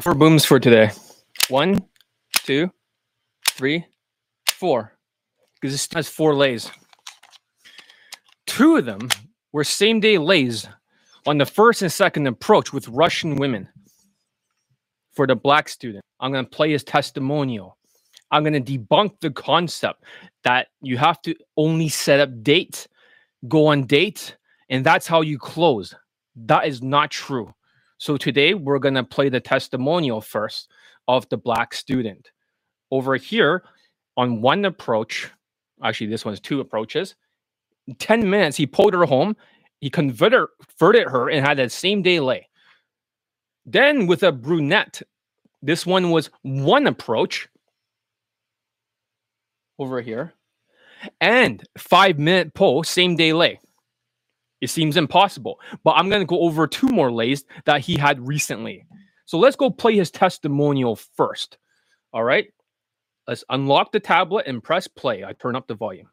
Four booms for today. One, two, three, four. Because this has four lays. Two of them were same day lays on the first and second approach with Russian women for the black student. I'm going to play his testimonial. I'm going to debunk the concept that you have to only set up dates, go on dates, and that's how you close. That is not true. So today we're going to play the testimonial first of the black student. Over here on one approach, actually, this one's two approaches. 10 minutes, he pulled her home. He converted, her and had that same day lay. Then with a brunette, this one was one approach over here and five minute pull, same day lay. It seems impossible, but I'm going to go over two more lays that he had recently. So let's go play his testimonial first. All right. Let's unlock the tablet and press play. I turn up the volume.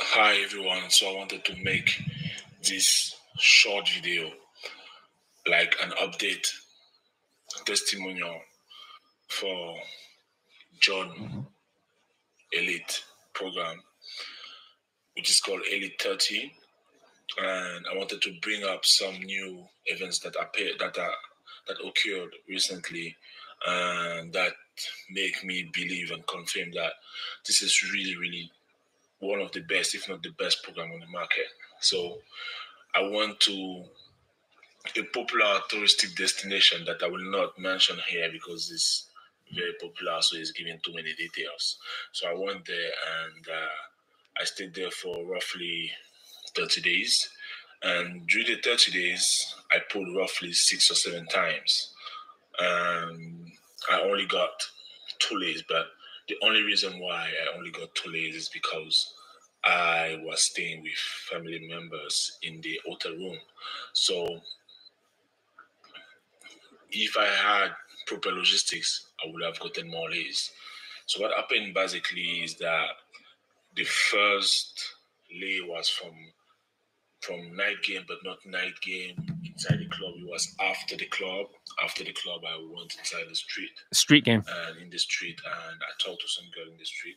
Hi everyone. So I wanted to make this short video like an update testimonial for John mm-hmm. Elite program, which is called Elite 30. And I wanted to bring up some new events that appeared that are that occurred recently and that make me believe and confirm that this is really, really one of the best, if not the best program on the market. So I want to a popular touristic destination that I will not mention here because it's very popular, so it's giving too many details. So I went there and uh, I stayed there for roughly 30 days. And during the 30 days, I pulled roughly six or seven times. Um, I only got two lays, but the only reason why I only got two lays is because I was staying with family members in the hotel room. So if I had proper logistics, I would have gotten more lays. So what happened basically is that the first lay was from from night game, but not night game inside the club. It was after the club. After the club, I went inside the street. Street game. And in the street, and I talked to some girl in the street,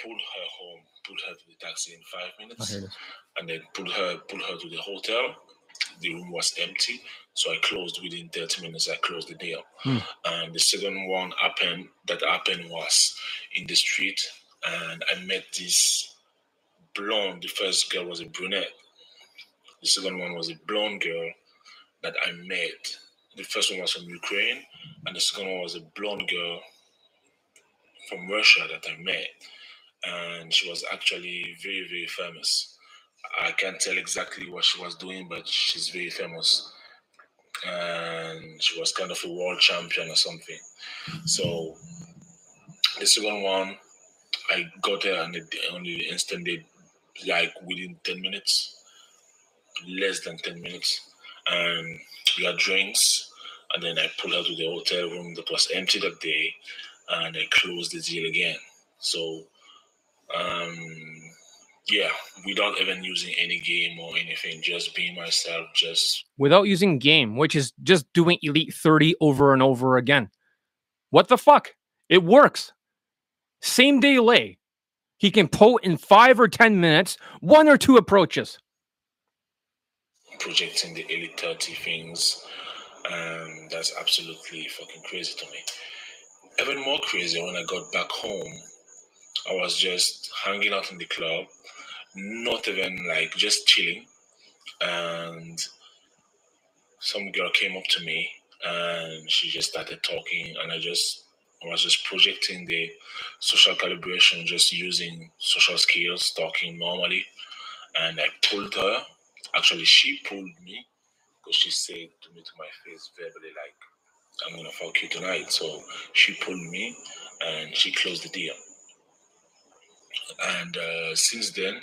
pulled her home, pulled her to the taxi in five minutes, and then pulled her pulled her to the hotel. The room was empty, so I closed within 30 minutes. I closed the deal. Hmm. And the second one happened that happened was in the street, and I met this blonde. The first girl was a brunette. The second one was a blonde girl that I met. The first one was from Ukraine, and the second one was a blonde girl from Russia that I met. And she was actually very, very famous. I can't tell exactly what she was doing, but she's very famous. And she was kind of a world champion or something. So the second one, I got her on the, on the instant date, like within 10 minutes, less than 10 minutes. And we had drinks. And then I pulled her to the hotel room that was empty that day. And I closed the deal again. So, um, yeah, without even using any game or anything, just being myself, just Without using game, which is just doing Elite 30 over and over again. What the fuck? It works. Same day lay. He can pull in five or 10 minutes, one or two approaches. Projecting the elite 30 things. Um, that's absolutely fucking crazy to me. Even more crazy when I got back home, I was just hanging out in the club, not even like just chilling. And some girl came up to me and she just started talking, and I just I was just projecting the social calibration, just using social skills, talking normally. And I pulled her. Actually, she pulled me because she said to me to my face verbally, like, I'm gonna fuck you tonight. So she pulled me and she closed the deal. And uh, since then,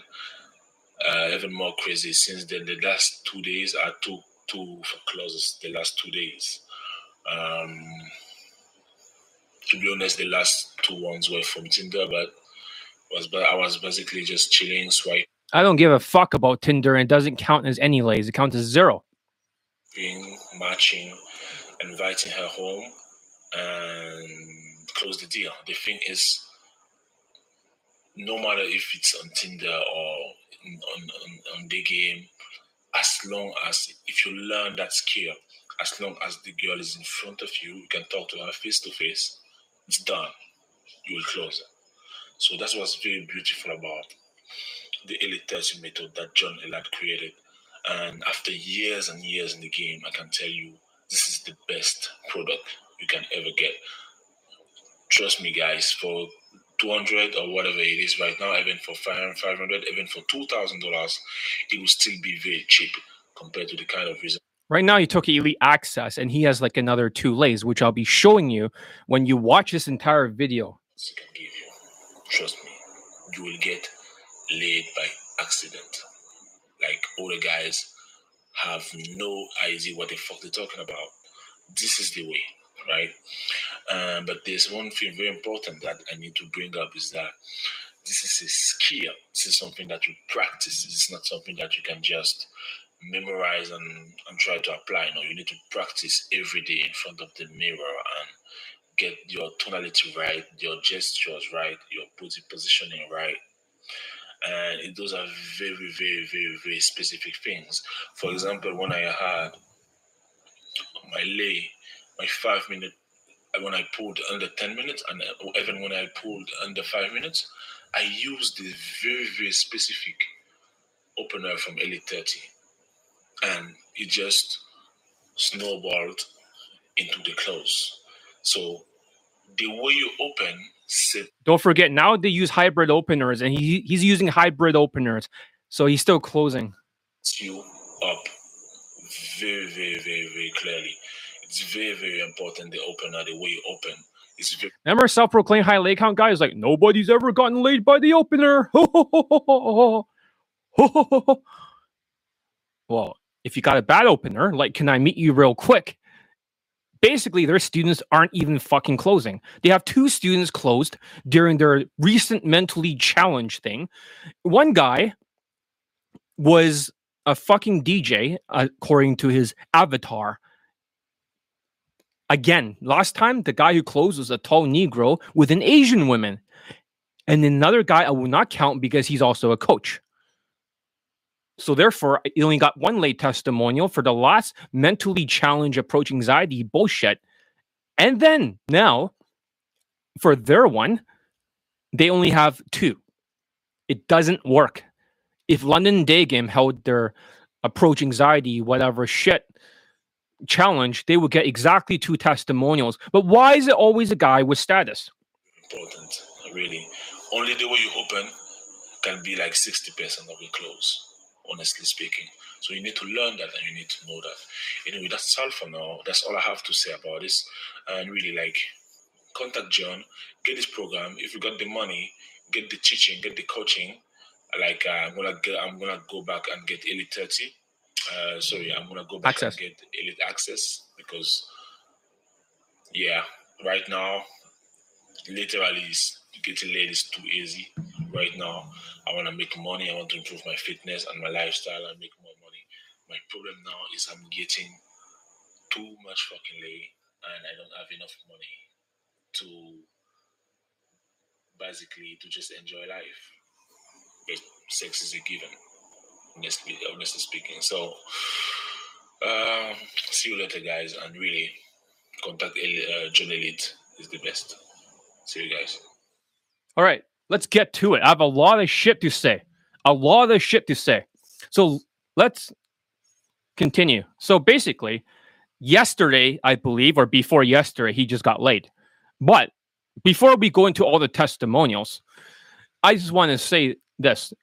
uh, even more crazy, since then, the last two days, I took two for closes the last two days. Um, to be honest, the last two ones were from Tinder, but was but I was basically just chilling, swiping, I don't give a fuck about Tinder and it doesn't count as any lays. It counts as zero. Being matching, inviting her home and close the deal. The thing is, no matter if it's on Tinder or on, on, on the game, as long as if you learn that skill, as long as the girl is in front of you, you can talk to her face to face, it's done. You will close. So that's what's very beautiful about the elite testing method that John Elite created. And after years and years in the game, I can tell you this is the best product you can ever get. Trust me, guys, for 200 or whatever it is right now, even for 500, even for $2,000, it will still be very cheap compared to the kind of reason. Right now, he took Elite Access and he has like another two lays, which I'll be showing you when you watch this entire video. You. Trust me, you will get laid by accident. Like all the guys have no idea what the fuck they're talking about. This is the way, right? Um, but there's one thing very important that I need to bring up is that this is a skill. This is something that you practice. This is not something that you can just memorize and, and try to apply. No, you need to practice every day in front of the mirror and get your tonality right, your gestures right, your body positioning right. And those are very, very, very, very specific things. For example, when I had my lay, my five minute, when I pulled under 10 minutes, and uh, even when I pulled under five minutes, I used the very, very specific opener from Elite 30 and it just snowballed into the close. So the way you open. Don't forget now they use hybrid openers, and he, he's using hybrid openers, so he's still closing. You up very, very, very, very clearly. It's very, very important the opener, the way you open. It's very Remember self-proclaimed high lay count guy is like nobody's ever gotten laid by the opener. well, if you got a bad opener, like, can I meet you real quick? Basically, their students aren't even fucking closing. They have two students closed during their recent mentally challenged thing. One guy was a fucking DJ, according to his avatar. Again, last time the guy who closed was a tall Negro with an Asian woman. And another guy I will not count because he's also a coach. So therefore, you only got one late testimonial for the last mentally challenged approach anxiety bullshit. And then now, for their one, they only have two. It doesn't work. If London Day Game held their approach anxiety, whatever shit challenge, they would get exactly two testimonials. But why is it always a guy with status? Important, really. Only the way you open can be like 60% of your close honestly speaking. So you need to learn that and you need to know that. Anyway, that's all for now. That's all I have to say about this. And really, like, contact John, get this program. If you got the money, get the teaching, get the coaching. Like, uh, I'm gonna get, I'm gonna go back and get Elite 30. Uh, sorry, I'm gonna go back access. and get Elite Access because, yeah, right now, literally, is getting laid is too easy right now. I want to make money. I want to improve my fitness and my lifestyle and make more money. My problem now is I'm getting too much fucking lay and I don't have enough money to basically to just enjoy life. But sex is a given, honestly, honestly speaking. So, um, see you later, guys, and really contact uh, John Elite is the best. See you guys. All right let's get to it. I have a lot of shit to say. A lot of shit to say. So let's continue. So basically, yesterday, I believe, or before yesterday, he just got laid. But before we go into all the testimonials, I just want to say this.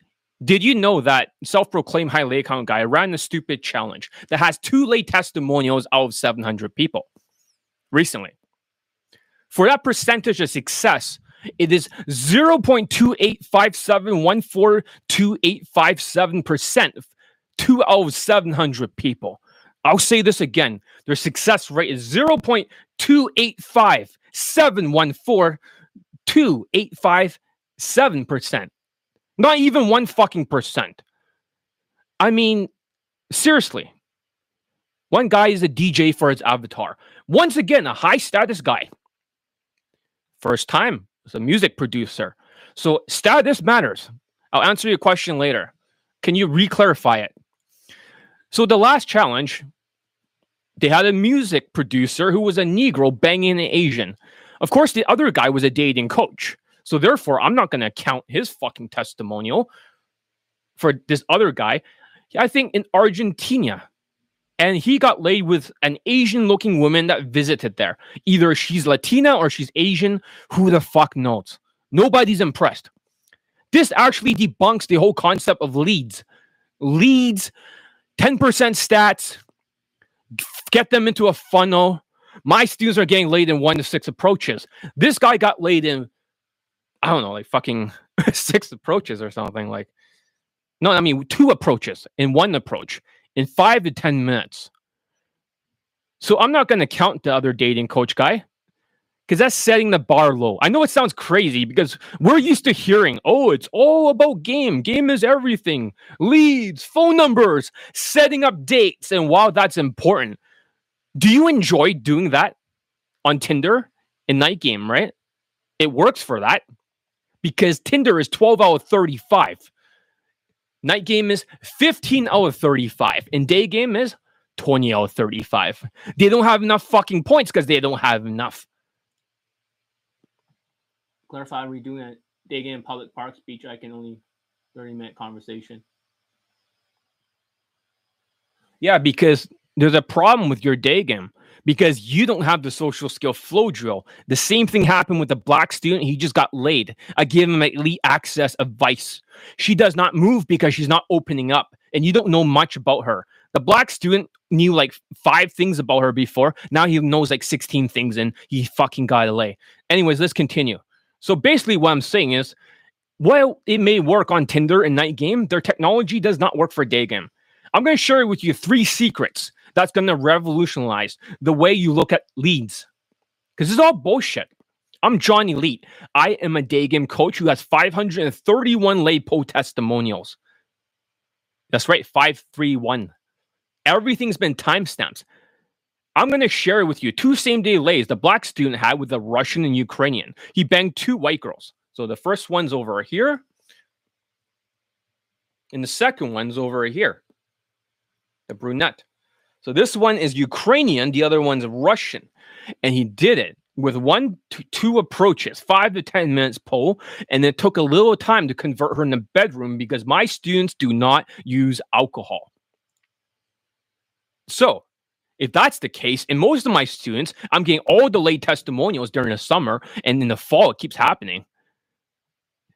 Did you know that self-proclaimed high lay count guy ran a stupid challenge that has two lay testimonials out of 700 people recently? For that percentage of success, it is 0.2857142857%. Two out of 700 people. I'll say this again. Their success rate is 0.2857142857%. Not even one fucking percent. I mean, seriously. One guy is a DJ for his avatar. Once again, a high status guy. First time as a music producer. So status matters. I'll answer your question later. Can you re-clarify it? So the last challenge, they had a music producer who was a Negro banging an Asian. Of course, the other guy was a dating coach. So therefore, I'm not going to count his fucking testimonial for this other guy. I think in Argentina, and he got laid with an Asian looking woman that visited there. Either she's Latina or she's Asian. Who the fuck knows? Nobody's impressed. This actually debunks the whole concept of leads. Leads, 10% stats, get them into a funnel. My students are getting laid in one to six approaches. This guy got laid in, I don't know, like fucking six approaches or something. Like, no, I mean, two approaches in one approach in five to 10 minutes. So I'm not going to count the other dating coach guy because that's setting the bar low. I know it sounds crazy because we're used to hearing, oh, it's all about game. Game is everything leads, phone numbers, setting up dates. And while that's important, do you enjoy doing that on Tinder in night game, right? It works for that because Tinder is 12 out of 35. Night game is 15 out of 35, and day game is 20 out of 35. They don't have enough fucking points because they don't have enough. Clarify, we're doing a day game public park speech. I can only 30 minute conversation. Yeah, because there's a problem with your day game because you don't have the social skill flow drill. The same thing happened with the black student. He just got laid. I gave him elite access advice. She does not move because she's not opening up, and you don't know much about her. The black student knew like five things about her before. Now he knows like 16 things and he fucking got away. Anyways, let's continue. So basically, what I'm saying is, while it may work on Tinder and night game, their technology does not work for day game. I'm going to share with you three secrets that's going to revolutionize the way you look at leads. Because this is all bullshit. I'm John Elite. I am a day game coach who has 531 lay po testimonials. That's right, 531. Everything's been timestamps. I'm going to share it with you two same day lays the black student had with the Russian and Ukrainian. He banged two white girls. So the first one's over here, and the second one's over here, the brunette. So this one is Ukrainian, the other one's Russian. And he did it with one to two approaches, five to 10 minutes poll. And it took a little time to convert her in the bedroom because my students do not use alcohol. So if that's the case, and most of my students, I'm getting all the late testimonials during the summer and in the fall, it keeps happening.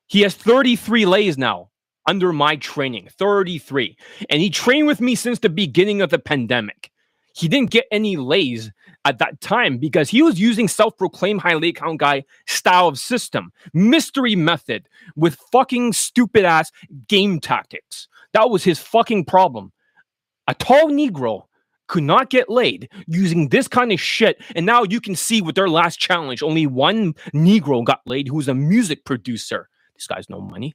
He has 33 lays now under my training, 33. And he trained with me since the beginning of the pandemic. He didn't get any lays at that time because he was using self-proclaimed high lay count guy style of system, mystery method with fucking stupid ass game tactics. That was his fucking problem. A tall Negro could not get laid using this kind of shit. And now you can see with their last challenge, only one Negro got laid who was a music producer. This guy's no money.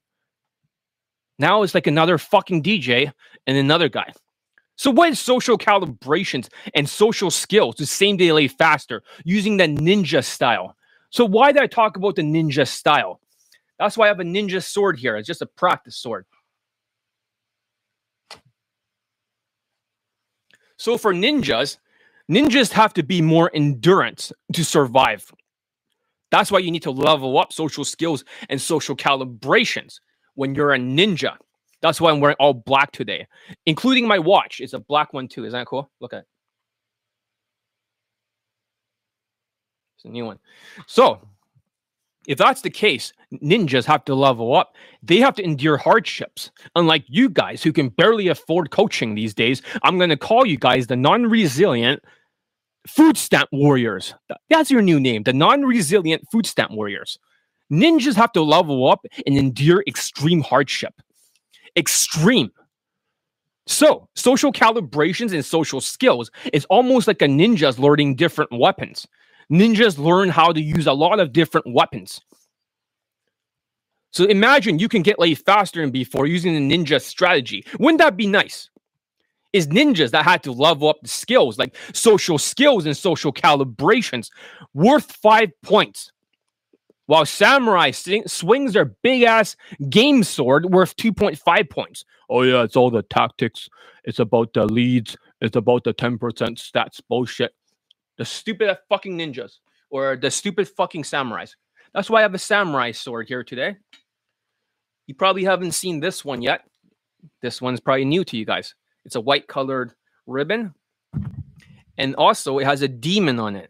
Now it's like another fucking DJ and another guy. So, what is social calibrations and social skills to same day lay faster using the ninja style? So, why did I talk about the ninja style? That's why I have a ninja sword here. It's just a practice sword. So, for ninjas, ninjas have to be more endurance to survive. That's why you need to level up social skills and social calibrations when you're a ninja. That's why I'm wearing all black today, including my watch. It's a black one too. Isn't that cool? Look at it. It's a new one. So, if that's the case, ninjas have to level up. They have to endure hardships. Unlike you guys who can barely afford coaching these days, I'm going to call you guys the non resilient food stamp warriors. That's your new name, the non resilient food stamp warriors. Ninjas have to level up and endure extreme hardship. Extreme. So, social calibrations and social skills is almost like a ninja's learning different weapons. Ninjas learn how to use a lot of different weapons. So imagine you can get laid faster than before using the ninja strategy. Wouldn't that be nice? is ninjas that had to level up the skills, like social skills and social calibrations, worth five points. While samurai sing- swings their big ass game sword worth 2.5 points. Oh, yeah, it's all the tactics. It's about the leads. It's about the 10% stats bullshit. The stupid fucking ninjas or the stupid fucking samurais. That's why I have a samurai sword here today. You probably haven't seen this one yet. This one's probably new to you guys. It's a white colored ribbon. And also it has a demon on it.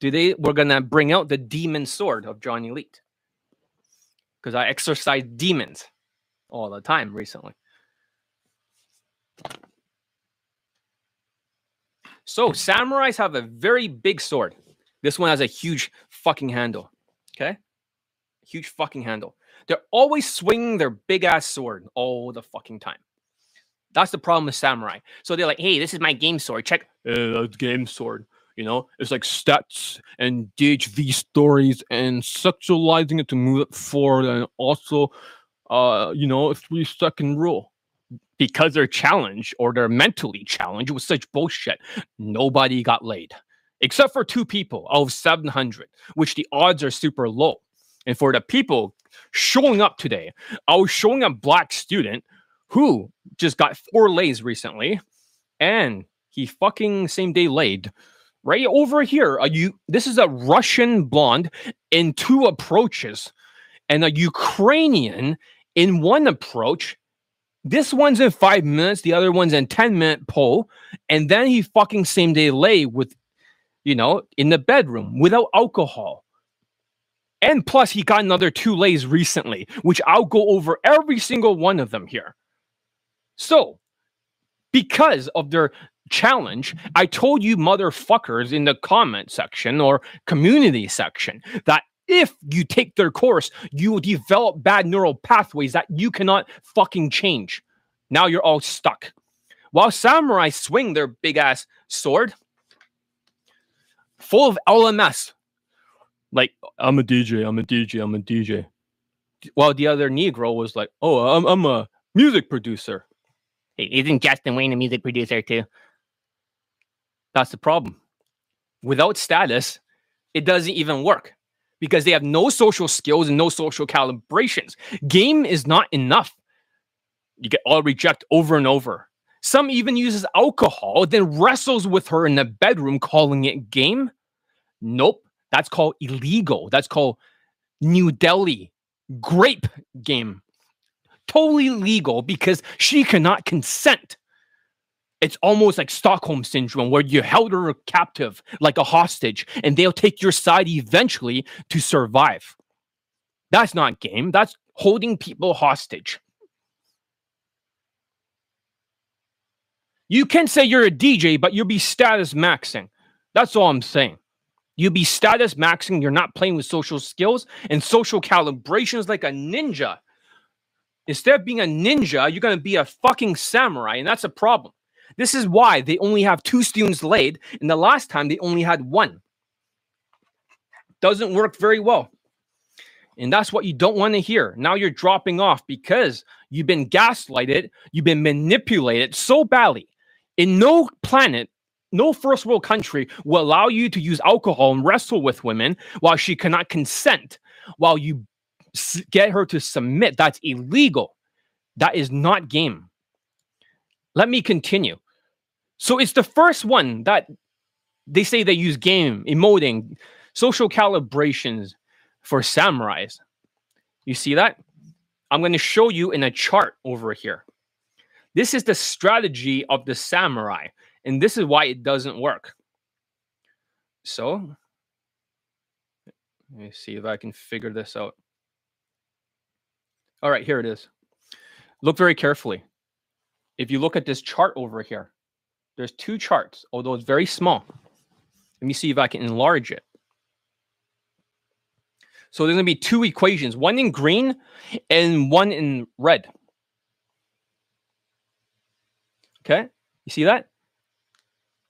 Today we're gonna bring out the demon sword of Johnny Elite. Because I exercise demons all the time recently. So samurais have a very big sword. This one has a huge fucking handle. Okay? Huge fucking handle. They're always swinging their big ass sword all the fucking time. That's the problem with samurai. So they're like, hey, this is my game sword. Check uh, game sword. You know, it's like stats and DHV stories and sexualizing it to move it forward and also, uh, you know, a three second rule. Because they're challenged or they're mentally challenged with such bullshit, nobody got laid except for two people out of 700, which the odds are super low. And for the people showing up today, I was showing a black student who just got four lays recently, and he fucking same day laid right over here. A you this is a Russian blonde in two approaches, and a Ukrainian in one approach. This one's in five minutes, the other one's in 10 minute pull, and then he fucking same day lay with you know, in the bedroom without alcohol. And plus, he got another two lays recently, which I'll go over every single one of them here. So, because of their challenge, I told you motherfuckers in the comment section or community section that if you take their course, you will develop bad neural pathways that you cannot fucking change. Now you're all stuck. While samurai swing their big ass sword, full of LMS. Like, I'm a DJ, I'm a DJ, I'm a DJ. While the other Negro was like, oh, I'm, I'm a music producer. Isn't Justin Wayne a music producer too? That's the problem. Without status, it doesn't even work because they have no social skills and no social calibrations. Game is not enough. You get all reject over and over. Some even uses alcohol, then wrestles with her in the bedroom, calling it game. Nope, that's called illegal. That's called New Delhi grape game. Totally legal because she cannot consent. It's almost like Stockholm syndrome, where you held her captive like a hostage, and they'll take your side eventually to survive. That's not game. That's holding people hostage. You can say you're a DJ, but you'll be status maxing. That's all I'm saying. You'll be status maxing. You're not playing with social skills and social calibrations like a ninja. Instead of being a ninja, you're going to be a fucking samurai, and that's a problem. This is why they only have two students laid, and the last time they only had one. Doesn't work very well. And that's what you don't want to hear. Now you're dropping off because you've been gaslighted, you've been manipulated so badly in no planet, no first world country will allow you to use alcohol and wrestle with women while she cannot consent, while you get her to submit. That's illegal. That is not game. Let me continue. So it's the first one that they say they use game, emoting, social calibrations for samurais. You see that? I'm going to show you in a chart over here. This is the strategy of the samurai, and this is why it doesn't work. So, let me see if I can figure this out. All right, here it is. Look very carefully. If you look at this chart over here, there's two charts, although it's very small. Let me see if I can enlarge it. So there's going to be two equations, one in green and one in red. Okay. You see that?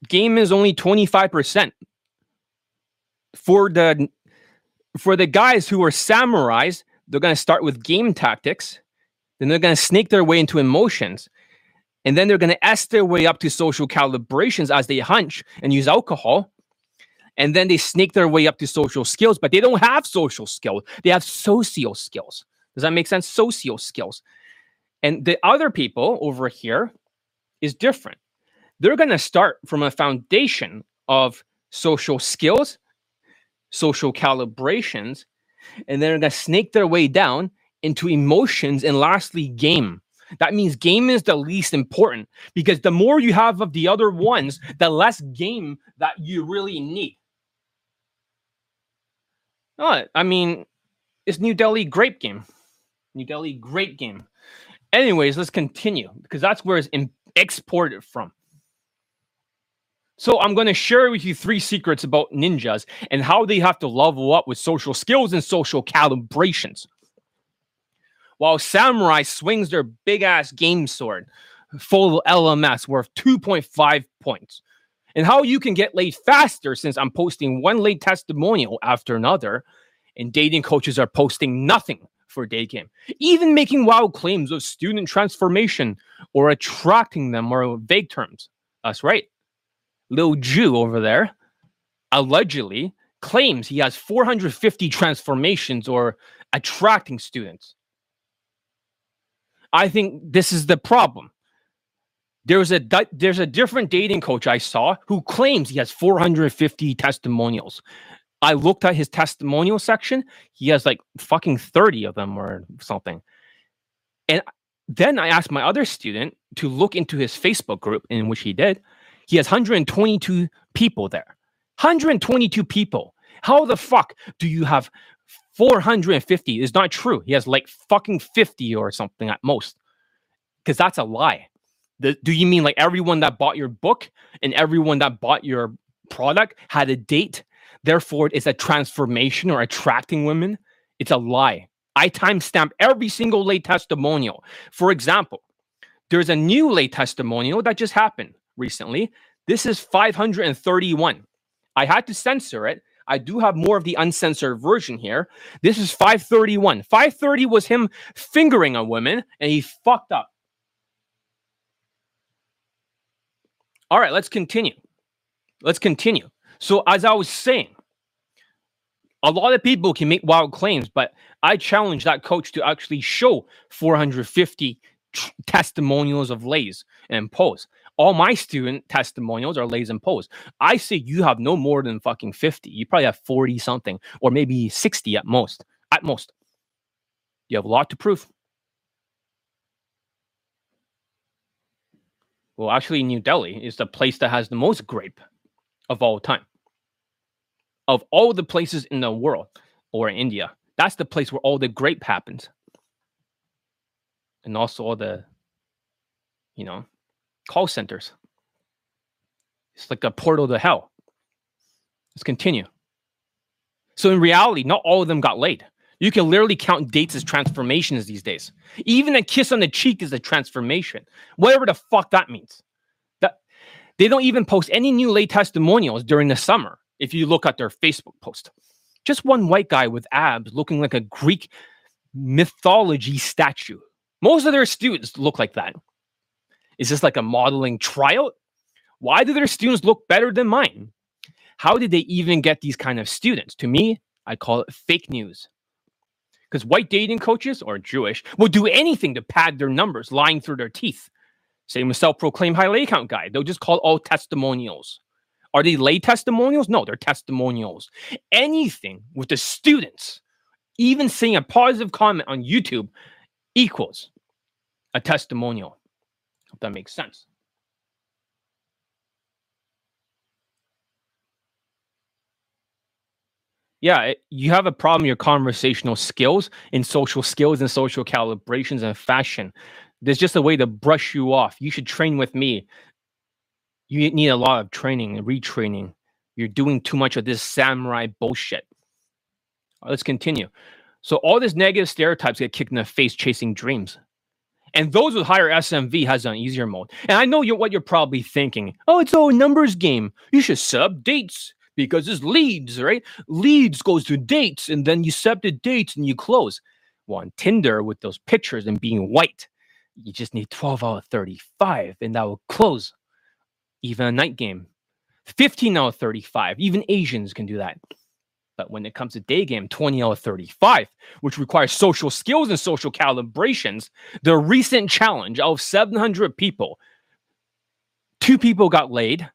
Game is only 25%. For the for the guys who are samurais, they're going to start with game tactics, then they're going to snake their way into emotions. And then they're going to S their way up to social calibrations as they hunch and use alcohol. And then they sneak their way up to social skills, but they don't have social skills. They have socio skills. Does that make sense? Socio skills. And the other people over here is different. They're going to start from a foundation of social skills, social calibrations, and then they're going to snake their way down into emotions and lastly, game. That means game is the least important because the more you have of the other ones, the less game that you really need. Oh, I mean, it's New Delhi great game. New Delhi great game. Anyways, let's continue because that's where it's exported from. So I'm going to share with you three secrets about ninjas and how they have to level up with social skills and social calibrations. While samurai swings their big ass game sword full LMS worth 2.5 points. And how you can get laid faster since I'm posting one late testimonial after another, and dating coaches are posting nothing for day game. Even making wild claims of student transformation or attracting them or vague terms. That's right. Lil Jew over there allegedly claims he has 450 transformations or attracting students. I think this is the problem. There's a there's a different dating coach I saw who claims he has 450 testimonials. I looked at his testimonial section. He has like fucking 30 of them or something. And then I asked my other student to look into his Facebook group, in which he did. He has 122 people there. 122 people. How the fuck do you have 450? is not true. He has like fucking 50 or something at most. Because that's a lie. The, do you mean like everyone that bought your book and everyone that bought your product had a date? Therefore, it's a transformation or attracting women. It's a lie. I timestamp every single lay testimonial. For example, there's a new lay testimonial that just happened recently. This is 531. I had to censor it. I do have more of the uncensored version here. This is 531. 530 was him fingering a woman and he fucked up. All right, let's continue. Let's continue. So, as I was saying, a lot of people can make wild claims, but I challenge that coach to actually show 450 t- testimonials of lays and pose all my student testimonials are lays and pose. I say you have no more than fucking 50. You probably have 40 something or maybe 60 at most. At most. You have a lot to prove. Well, actually, New Delhi is the place that has the most grape of all time. Of all the places in the world or in India, that's the place where all the grape happens. And also all the, you know, call centers. It's like a portal to hell. Let's continue. So, in reality, not all of them got laid. You can literally count dates as transformations these days. Even a kiss on the cheek is a transformation, whatever the fuck that means. That they don't even post any new lay testimonials during the summer. If you look at their Facebook post, just one white guy with abs looking like a Greek mythology statue. Most of their students look like that. Is this like a modeling tryout? Why do their students look better than mine? How did they even get these kind of students? To me, I call it fake news. Because white dating coaches or Jewish will do anything to pad their numbers, lying through their teeth. Same with self-proclaimed high lay count guy. They'll just call all testimonials. Are they lay testimonials? No, they're testimonials. Anything with the students, even seeing a positive comment on YouTube, equals a testimonial. That makes sense. Yeah, it, you have a problem your conversational skills and social skills and social calibrations and fashion. There's just a way to brush you off. You should train with me. You need a lot of training and retraining. You're doing too much of this samurai bullshit. let's continue. So all these negative stereotypes get kicked in the face chasing dreams. And those with higher SMV has an easier mode. And I know you're, what you're probably thinking. Oh, it's all numbers game. You should sub dates because it's leads, right? Leads goes to dates, and then you sub the dates and you close. Well, on Tinder with those pictures and being white, you just need 12 out of 35, and that will close even a night game. 15 out of 35, even Asians can do that. But when it comes to day game, 20 out of 35, which requires social skills and social calibrations, the recent challenge of 700 people, two people got laid.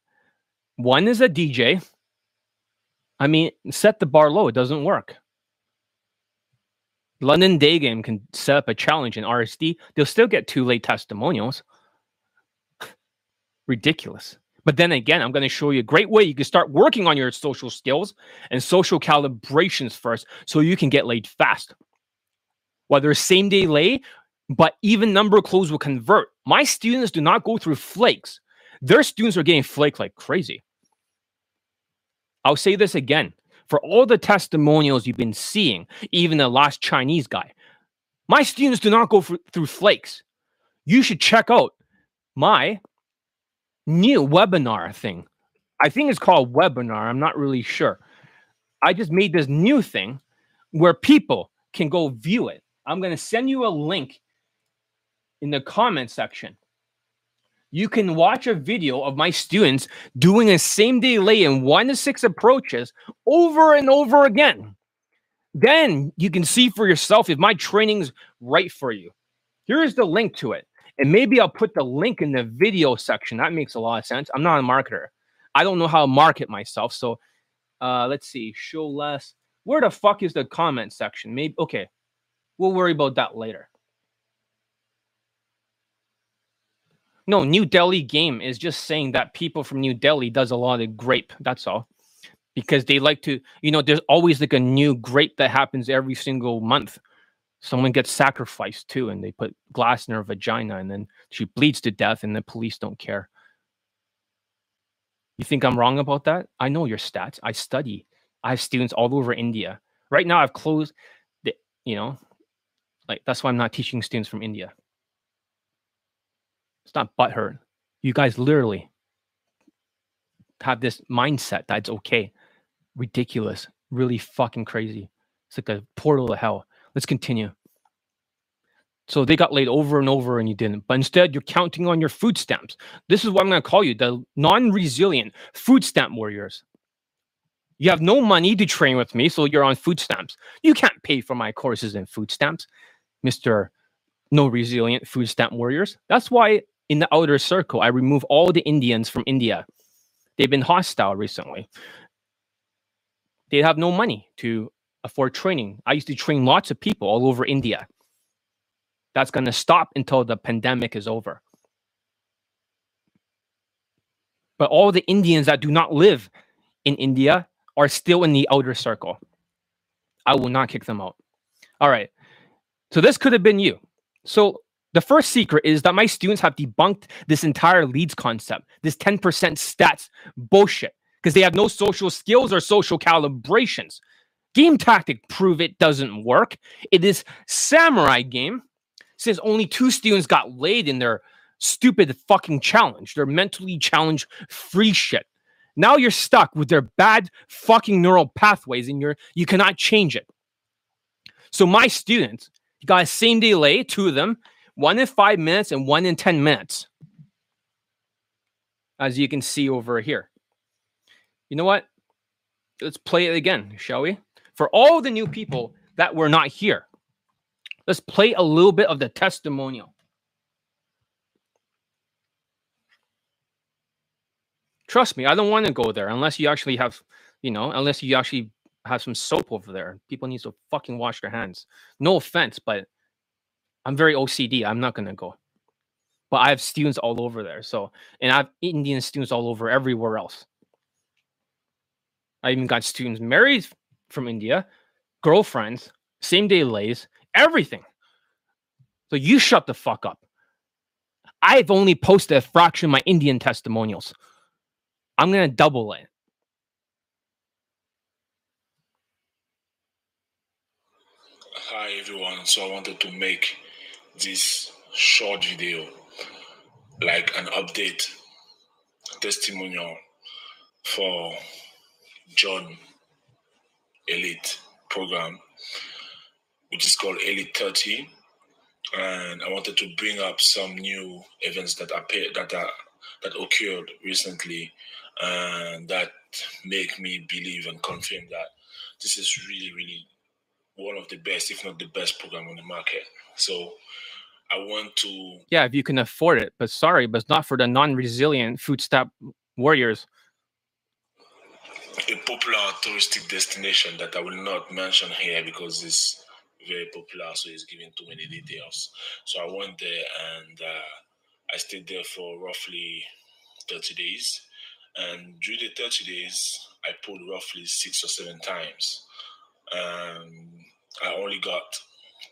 One is a DJ. I mean, set the bar low, it doesn't work. London Day Game can set up a challenge in RSD. They'll still get two late testimonials. Ridiculous. But then again, I'm going to show you a great way you can start working on your social skills and social calibrations first so you can get laid fast. Whether same day lay, but even number of clothes will convert. My students do not go through flakes. Their students are getting flaked like crazy. I'll say this again for all the testimonials you've been seeing, even the last Chinese guy. My students do not go through flakes. You should check out my new webinar thing. I think it's called webinar. I'm not really sure. I just made this new thing where people can go view it. I'm going to send you a link in the comment section you can watch a video of my students doing a same day lay in one to six approaches over and over again. Then you can see for yourself if my training's right for you. Here is the link to it. And maybe I'll put the link in the video section. That makes a lot of sense. I'm not a marketer. I don't know how to market myself. So uh, let's see. Show less. Where the fuck is the comment section? Maybe okay. We'll worry about that later. No, New Delhi game is just saying that people from New Delhi does a lot of grape. That's all. Because they like to, you know, there's always like a new grape that happens every single month. Someone gets sacrificed too, and they put glass in her vagina, and then she bleeds to death, and the police don't care. You think I'm wrong about that? I know your stats. I study. I have students all over India. Right now, I've closed the, you know, like that's why I'm not teaching students from India. It's not butthurt. You guys literally have this mindset that's okay. Ridiculous. Really fucking crazy. It's like a portal to hell. Let's continue. So they got laid over and over and you didn't. But instead, you're counting on your food stamps. This is what I'm going to call you the non resilient food stamp warriors. You have no money to train with me, so you're on food stamps. You can't pay for my courses in food stamps, Mr. No Resilient Food Stamp Warriors. That's why in the outer circle, I remove all the Indians from India. They've been hostile recently. They have no money to afford training. I used to train lots of people all over India. That's going to stop until the pandemic is over. But all the Indians that do not live in India are still in the outer circle. I will not kick them out. All right. So this could have been you. So the first secret is that my students have debunked this entire leads concept, this 10% stats bullshit, because they have no social skills or social calibrations. Game tactic prove it doesn't work. It is samurai game. since only two students got laid in their stupid fucking challenge, their mentally challenged free shit. Now you're stuck with their bad fucking neural pathways and you're you cannot change it. So my students got a same day lay, two of them, one in five minutes and one in 10 minutes. As you can see over here. You know what? Let's play it again, shall we? For all the new people that were not here, let's play a little bit of the testimonial. Trust me, I don't want to go there unless you actually have, you know, unless you actually have some soap over there. People need to fucking wash their hands. No offense, but I'm very OCD. I'm not gonna go. But I have students all over there. So and I have Indian students all over everywhere else. I even got students married from India, girlfriends, same day lays, everything. So you shut the fuck up. I've only posted a fraction of my Indian testimonials. I'm gonna double it. Hi everyone. So I wanted to make this short video like an update testimonial for John Elite program, which is called Elite 30. and I wanted to bring up some new events that appeared that are, that occurred recently, and that make me believe and confirm that this is really, really one of the best, if not the best, program on the market. So I want to. Yeah, if you can afford it, but sorry, but it's not for the non-resilient food stamp warriors. A popular touristic destination that I will not mention here because it's very popular, so it's giving too many details. So I went there and uh, I stayed there for roughly 30 days. And during the 30 days, I pulled roughly six or seven times. Um, I only got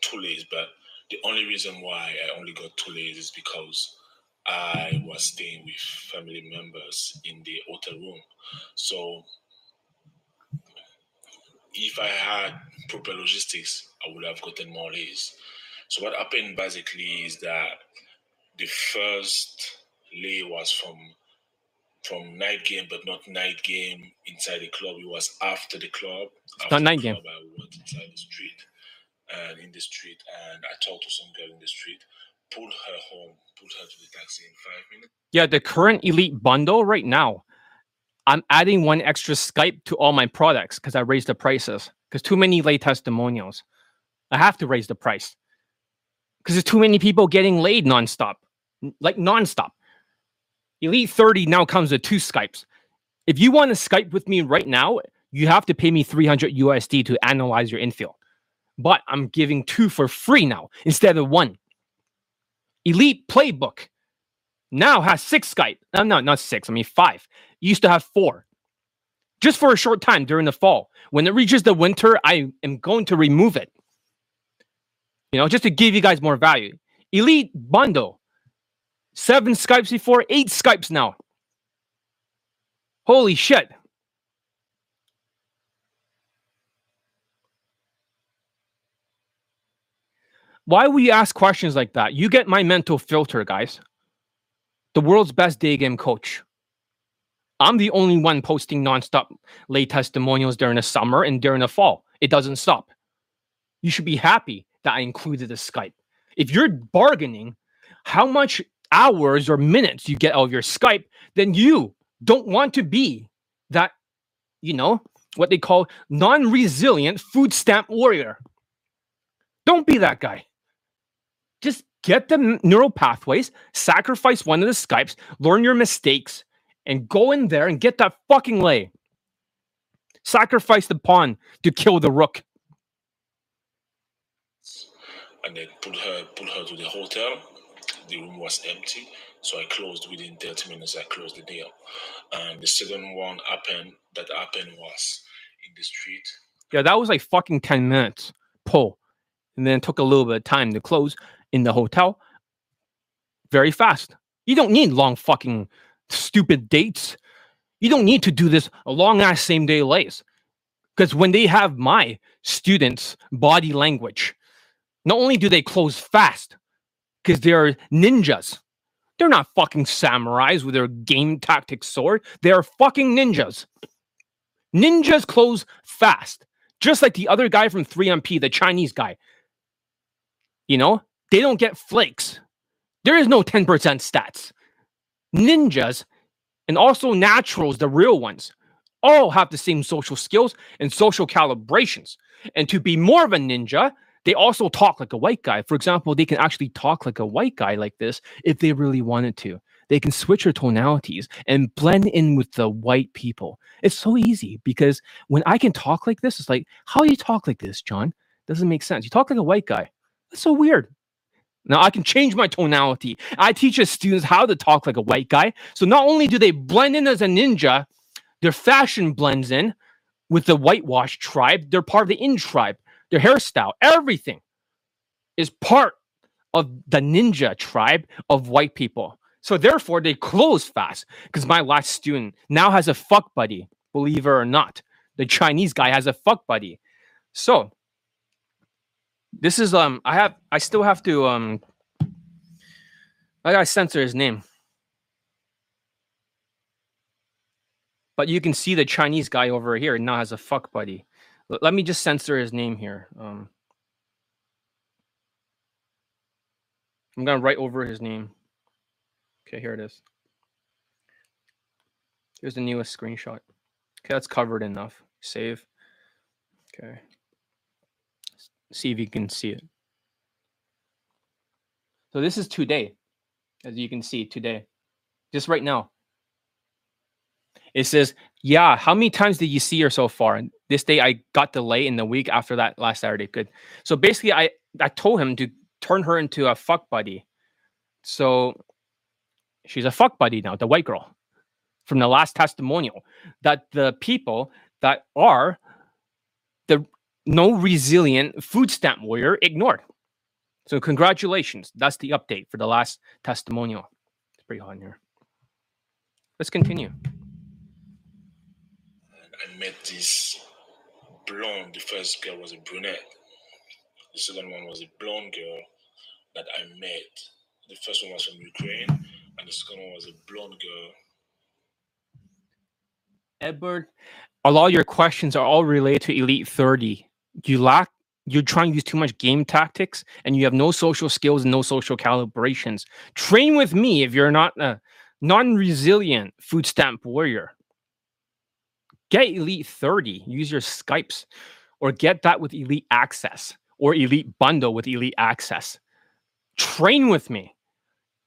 two lays, but the only reason why I only got two lays is because I was staying with family members in the hotel room. So if I had proper logistics, I would have gotten more lays. So what happened basically is that the first lay was from from night game, but not night game inside the club. It was after the club. After not night the game. I went inside the street and in the street, and I talked to some girl in the street, pulled her home, pulled her to the taxi in five minutes. Yeah, the current elite bundle right now, I'm adding one extra Skype to all my products because I raised the prices. Because too many lay testimonials. I have to raise the price. Because there's too many people getting laid nonstop. Like nonstop. Elite 30 now comes with two Skypes. If you want to Skype with me right now, you have to pay me 300 USD to analyze your infield. But I'm giving two for free now instead of one. Elite Playbook now has six Skype. No, no, not six. I mean five. Used to have four. Just for a short time during the fall. When it reaches the winter, I am going to remove it. You know, just to give you guys more value. Elite bundle. Seven Skypes before, eight Skypes now. Holy shit. Why would you ask questions like that? You get my mental filter, guys. The world's best day game coach. I'm the only one posting nonstop lay testimonials during the summer and during the fall. It doesn't stop. You should be happy that I included the Skype. If you're bargaining how much hours or minutes you get out of your Skype, then you don't want to be that, you know, what they call non resilient food stamp warrior. Don't be that guy. Just get the neural pathways, sacrifice one of the Skypes, learn your mistakes, and go in there and get that fucking lay. Sacrifice the pawn to kill the rook. and then put her put her to the hotel. The room was empty, so I closed within 30 minutes. I closed the deal. And the second one happened. That happened was in the street. Yeah, that was like fucking 10 minutes pull. And then it took a little bit of time to close in the hotel. Very fast. You don't need long fucking stupid dates. You don't need to do this long ass same day lays. Because when they have my students' body language, not only do they close fast, because they're ninjas. They're not fucking samurais with their game tactic sword. They are fucking ninjas. Ninjas close fast, just like the other guy from 3MP, the Chinese guy. You know, they don't get flakes. There is no 10% stats. Ninjas and also naturals, the real ones, all have the same social skills and social calibrations. And to be more of a ninja, they also talk like a white guy. For example, they can actually talk like a white guy like this if they really wanted to. They can switch their tonalities and blend in with the white people. It's so easy because when I can talk like this, it's like, how do you talk like this, John? Doesn't make sense. You talk like a white guy. That's so weird. Now I can change my tonality. I teach students how to talk like a white guy. So not only do they blend in as a ninja, their fashion blends in with the whitewash tribe. They're part of the in tribe. Their hairstyle, everything is part of the ninja tribe of white people. So therefore, they close fast because my last student now has a fuck buddy, believe it or not. The Chinese guy has a fuck buddy. So this is um I have I still have to um I gotta censor his name. But you can see the Chinese guy over here now has a fuck buddy. L- Let me just censor his name here. Um I'm gonna write over his name. Okay, here it is. Here's the newest screenshot. Okay, that's covered enough. Save. Okay. See if you can see it. So this is today, as you can see today, just right now. It says, "Yeah, how many times did you see her so far?" And this day I got delayed in the week after that last Saturday. Good. So basically, I I told him to turn her into a fuck buddy. So she's a fuck buddy now, the white girl from the last testimonial that the people that are the no resilient food stamp warrior ignored. So congratulations. That's the update for the last testimonial. It's pretty hot in here. Let's continue. I met this blonde. The first girl was a brunette. The second one was a blonde girl that I met. The first one was from Ukraine, and the second one was a blonde girl. Edward, a lot of your questions are all related to Elite 30. You lack you're trying to use too much game tactics and you have no social skills and no social calibrations. Train with me if you're not a non-resilient food stamp warrior. Get Elite 30, use your Skypes, or get that with Elite Access or Elite Bundle with Elite Access. Train with me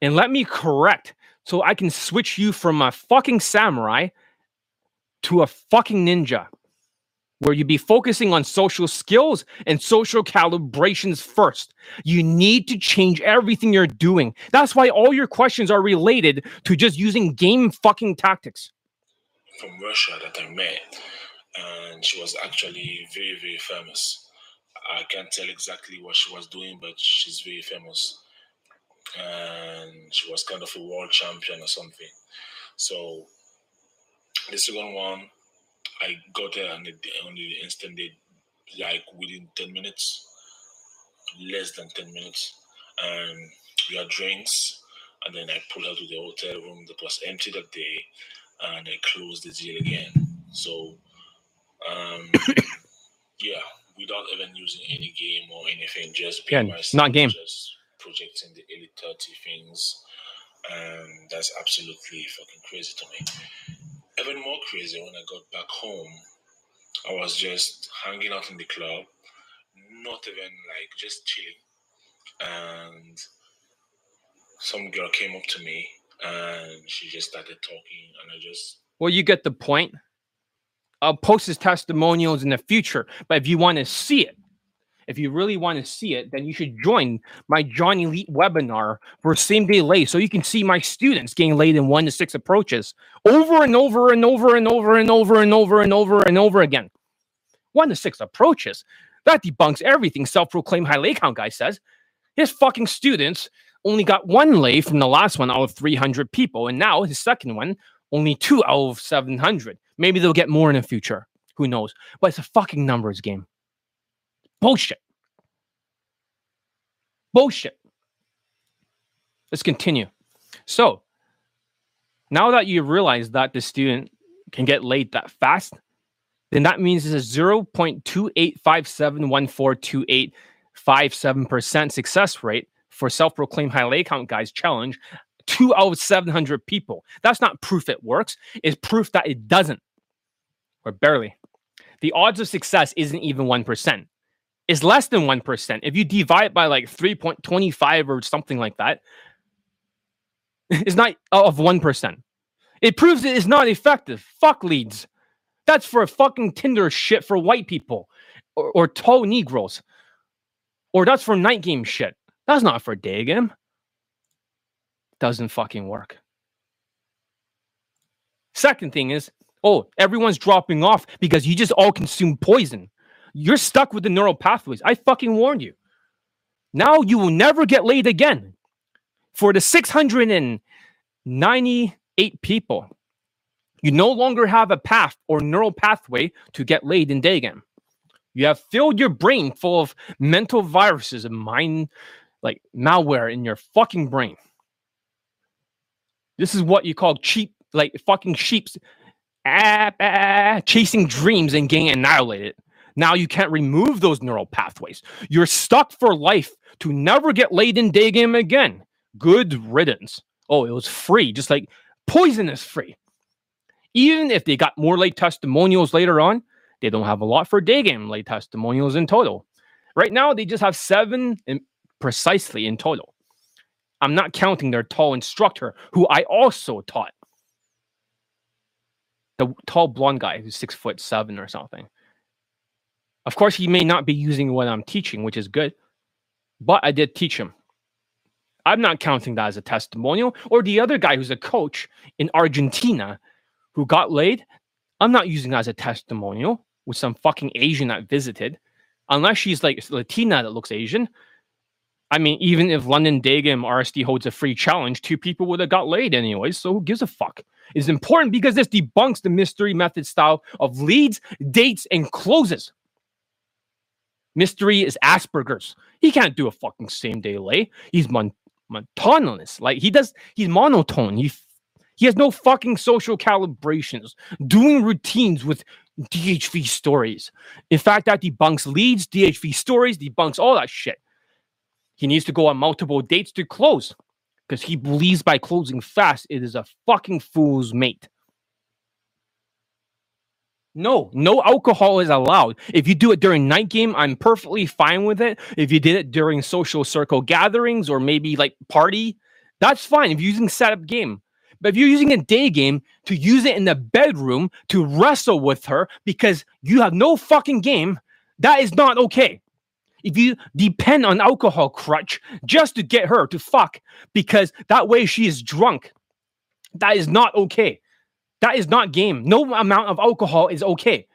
and let me correct so I can switch you from a fucking samurai to a fucking ninja where you'd be focusing on social skills and social calibrations first. You need to change everything you're doing. That's why all your questions are related to just using game fucking tactics. From Russia that I met, and she was actually very, very famous. I can't tell exactly what she was doing, but she's very famous. And she was kind of a world champion or something. So the second one, I got there the, on the instant day, like within 10 minutes, less than 10 minutes. And we had drinks. And then I pulled her to the hotel room that was empty that day. And I closed the deal again. So, um, yeah, without even using any game or anything, just yeah, not game. Just projecting the elite 30 things. And that's absolutely fucking crazy to me even more crazy when I got back home. I was just hanging out in the club, not even like just chilling. And some girl came up to me and she just started talking and I just Well, you get the point. I'll post his testimonials in the future, but if you want to see it, if you really want to see it, then you should join my John Elite webinar for same day lay so you can see my students getting laid in one to six approaches over and over and over and over and over and over and over and over again. One to six approaches. That debunks everything self proclaimed high lay count guy says. His fucking students only got one lay from the last one out of 300 people. And now his second one, only two out of 700. Maybe they'll get more in the future. Who knows? But it's a fucking numbers game. Bullshit. Bullshit. Let's continue. So, now that you realize that the student can get laid that fast, then that means it's a 0.2857142857% success rate for self-proclaimed high lay count guys challenge two out of 700 people. That's not proof it works. It's proof that it doesn't, or barely. The odds of success isn't even 1% is less than 1%. If you divide by like 3.25 or something like that, it's not uh, of 1%. It proves it is not effective. Fuck leads. That's for fucking Tinder shit for white people or, or tall Negroes. Or that's for night game shit. That's not for day game. Doesn't fucking work. Second thing is, oh, everyone's dropping off because you just all consume poison. You're stuck with the neural pathways. I fucking warned you. Now you will never get laid again. For the 698 people, you no longer have a path or neural pathway to get laid in day again. You have filled your brain full of mental viruses and mind like malware in your fucking brain. This is what you call cheap, like fucking sheeps ah, ah, chasing dreams and getting annihilated. Now you can't remove those neural pathways. You're stuck for life to never get laid in day game again. Good riddance. Oh, it was free, just like poisonous free. Even if they got more late testimonials later on, they don't have a lot for day game late testimonials in total. Right now, they just have seven in, precisely in total. I'm not counting their tall instructor, who I also taught. The tall blonde guy who's six foot seven or something. Of course, he may not be using what I'm teaching, which is good, but I did teach him. I'm not counting that as a testimonial. Or the other guy who's a coach in Argentina who got laid, I'm not using that as a testimonial with some fucking Asian that visited, unless she's like Latina that looks Asian. I mean, even if London Daygame RSD holds a free challenge, two people would have got laid anyways. So who gives a fuck? It's important because this debunks the mystery method style of leads, dates, and closes. Mystery is Asperger's. He can't do a fucking same day lay. He's mon- monotonous. Like he does, he's monotone. He he has no fucking social calibrations. Doing routines with DHV stories. In fact, that debunks leads, DHV stories, debunks all that shit. He needs to go on multiple dates to close because he believes by closing fast, it is a fucking fool's mate. No, no alcohol is allowed. If you do it during night game, I'm perfectly fine with it. If you did it during social circle gatherings or maybe like party, that's fine. If you're using setup game, but if you're using a day game to use it in the bedroom to wrestle with her because you have no fucking game, that is not okay. If you depend on alcohol crutch just to get her to fuck because that way she is drunk, that is not okay. That is not game. No amount of alcohol is okay.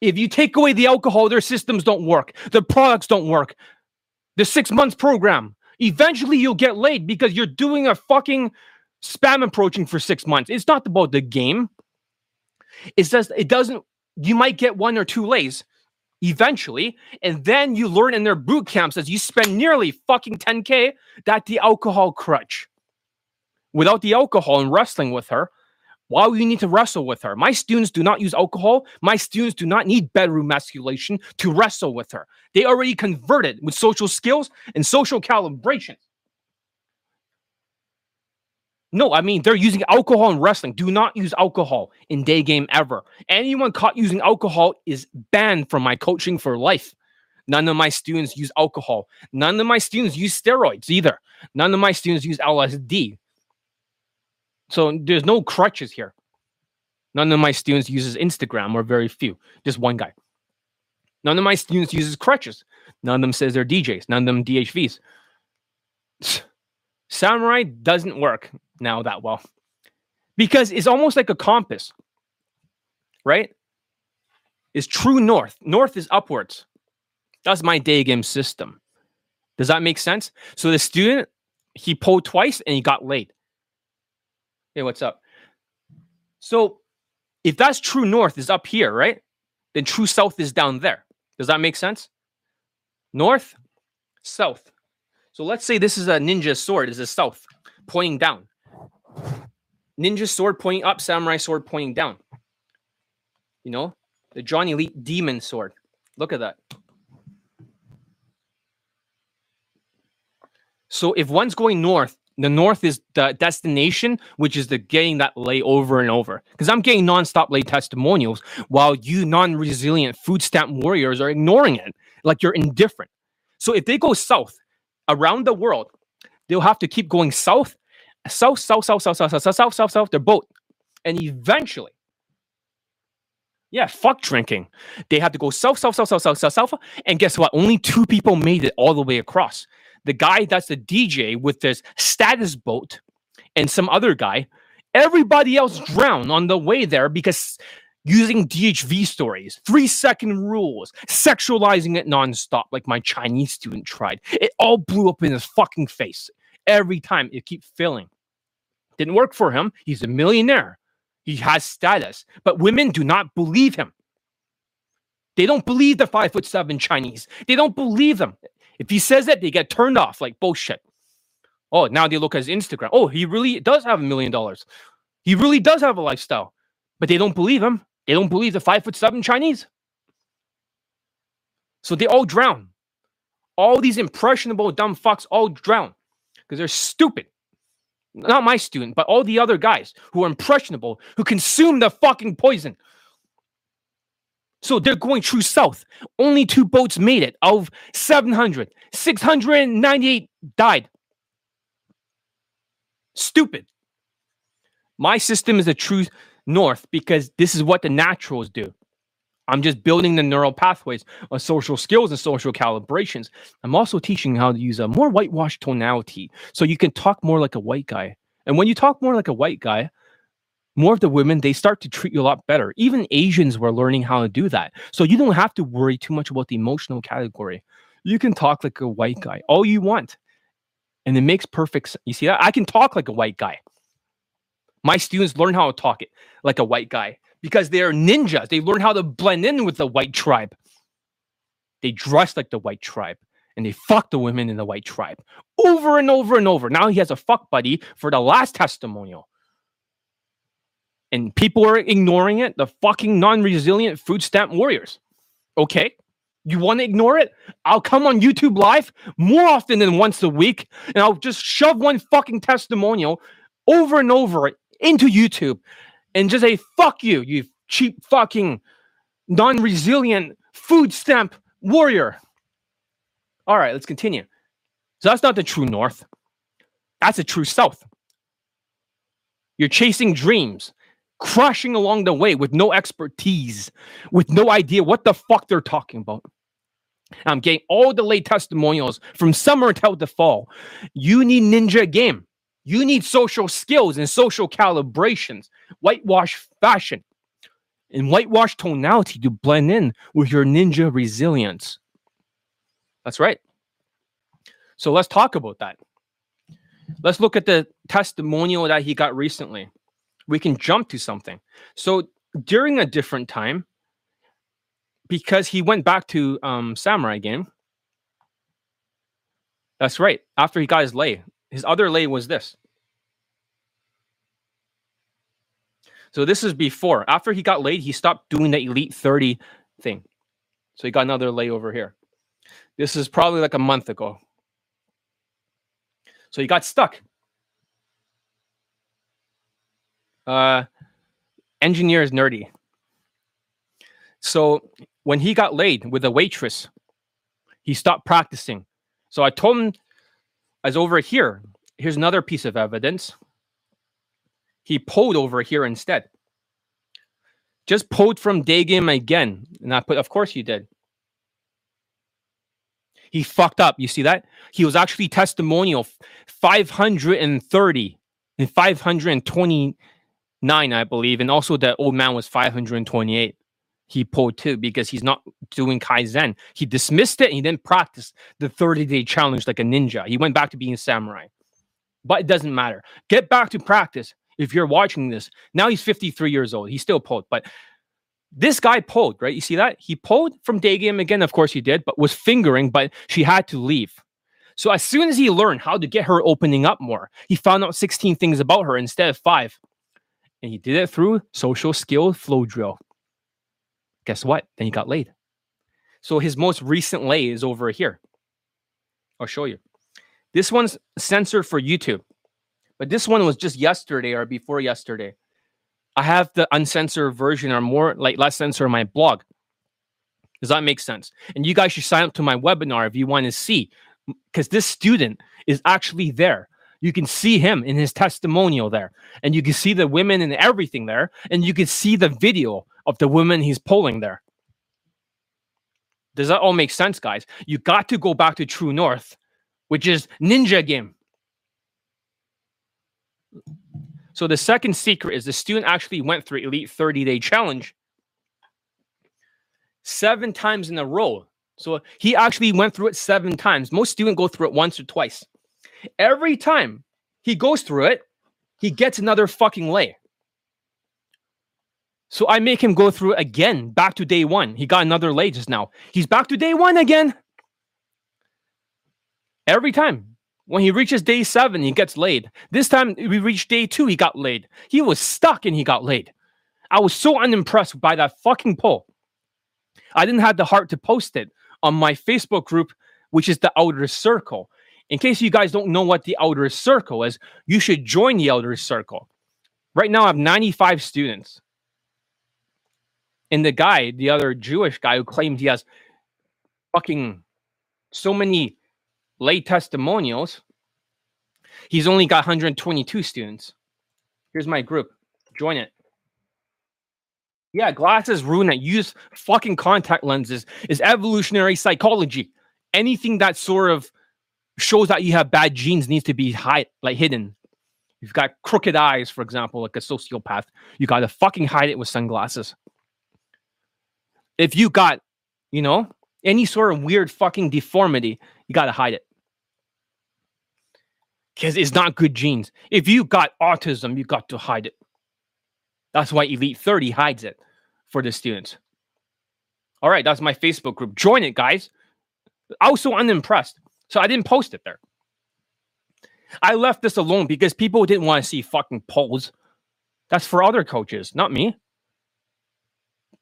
If you take away the alcohol, their systems don't work. The products don't work. The six months program. Eventually, you'll get laid because you're doing a fucking spam approaching for six months. It's not about the game. It's just it doesn't. You might get one or two lays eventually, and then you learn in their boot camps as you spend nearly fucking 10k that the alcohol crutch. Without the alcohol and wrestling with her, why would you need to wrestle with her? My students do not use alcohol. My students do not need bedroom masculation to wrestle with her. They already converted with social skills and social calibration. No, I mean they're using alcohol in wrestling. Do not use alcohol in day game ever. Anyone caught using alcohol is banned from my coaching for life. None of my students use alcohol. None of my students use steroids either. None of my students use LSD. So there's no crutches here. None of my students uses Instagram or very few. Just one guy. None of my students uses crutches. None of them says they're DJs. None of them DHVs. Samurai doesn't work now that well because it's almost like a compass, right? Is true north. North is upwards. That's my day game system. Does that make sense? So the student, he pulled twice and he got late. Hey, what's up? So if that's true north is up here, right? Then true south is down there. Does that make sense? North, south. So let's say this is a ninja sword, is a south, pointing down. Ninja sword pointing up, samurai sword pointing down. You know, the Johnny Elite demon sword. Look at that. So if one's going north, the north is the destination, which is the getting that lay over and over. Because I'm getting nonstop lay testimonials while you non-resilient food stamp warriors are ignoring it. Like you're indifferent. So if they go south around the world, they'll have to keep going south south, south, south, south, south, south, south, south, south, south, their boat. And eventually, yeah, fuck drinking. They have to go south, south, south, south, south, south, south. And guess what? Only two people made it all the way across. The guy that's the DJ with this status boat and some other guy. Everybody else drowned on the way there because using DHV stories, three second rules, sexualizing it nonstop, like my Chinese student tried. It all blew up in his fucking face every time. It keep failing. Didn't work for him. He's a millionaire. He has status, but women do not believe him. They don't believe the five foot seven Chinese. They don't believe them. If he says that, they get turned off like bullshit. Oh, now they look at his Instagram. Oh, he really does have a million dollars. He really does have a lifestyle, but they don't believe him. They don't believe the five foot seven Chinese. So they all drown. All these impressionable dumb fucks all drown because they're stupid. Not my student, but all the other guys who are impressionable, who consume the fucking poison. So they're going true south. Only two boats made it of 700. 698 died. Stupid. My system is a true north because this is what the naturals do. I'm just building the neural pathways of social skills and social calibrations. I'm also teaching how to use a more whitewashed tonality so you can talk more like a white guy. And when you talk more like a white guy, more of the women they start to treat you a lot better. Even Asians were learning how to do that. So you don't have to worry too much about the emotional category. You can talk like a white guy all you want. And it makes perfect sense. You see that? I can talk like a white guy. My students learn how to talk it like a white guy because they're ninjas. They learn how to blend in with the white tribe. They dress like the white tribe and they fuck the women in the white tribe over and over and over. Now he has a fuck buddy for the last testimonial. And people are ignoring it. The fucking non resilient food stamp warriors. Okay. You want to ignore it? I'll come on YouTube live more often than once a week and I'll just shove one fucking testimonial over and over into YouTube and just say, fuck you, you cheap fucking non resilient food stamp warrior. All right, let's continue. So that's not the true north. That's the true south. You're chasing dreams, crushing along the way with no expertise, with no idea what the fuck they're talking about. I'm getting all the late testimonials from summer until the fall. You need ninja game. You need social skills and social calibrations, whitewash fashion, and whitewash tonality to blend in with your ninja resilience. That's right. So let's talk about that. Let's look at the testimonial that he got recently. We can jump to something. So during a different time, because he went back to um, Samurai game. That's right. After he got his lay, his other lay was this. So this is before. After he got laid, he stopped doing the Elite 30 thing. So he got another lay over here. This is probably like a month ago. So he got stuck. Uh, engineer is nerdy. So when he got laid with a waitress, he stopped practicing. So I told him, as over here, here's another piece of evidence. He pulled over here instead. Just pulled from day game again. And I put, of course you did. He fucked up. You see that? He was actually testimonial 530 and 529, I believe. And also that old man was 528 he pulled too because he's not doing Kaizen. He dismissed it and he didn't practice the 30 day challenge like a ninja. He went back to being samurai. But it doesn't matter. Get back to practice if you're watching this. Now he's 53 years old. He still pulled, but this guy pulled, right? You see that? He pulled from day game again. Of course he did, but was fingering, but she had to leave. So as soon as he learned how to get her opening up more, he found out 16 things about her instead of five. And he did it through social skill flow drill. Guess what? Then he got laid. So his most recent lay is over here. I'll show you. This one's censored for YouTube, but this one was just yesterday or before yesterday. I have the uncensored version or more like less censored on my blog. Does that make sense? And you guys should sign up to my webinar if you want to see, because this student is actually there. You can see him in his testimonial there, and you can see the women and everything there, and you can see the video of the women he's pulling there. Does that all make sense, guys? You got to go back to True North, which is Ninja Game. So the second secret is the student actually went through Elite 30 Day Challenge seven times in a row. So he actually went through it seven times. Most students go through it once or twice. Every time he goes through it, he gets another fucking lay. So I make him go through again, back to day one. He got another lay just now. He's back to day one again. Every time. When he reaches day seven, he gets laid. This time we reached day two, he got laid. He was stuck and he got laid. I was so unimpressed by that fucking poll. I didn't have the heart to post it on my Facebook group which is the outer circle. In case you guys don't know what the outer circle is, you should join the outer circle. Right now, I have 95 students. And the guy, the other Jewish guy who claimed he has fucking so many lay testimonials, he's only got 122 students. Here's my group. Join it. Yeah, glasses ruin it. Use fucking contact lenses is evolutionary psychology. Anything that sort of shows that you have bad genes needs to be hide like hidden. You've got crooked eyes, for example, like a sociopath. You gotta fucking hide it with sunglasses. If you got, you know, any sort of weird fucking deformity, you gotta hide it. Because it's not good genes. If you got autism, you got to hide it. That's why Elite 30 hides it for the students. All right, that's my Facebook group. Join it, guys. I was so unimpressed. So I didn't post it there. I left this alone because people didn't want to see fucking polls. That's for other coaches, not me.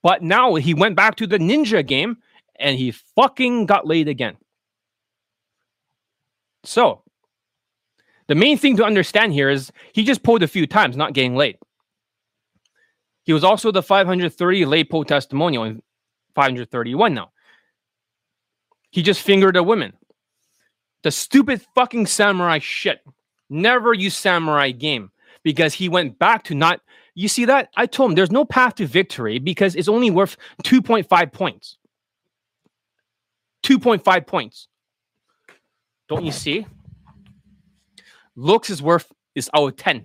But now he went back to the ninja game and he fucking got laid again. So the main thing to understand here is he just pulled a few times, not getting laid. He was also the 530 lay poll testimonial in 531 now. He just fingered a woman. The stupid fucking samurai shit. Never use samurai game because he went back to not. You see that? I told him there's no path to victory because it's only worth 2.5 points. 2.5 points. Don't you see? Looks is worth is out of 10.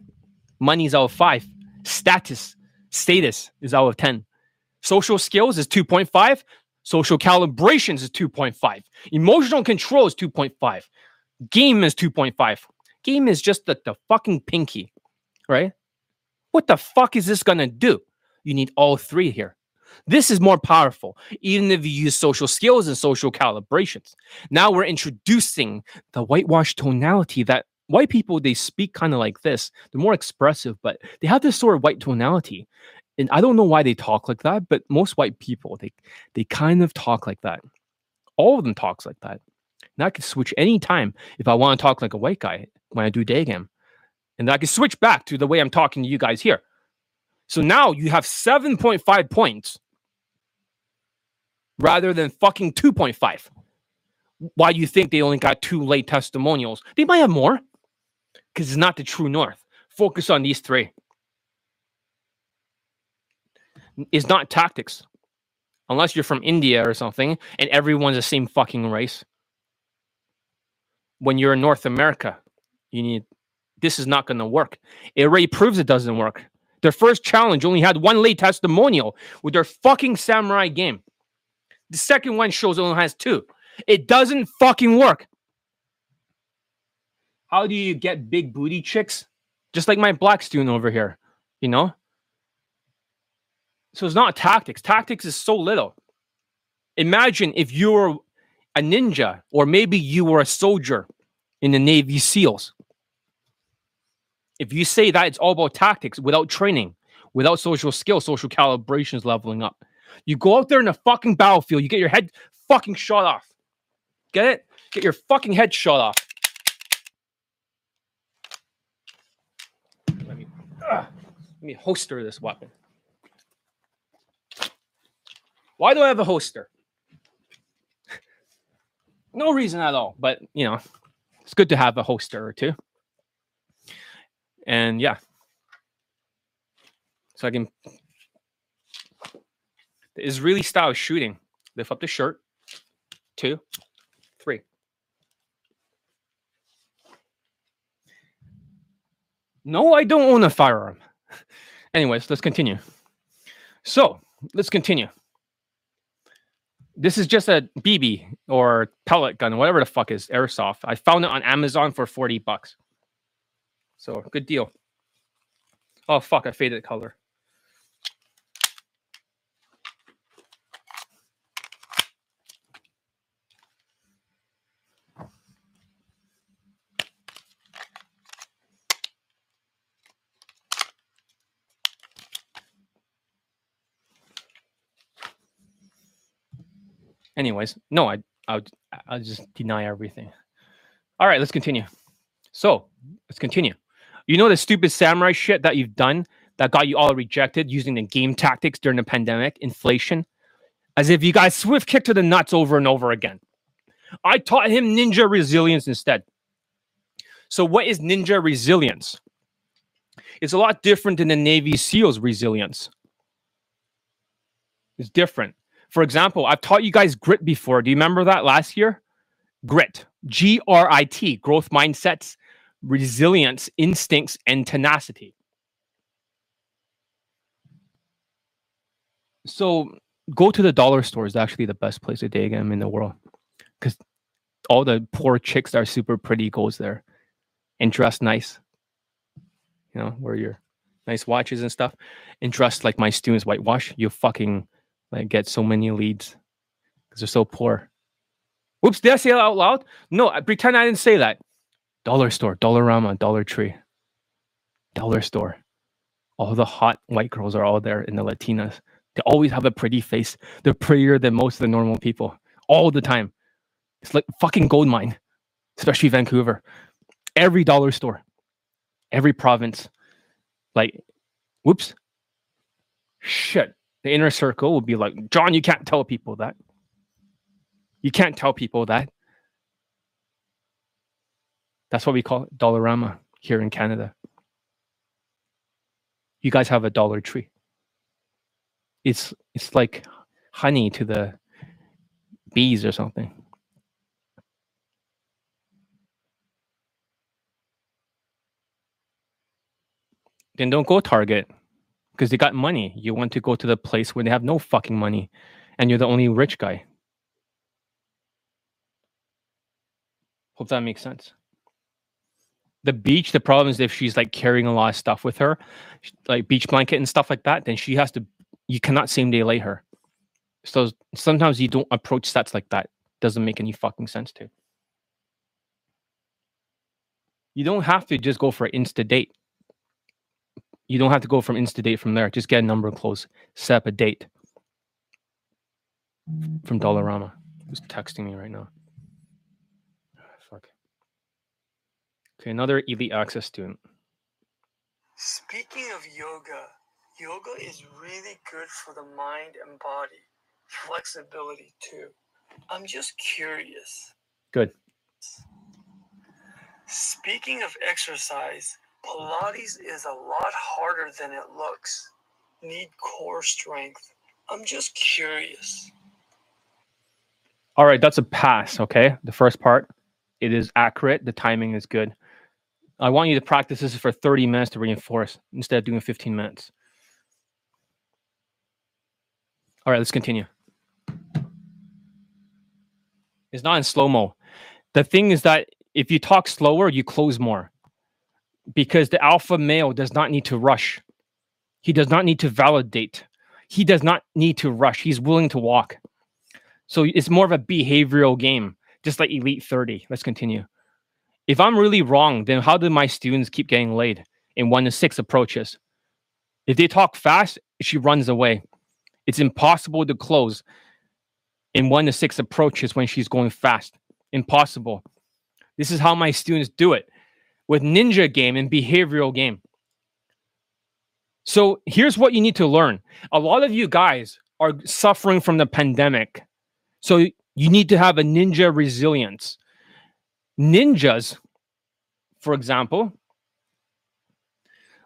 Money is out of 5. Status, status is out of 10. Social skills is 2.5. Social calibrations is 2.5. Emotional control is 2.5. Game is 2.5. Game is just the, the fucking pinky, right? What the fuck is this gonna do? You need all three here. This is more powerful, even if you use social skills and social calibrations. Now we're introducing the whitewash tonality that white people they speak kind of like this. They're more expressive, but they have this sort of white tonality and I don't know why they talk like that, but most white people they they kind of talk like that. All of them talks like that. And I can switch anytime if I want to talk like a white guy when I do day game. And I can switch back to the way I'm talking to you guys here. So now you have 7.5 points rather than fucking 2.5. Why you think they only got two late testimonials? They might have more because it's not the true north. Focus on these three is not tactics. Unless you're from India or something and everyone's the same fucking race. When you're in North America, you need this is not going to work. It already proves it doesn't work. Their first challenge only had one late testimonial with their fucking samurai game. The second one shows only has two. It doesn't fucking work. How do you get big booty chicks? Just like my black student over here, you know? So it's not tactics. Tactics is so little. Imagine if you were a ninja, or maybe you were a soldier in the Navy SEALs. If you say that it's all about tactics without training, without social skills, social calibrations leveling up, you go out there in the fucking battlefield, you get your head fucking shot off. Get it? Get your fucking head shot off. Let me, uh, let me holster this weapon. Why do I have a holster? no reason at all, but you know, it's good to have a holster or two. And yeah. So I can the Israeli style shooting. Lift up the shirt. Two, three. No, I don't own a firearm. Anyways, let's continue. So let's continue. This is just a BB or pellet gun, whatever the fuck is airsoft. I found it on Amazon for 40 bucks. So good deal. Oh fuck, I faded color. Anyways, no, I I, I'll just deny everything. All right, let's continue. So let's continue. You know the stupid samurai shit that you've done that got you all rejected using the game tactics during the pandemic, inflation, as if you guys swift kick to the nuts over and over again. I taught him ninja resilience instead. So, what is ninja resilience? It's a lot different than the Navy SEALs resilience. It's different. For example, I've taught you guys grit before. Do you remember that last year? Grit, G R I T, growth mindsets, resilience, instincts, and tenacity. So go to the dollar store is actually the best place to day game in the world because all the poor chicks that are super pretty goes there and dress nice. You know, wear your nice watches and stuff, and dress like my students whitewash. You fucking like get so many leads because they're so poor. Whoops, did I say that out loud? No, I pretend I didn't say that. Dollar store, Dollarama, Dollar Tree, Dollar store. All the hot white girls are all there in the Latinas. They always have a pretty face. They're prettier than most of the normal people all the time. It's like fucking gold mine, especially Vancouver. Every dollar store, every province. Like, whoops. Shit. The inner circle will be like, John, you can't tell people that. You can't tell people that. That's what we call Dollarama here in Canada. You guys have a Dollar Tree it's it's like honey to the bees or something. Then don't go Target because they got money. You want to go to the place where they have no fucking money and you're the only rich guy. Hope that makes sense. The beach, the problem is if she's like carrying a lot of stuff with her, like beach blanket and stuff like that, then she has to you cannot same day lay her. So sometimes you don't approach stats like that. Doesn't make any fucking sense to. You don't have to just go for insta date. You don't have to go from insta date from there. Just get a number close. Set up a date. From Dollarama. Who's texting me right now? Ah, fuck. Okay, another elite access student. Speaking of yoga, yoga is really good for the mind and body, flexibility too. I'm just curious. Good. Speaking of exercise, Pilates is a lot harder than it looks. Need core strength. I'm just curious. All right, that's a pass, okay? The first part, it is accurate, the timing is good. I want you to practice this for 30 minutes to reinforce instead of doing 15 minutes. All right, let's continue. It's not in slow mo. The thing is that if you talk slower, you close more because the alpha male does not need to rush. He does not need to validate. He does not need to rush. He's willing to walk. So it's more of a behavioral game, just like Elite 30. Let's continue. If I'm really wrong, then how do my students keep getting laid in one to six approaches? If they talk fast, she runs away. It's impossible to close in one to six approaches when she's going fast. Impossible. This is how my students do it with ninja game and behavioral game. So here's what you need to learn. A lot of you guys are suffering from the pandemic. So you need to have a ninja resilience. Ninjas, for example,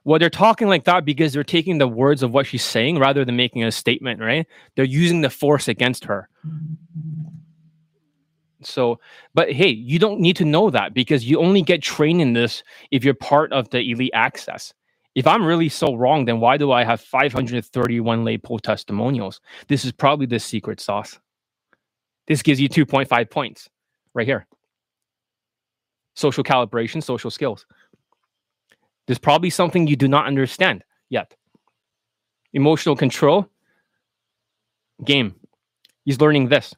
well, they're talking like that because they're taking the words of what she's saying rather than making a statement, right? They're using the force against her. So, but hey, you don't need to know that because you only get trained in this if you're part of the elite access. If I'm really so wrong, then why do I have 531 lay poll testimonials? This is probably the secret sauce. This gives you 2.5 points right here. Social calibration, social skills. There's probably something you do not understand yet. Emotional control, game. He's learning this.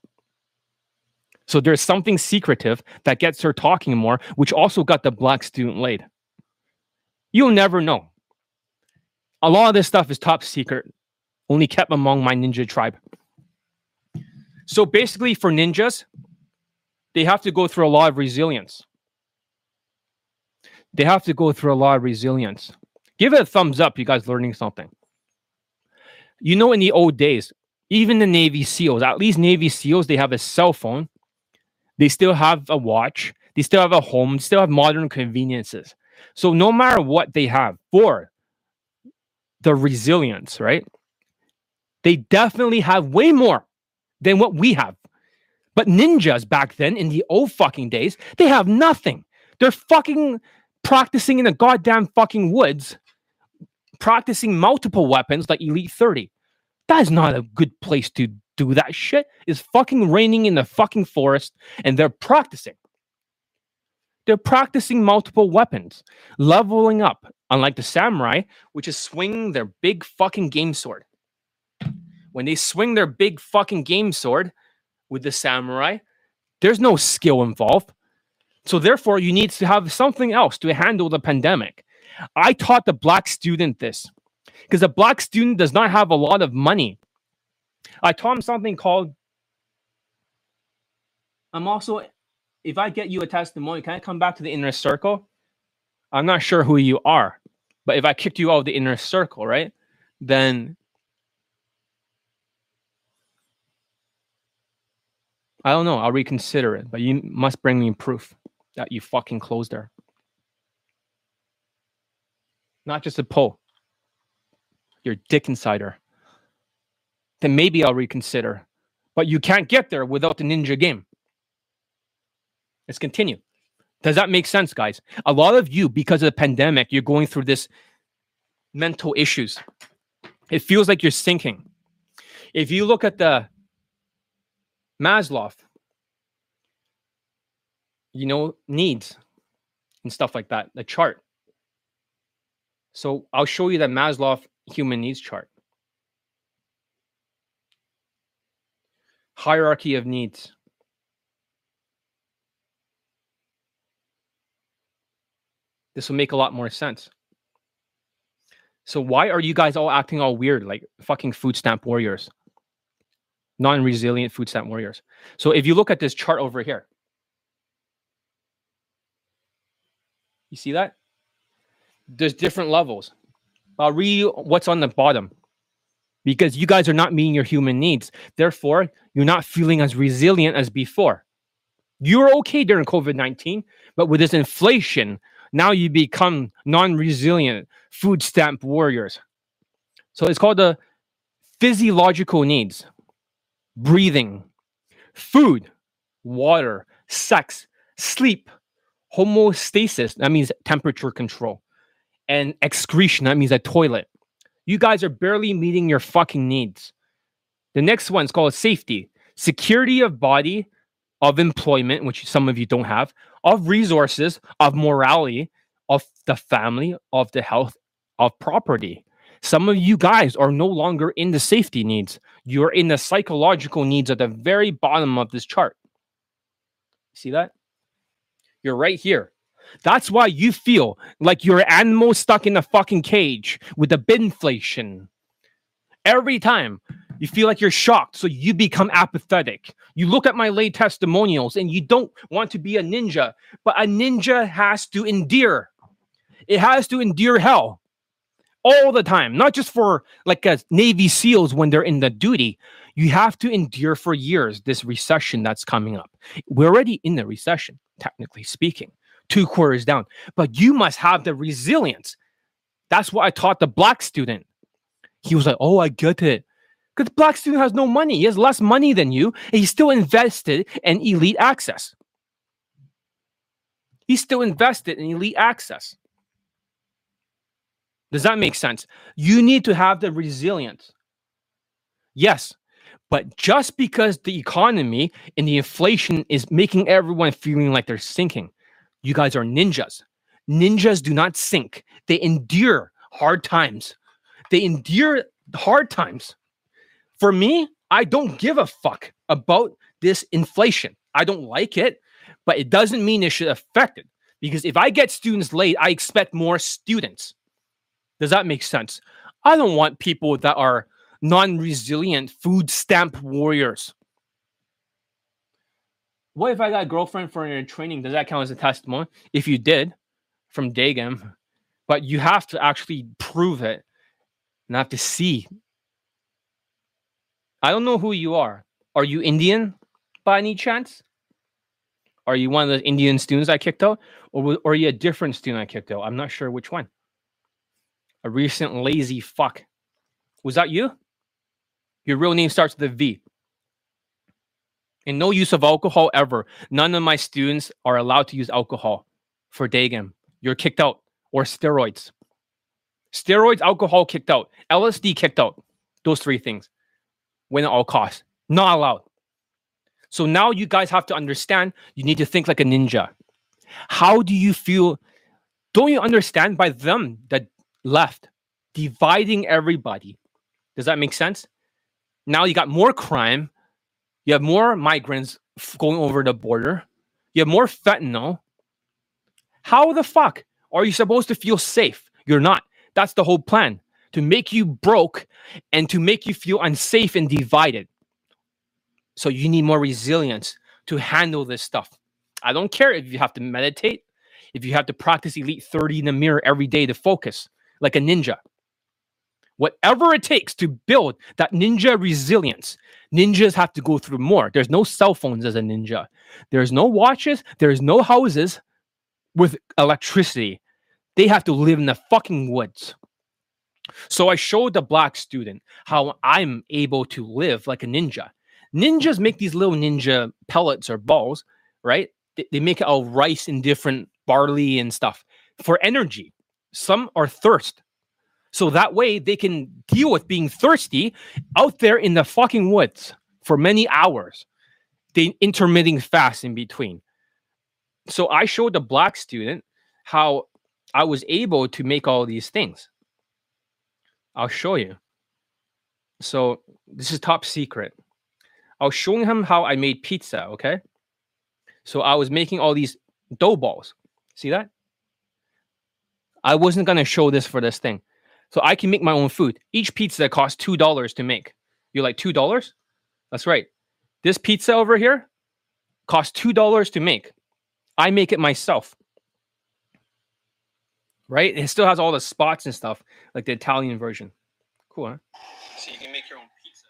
So there's something secretive that gets her talking more, which also got the black student laid. You'll never know. A lot of this stuff is top secret, only kept among my ninja tribe. So basically, for ninjas, they have to go through a lot of resilience. They have to go through a lot of resilience. Give it a thumbs up, you guys learning something. You know, in the old days, even the Navy SEALs, at least Navy SEALs, they have a cell phone. They still have a watch. They still have a home. Still have modern conveniences. So no matter what they have for the resilience, right? They definitely have way more than what we have. But ninjas back then in the old fucking days, they have nothing. They're fucking practicing in the goddamn fucking woods, practicing multiple weapons like Elite 30. That is not a good place to do that shit. It's fucking raining in the fucking forest and they're practicing. They're practicing multiple weapons, leveling up, unlike the samurai, which is swinging their big fucking game sword. When they swing their big fucking game sword with the samurai, there's no skill involved. So therefore, you need to have something else to handle the pandemic. I taught the black student this because the black student does not have a lot of money. I taught him something called I'm also if I get you a testimony, can I come back to the inner circle? I'm not sure who you are, but if I kicked you out of the inner circle, right? Then I don't know. I'll reconsider it, but you must bring me proof that you fucking closed her. Not just a poll. You're dick insider. Then maybe I'll reconsider. But you can't get there without the ninja game. Let's continue. Does that make sense, guys? A lot of you, because of the pandemic, you're going through this mental issues. It feels like you're sinking. If you look at the Maslow, you know, needs and stuff like that, the chart. So I'll show you the Maslow human needs chart. Hierarchy of needs. this will make a lot more sense. So why are you guys all acting all weird like fucking food stamp warriors? Non-resilient food stamp warriors. So if you look at this chart over here, you see that? There's different levels. I'll read you what's on the bottom because you guys are not meeting your human needs. Therefore, you're not feeling as resilient as before. You were okay during COVID 19, but with this inflation, now you become non-resilient food stamp warriors. So it's called the physiological needs: breathing, food, water, sex, sleep, homeostasis. That means temperature control, and excretion. That means a toilet. You guys are barely meeting your fucking needs. The next one is called safety, security of body, of employment, which some of you don't have, of resources, of morality, of the family, of the health, of property. Some of you guys are no longer in the safety needs. You're in the psychological needs at the very bottom of this chart. See that? You're right here. That's why you feel like you're an animal stuck in a fucking cage with the binflation. Every time you feel like you're shocked, so you become apathetic. You look at my lay testimonials and you don't want to be a ninja, but a ninja has to endure. It has to endure hell all the time, not just for like a Navy SEALs when they're in the duty. You have to endure for years this recession that's coming up. We're already in the recession, technically speaking, two quarters down, but you must have the resilience. That's what I taught the black student. He was like, Oh, I get it. Because the black student has no money. He has less money than you, and he's still invested in elite access. He's still invested in elite access. Does that make sense? You need to have the resilience. Yes, but just because the economy and the inflation is making everyone feeling like they're sinking, you guys are ninjas. Ninjas do not sink, they endure hard times. They endure hard times. For me, I don't give a fuck about this inflation. I don't like it, but it doesn't mean it should affect it. Because if I get students late, I expect more students. Does that make sense? I don't want people that are non resilient food stamp warriors. What if I got a girlfriend for your training? Does that count as a testimony? If you did from Dagam, but you have to actually prove it and have to see. I don't know who you are. Are you Indian by any chance? Are you one of the Indian students I kicked out? Or, or are you a different student I kicked out? I'm not sure which one. A recent lazy fuck. Was that you? Your real name starts with a V. And no use of alcohol ever. None of my students are allowed to use alcohol for day game. You're kicked out. Or steroids. Steroids, alcohol kicked out. LSD kicked out. Those three things. Win at all costs. Not allowed. So now you guys have to understand you need to think like a ninja. How do you feel? Don't you understand by them that left dividing everybody? Does that make sense? Now you got more crime. You have more migrants going over the border. You have more fentanyl. How the fuck are you supposed to feel safe? You're not. That's the whole plan to make you broke and to make you feel unsafe and divided. So you need more resilience to handle this stuff. I don't care if you have to meditate, if you have to practice Elite 30 in the mirror every day to focus like a ninja. Whatever it takes to build that ninja resilience, ninjas have to go through more. There's no cell phones as a ninja, there's no watches, there's no houses with electricity. They have to live in the fucking woods. So I showed the black student how I'm able to live like a ninja. Ninjas make these little ninja pellets or balls, right? They, make it out of rice and different barley and stuff for energy. Some are thirst. So that way they can deal with being thirsty out there in the fucking woods for many hours. They intermitting fast in between. So I showed the black student how I was able to make all these things. I'll show you. So this is top secret. I was showing him how I made pizza. Okay. So I was making all these dough balls. See that? I wasn't gonna show this for this thing. So I can make my own food. Each pizza costs two dollars to make. You're like two dollars? That's right. This pizza over here costs two dollars to make. I make it myself. Right? It still has all the spots and stuff, like the Italian version. Cool, huh? So you can make your own pizza.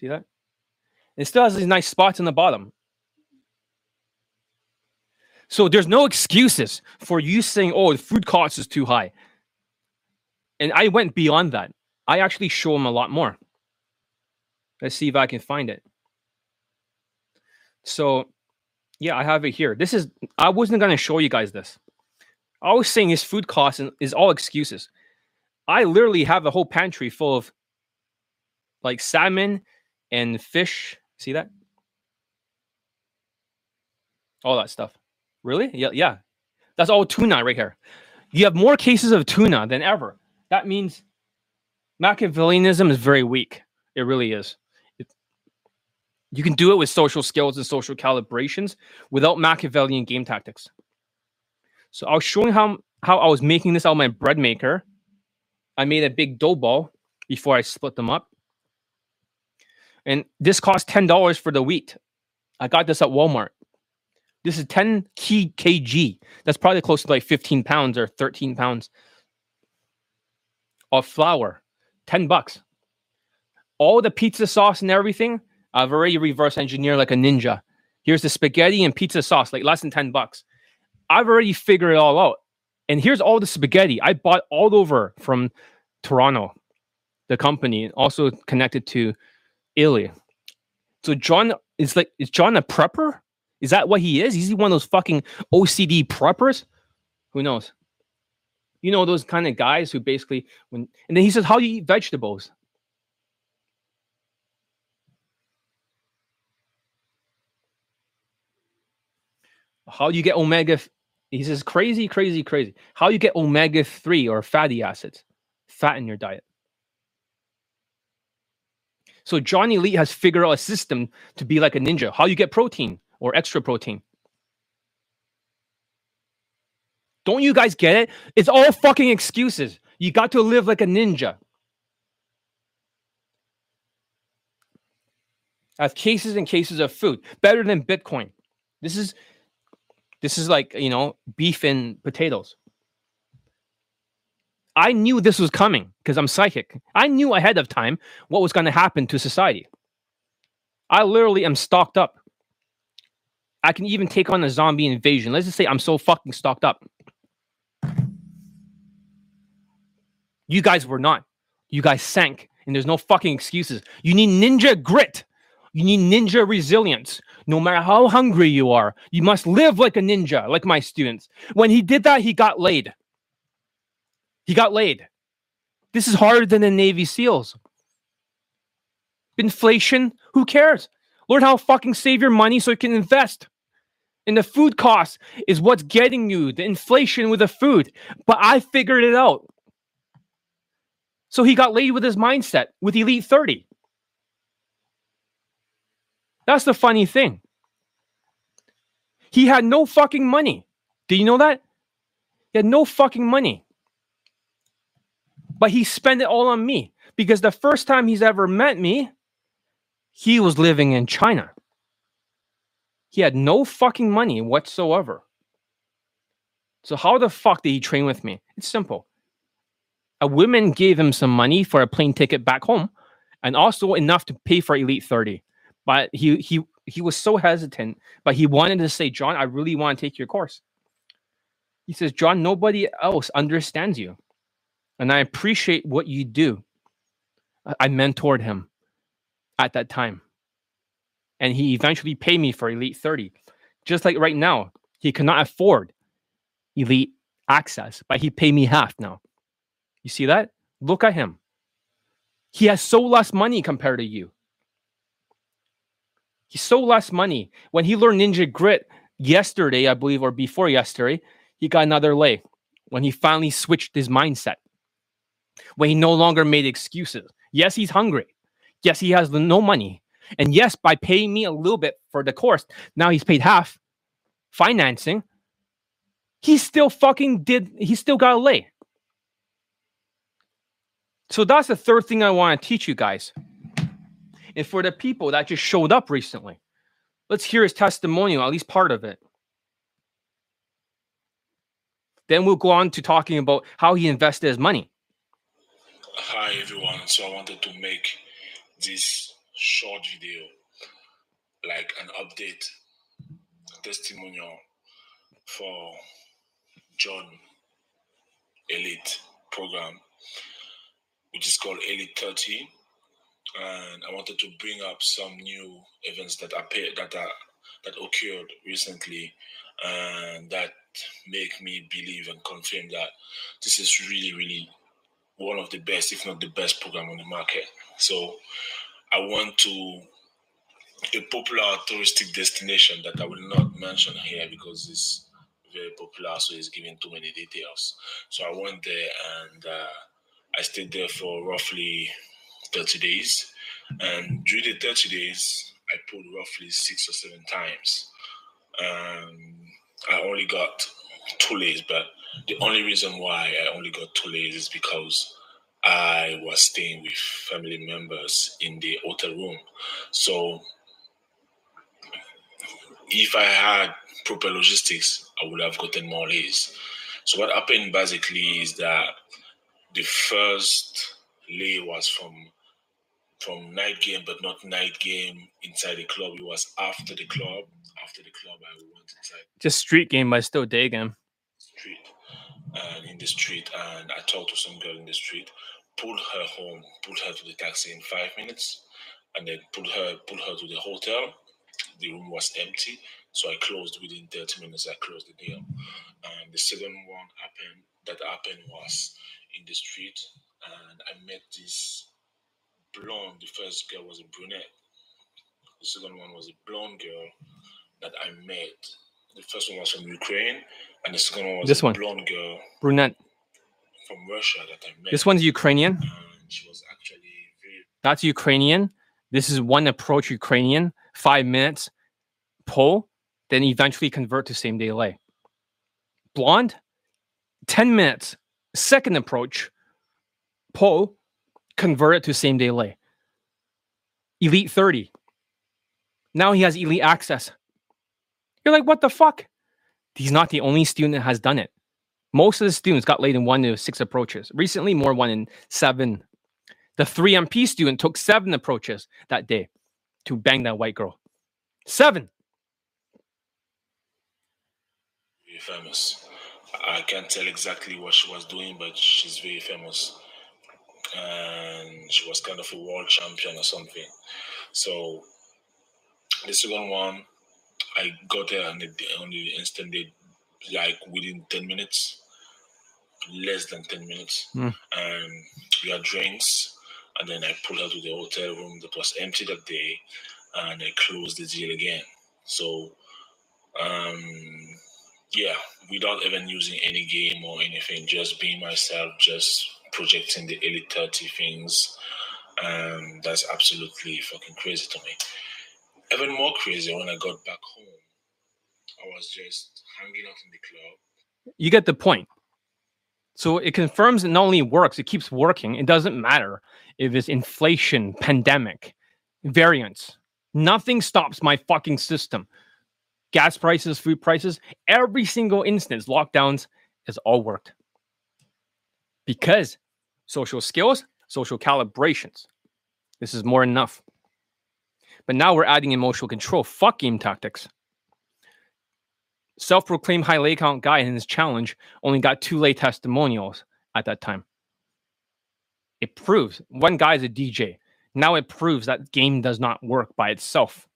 See that? It still has these nice spots in the bottom. So there's no excuses for you saying, oh, the food cost is too high. And I went beyond that. I actually show them a lot more. Let's see if I can find it. So, yeah, I have it here. This is, I wasn't going to show you guys this. I was saying his food cost is- is all excuses. I literally have a whole pantry full of like salmon and fish. See that? All that stuff. Really? Yeah, yeah. That's all tuna right here. You have more cases of tuna than ever. That means Machiavellianism is very weak. It really is. It- you can do it with social skills and social calibrations without Machiavellian game tactics. So I was showing how how I was making this out of my bread maker. I made a big dough ball before I split them up. And this cost $10 for the wheat. I got this at Walmart. This is 10 key kg. That's probably close to like 15 pounds or 13 pounds of flour. 10 bucks. All the pizza sauce and everything, I've already reverse engineered like a ninja. Here's the spaghetti and pizza sauce, like less than 10 bucks. I've already figured it all out. And here's all the spaghetti I bought all over from Toronto, the company, also connected to Italy. So John is like, is John a prepper? Is that what he is? Is he one of those fucking OCD preppers? Who knows? You know those kind of guys who basically when and then he says, How do you eat vegetables? How do you get omega? He says crazy, crazy, crazy. How do you get omega 3 or fatty acids? Fat in your diet. So John Elite has figured out a system to be like a ninja. How you get protein or extra protein. Don't you guys get it? It's all fucking excuses. You got to live like a ninja. I have cases and cases of food, better than Bitcoin. This is this is like, you know, beef and potatoes. I knew this was coming because I'm psychic. I knew ahead of time what was going to happen to society. I literally am stocked up. I can even take on a zombie invasion. Let's just say I'm so fucking stocked up. You guys were not. You guys sank, and there's no fucking excuses. You need ninja grit. You need ninja resilience. No matter how hungry you are, you must live like a ninja, like my students. When he did that, he got laid. He got laid. This is harder than the Navy SEALs. Inflation, who cares? Learn how to fucking save your money so you can invest. And the food cost is what's getting you the inflation with the food. But I figured it out. So he got laid with his mindset with Elite 30. That's the funny thing. He had no fucking money. Do you know that? He had no fucking money. But he spent it all on me because the first time he's ever met me, he was living in China. He had no fucking money whatsoever. So how the fuck did he train with me? It's simple. A woman gave him some money for a plane ticket back home and also enough to pay for Elite 30. But he he he was so hesitant, but he wanted to say, John, I really want to take your course. He says, John, nobody else understands you. And I appreciate what you do. I mentored him at that time. And he eventually paid me for Elite 30. Just like right now, he cannot afford Elite access, but he paid me half now. You see that? Look at him. He has so less money compared to you. He's so less money. When he learned Ninja Grit yesterday, I believe, or before yesterday, he got another lay when he finally switched his mindset. When he no longer made excuses. Yes, he's hungry. Yes, he has no money. And yes, by paying me a little bit for the course, now he's paid half financing. He still fucking did, he still got a lay. So that's the third thing I want to teach you guys and for the people that just showed up recently. Let's hear his testimonial, at least part of it. Then we'll go on to talking about how he invested his money. Hi everyone. So I wanted to make this short video like an update testimonial for John Elite program, which is called Elite 30 and I wanted to bring up some new events that appeared that are that occurred recently, and that make me believe and confirm that this is really, really one of the best, if not the best, program on the market. So I went to a popular touristic destination that I will not mention here because it's very popular, so it's giving too many details. So I went there and uh, I stayed there for roughly 30 days. And during the 30 days, I pulled roughly six or seven times. Um, I only got two lays, but the only reason why I only got two lays is because I was staying with family members in the hotel room. So if I had proper logistics, I would have gotten more lays. So what happened basically is that the first lay was from from night game, but not night game inside the club. It was after the club. After the club, I went inside. Just street game, but still day game. Street and in the street, and I talked to some girl in the street, pulled her home, pulled her to the taxi in five minutes, and then pulled her, pulled her to the hotel. The room was empty, so I closed within 30 minutes. I closed the deal. And the second one happened. That happened was in the street, and I met this blonde. The first girl was a brunette. The second one was a blonde girl that I met. The first one was from Ukraine, and the second one was This a one. blonde girl Brunette. from Russia that I met. This one's Ukrainian. and she was actually very That's Ukrainian. This is one approach Ukrainian. Five minutes, pull, then eventually convert to same day lay. Blonde, 10 minutes, second approach, pull, convert it to same day lay. Elite 30, Now he has elite access. You're like, what the fuck? He's not the only student that has done it. Most of the students got laid in one to six approaches. Recently, more one in seven. The 3MP student took seven approaches that day to bang that white girl. Seven. Very famous. I can't tell exactly what she was doing, but she's very famous. And she was kind of a world champion or something. So the second one, I got there on the, on the instant date, like within 10 minutes, less than 10 minutes. Mm. And we had drinks. And then I pulled her to the hotel room that was empty that day. And I closed the deal again. So, um, yeah, without even using any game or anything, just being myself, just projecting the elite 30 things. And that's absolutely fucking crazy to me. Even more crazy when I got back home, I was just hanging out in the club. You get the point. So it confirms it not only works, it keeps working. It doesn't matter if it's inflation, pandemic, variants. Nothing stops my fucking system. Gas prices, food prices, every single instance, lockdowns has all worked. Because social skills, social calibrations. This is more enough. But now we're adding emotional control. Fuck game tactics. Self proclaimed high lay count guy in his challenge only got two lay testimonials at that time. It proves one guy is a DJ. Now it proves that game does not work by itself.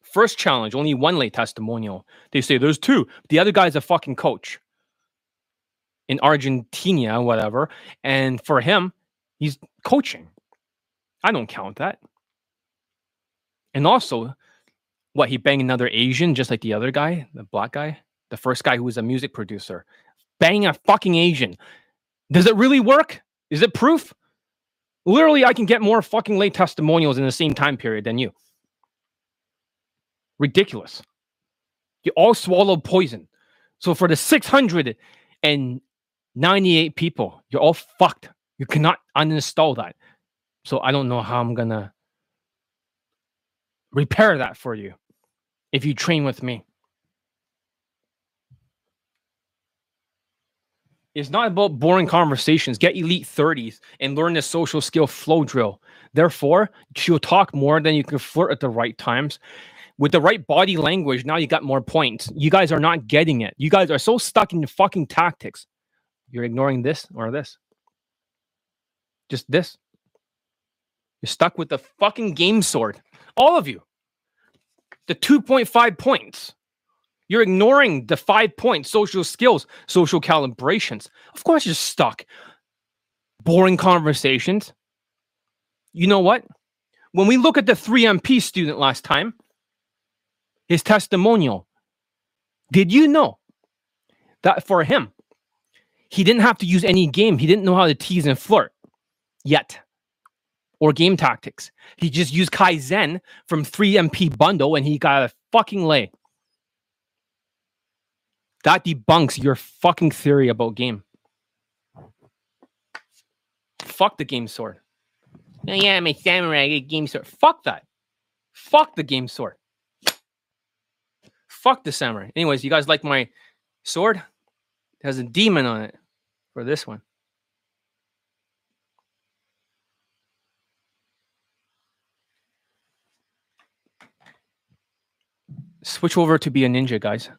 First challenge, only one lay testimonial. They say there's two. The other guy's a fucking coach in Argentina, whatever. And for him, he's coaching. I don't count that. And also, what he banged another Asian, just like the other guy, the black guy, the first guy who was a music producer, banging a fucking Asian. Does it really work? Is it proof? Literally, I can get more fucking late testimonials in the same time period than you. Ridiculous. You all swallowed poison. So for the 698 people, you're all fucked. You cannot uninstall that. So I don't know how I'm going to repair that for you if you train with me. It's not about boring conversations. Get elite 30s and learn the social skill flow drill. Therefore, she'll talk more, than you can flirt at the right times. With the right body language, now you got more points. You guys are not getting it. You guys are so stuck in your fucking tactics. You're ignoring this or this. Just this. You're stuck with the fucking game sword. All of you. The 2.5 points. You're ignoring the five points social skills, social calibrations. Of course, you're stuck. Boring conversations. You know what? When we look at the 3MP student last time, his testimonial, did you know that for him, he didn't have to use any game? He didn't know how to tease and flirt yet or game tactics. He just used Kaizen from 3MP bundle and he got a fucking lay. That debunks your fucking theory about game. Fuck the game sword. Oh, yeah, I'm a samurai. I game sword. Fuck that. Fuck the game sword. Fuck the samurai. Anyways, you guys like my sword? It has a demon on it for this one. Switch over to be a ninja, guys.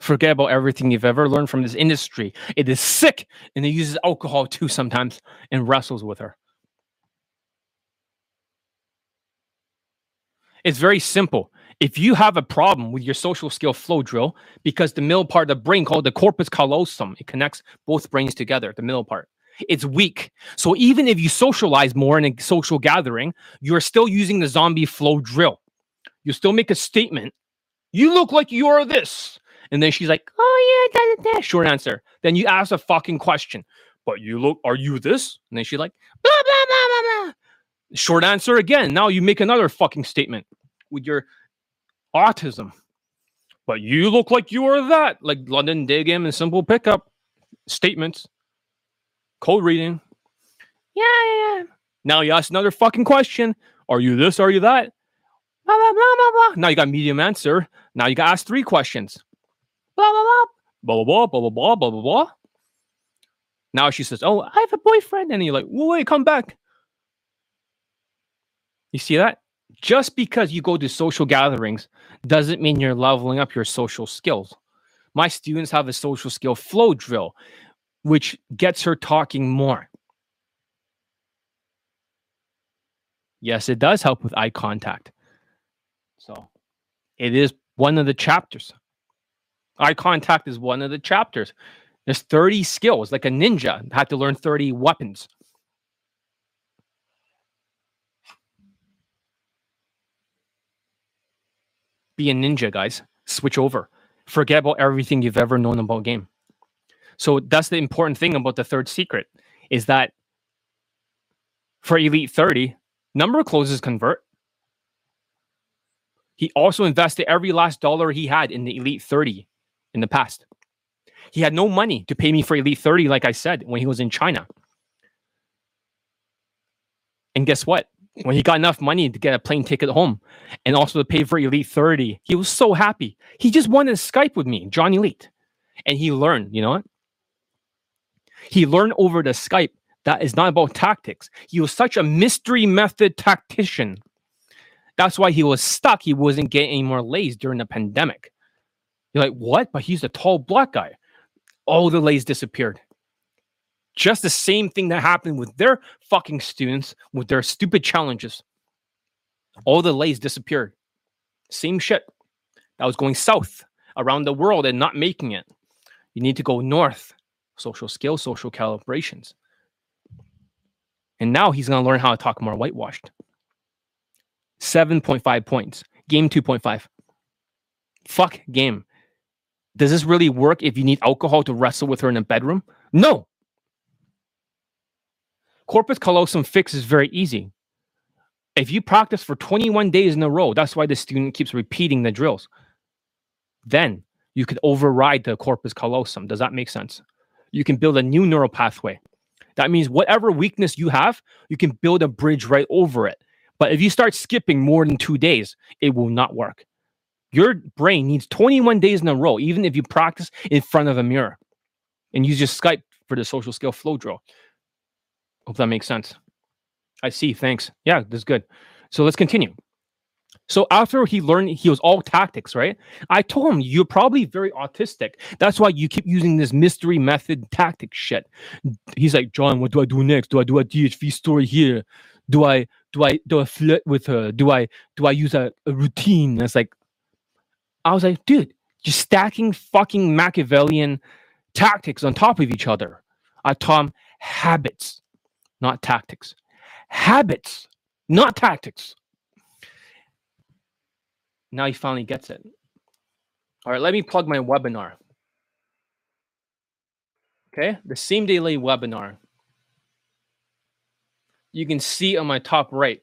Forget about everything you've ever learned from this industry. It is sick, and it uses alcohol too sometimes and wrestles with her. It's very simple. If you have a problem with your social skill flow drill, because the middle part of the brain called the corpus callosum, it connects both brains together, the middle part. It's weak. So even if you socialize more in a social gathering, you're still using the zombie flow drill. You still make a statement. You look like you're this. And then she's like, oh yeah, da, da, da. short answer. Then you ask a fucking question. But you look, are you this? And then she's like, blah, blah, blah, blah, blah. Short answer again. Now you make another fucking statement with your autism. But you look like you are that, like London Daygame and simple pickup statements, code reading. Yeah, yeah, yeah. Now you ask another fucking question. Are you this? Are you that? Blah, blah, blah, blah, blah. Now you got medium answer. Now you got to ask three questions. Blah, blah, blah. Blah, blah, blah, blah, blah, blah, blah, blah. Now she says, Oh, I have a boyfriend. And you're like, Whoa, Wait, come back. You see that? Just because you go to social gatherings doesn't mean you're leveling up your social skills. My students have a social skill flow drill, which gets her talking more. Yes, it does help with eye contact. So it is one of the chapters. Eye contact is one of the chapters. There's 30 skills, like a ninja had to learn 30 weapons. Be a ninja, guys. Switch over. Forget about everything you've ever known about game. So that's the important thing about the third secret is that for Elite 30, number closes convert. He also invested every last dollar he had in the Elite 30 in the past. He had no money to pay me for Elite 30, like I said, when he was in China. And guess what? When he got enough money to get a plane ticket home and also to pay for Elite 30, he was so happy. He just wanted to Skype with me, John Elite. And he learned, you know what? He learned over the Skype that is not about tactics. He was such a mystery method tactician. That's why he was stuck. He wasn't getting any more lays during the pandemic. You're like, what? But he's a tall black guy. All the lays disappeared. Just the same thing that happened with their fucking students with their stupid challenges. All the lays disappeared. Same shit. That was going south around the world and not making it. You need to go north. Social skills, social calibrations. And now he's going to learn how to talk more whitewashed. 7.5 points. Game 2.5. Fuck game. Does this really work if you need alcohol to wrestle with her in a bedroom? No. Corpus callosum fix is very easy. If you practice for 21 days in a row, that's why the student keeps repeating the drills. Then you could override the corpus callosum. Does that make sense? You can build a new neural pathway. That means whatever weakness you have, you can build a bridge right over it. But if you start skipping more than two days, it will not work. Your brain needs 21 days in a row, even if you practice in front of a mirror and use your Skype for the social skill flow drill. Hope that makes sense. I see. Thanks. Yeah, that's good. So let's continue. So after he learned he was all tactics, right? I told him you're probably very autistic. That's why you keep using this mystery method tactic shit. He's like, John, what do I do next? Do I do a DHV story here? Do I do I do I flirt with her? Do I do I use a, a routine? And it's like, I was like, dude, you're stacking fucking Machiavellian tactics on top of each other. I taught him habits, not tactics. Habits, not tactics. Now he finally gets it. All right, let me plug my webinar. Okay, the same day webinar. You can see on my top right.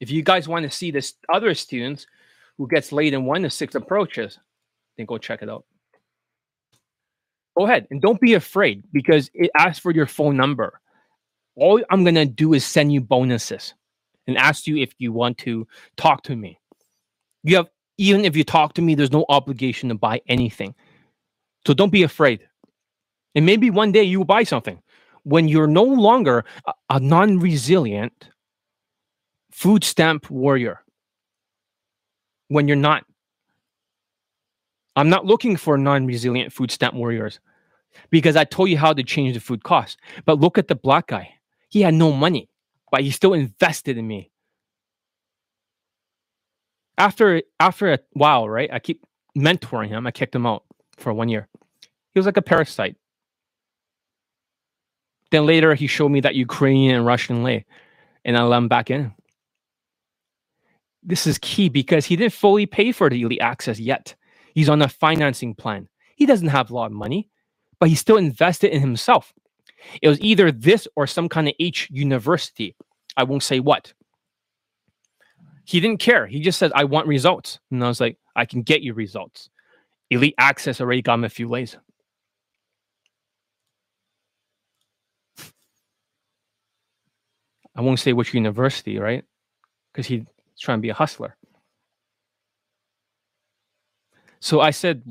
If you guys want to see this other students who gets laid in one to six approaches, then go check it out. Go ahead and don't be afraid because it asks for your phone number. All I'm gonna do is send you bonuses and ask you if you want to talk to me. You have even if you talk to me, there's no obligation to buy anything. So don't be afraid. And maybe one day you will buy something when you're no longer a, a non-resilient food stamp warrior. When you're not. I'm not looking for non-resilient food stamp warriors because I told you how to change the food cost. But look at the black guy. He had no money, but he still invested in me after after a while, right? I keep mentoring him. I kicked him out for one year. He was like a parasite. Then later he showed me that Ukrainian and Russian lay, and I let him back in. This is key because he didn't fully pay for the elite access yet. He's on a financing plan. He doesn't have a lot of money, but he still invested in himself. It was either this or some kind of H university. I won't say what. He didn't care. He just said, I want results. And I was like, I can get you results. Elite Access already got him a few ways. I won't say which university, right? because he's trying to be a hustler. So I said,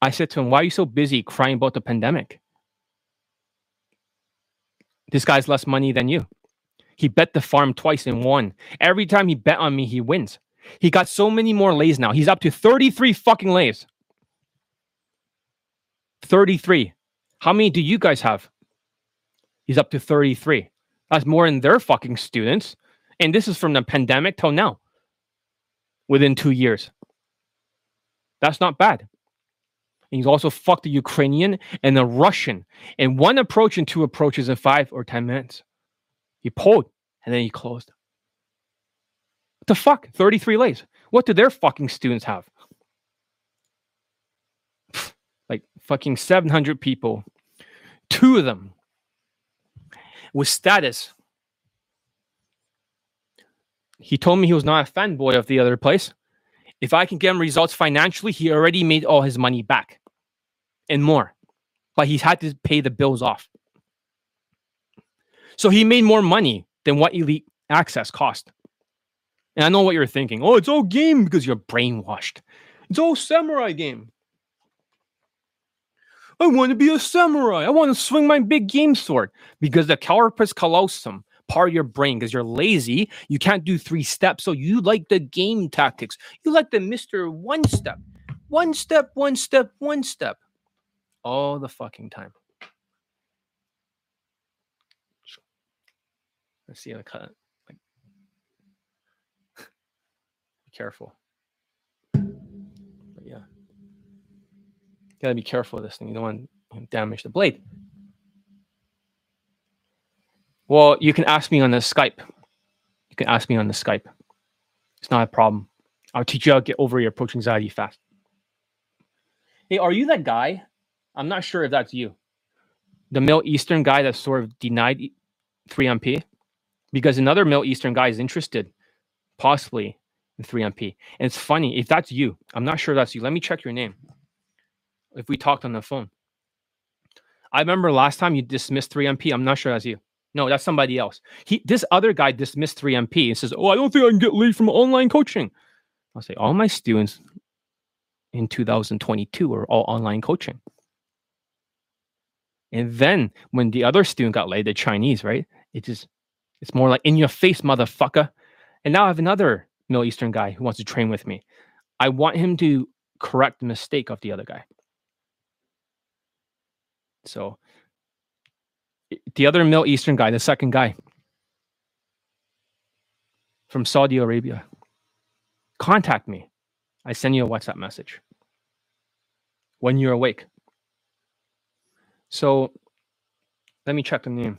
I said to him, Why are you so busy crying about the pandemic? This guy's less money than you. He bet the farm twice and won. Every time he bet on me, he wins. He got so many more lays now. He's up to 33 fucking lays. 33. How many do you guys have? He's up to 33. That's more than their fucking students. And this is from the pandemic till now, within two years. That's not bad. And he's also fucked the Ukrainian and the Russian in one approach and two approaches in five or 10 minutes. He pulled and then he closed. What the fuck? 33 lays. What do their fucking students have? Like fucking 700 people. Two of them with status. He told me he was not a fanboy of the other place. If I can get him results financially, he already made all his money back and more. But he's had to pay the bills off. So he made more money than what Elite Access cost. And I know what you're thinking. Oh, it's all game because you're brainwashed. It's all samurai game. I want to be a samurai. I want to swing my big game sword because the corpus callosum part of your brain because you're lazy. You can't do three steps. So you like the game tactics. You like the Mr. One Step. One step, one step, one step. All the fucking time. Let's see to cut. Be careful. Gotta be careful with this thing. You don't want to damage the blade. Well, you can ask me on the Skype. You can ask me on the Skype. It's not a problem. I'll teach you how to get over your approach anxiety fast. Hey, are you that guy? I'm not sure if that's you. The Middle Eastern guy that sort of denied 3MP? Because another Middle Eastern guy is interested, possibly, in 3MP. And it's funny, if that's you, I'm not sure that's you. Let me check your name. If we talked on the phone. I remember last time you dismissed 3MP. I'm not sure that's you. No, that's somebody else. He this other guy dismissed 3MP and says, Oh, I don't think I can get lead from online coaching. I'll say, all my students in 2022 are all online coaching. And then when the other student got laid, the Chinese, right? It just it's more like in your face, motherfucker. And now I have another Middle Eastern guy who wants to train with me. I want him to correct the mistake of the other guy. So the other Middle Eastern guy, the second guy from Saudi Arabia, contact me. I send you a WhatsApp message when you're awake. So let me check the name.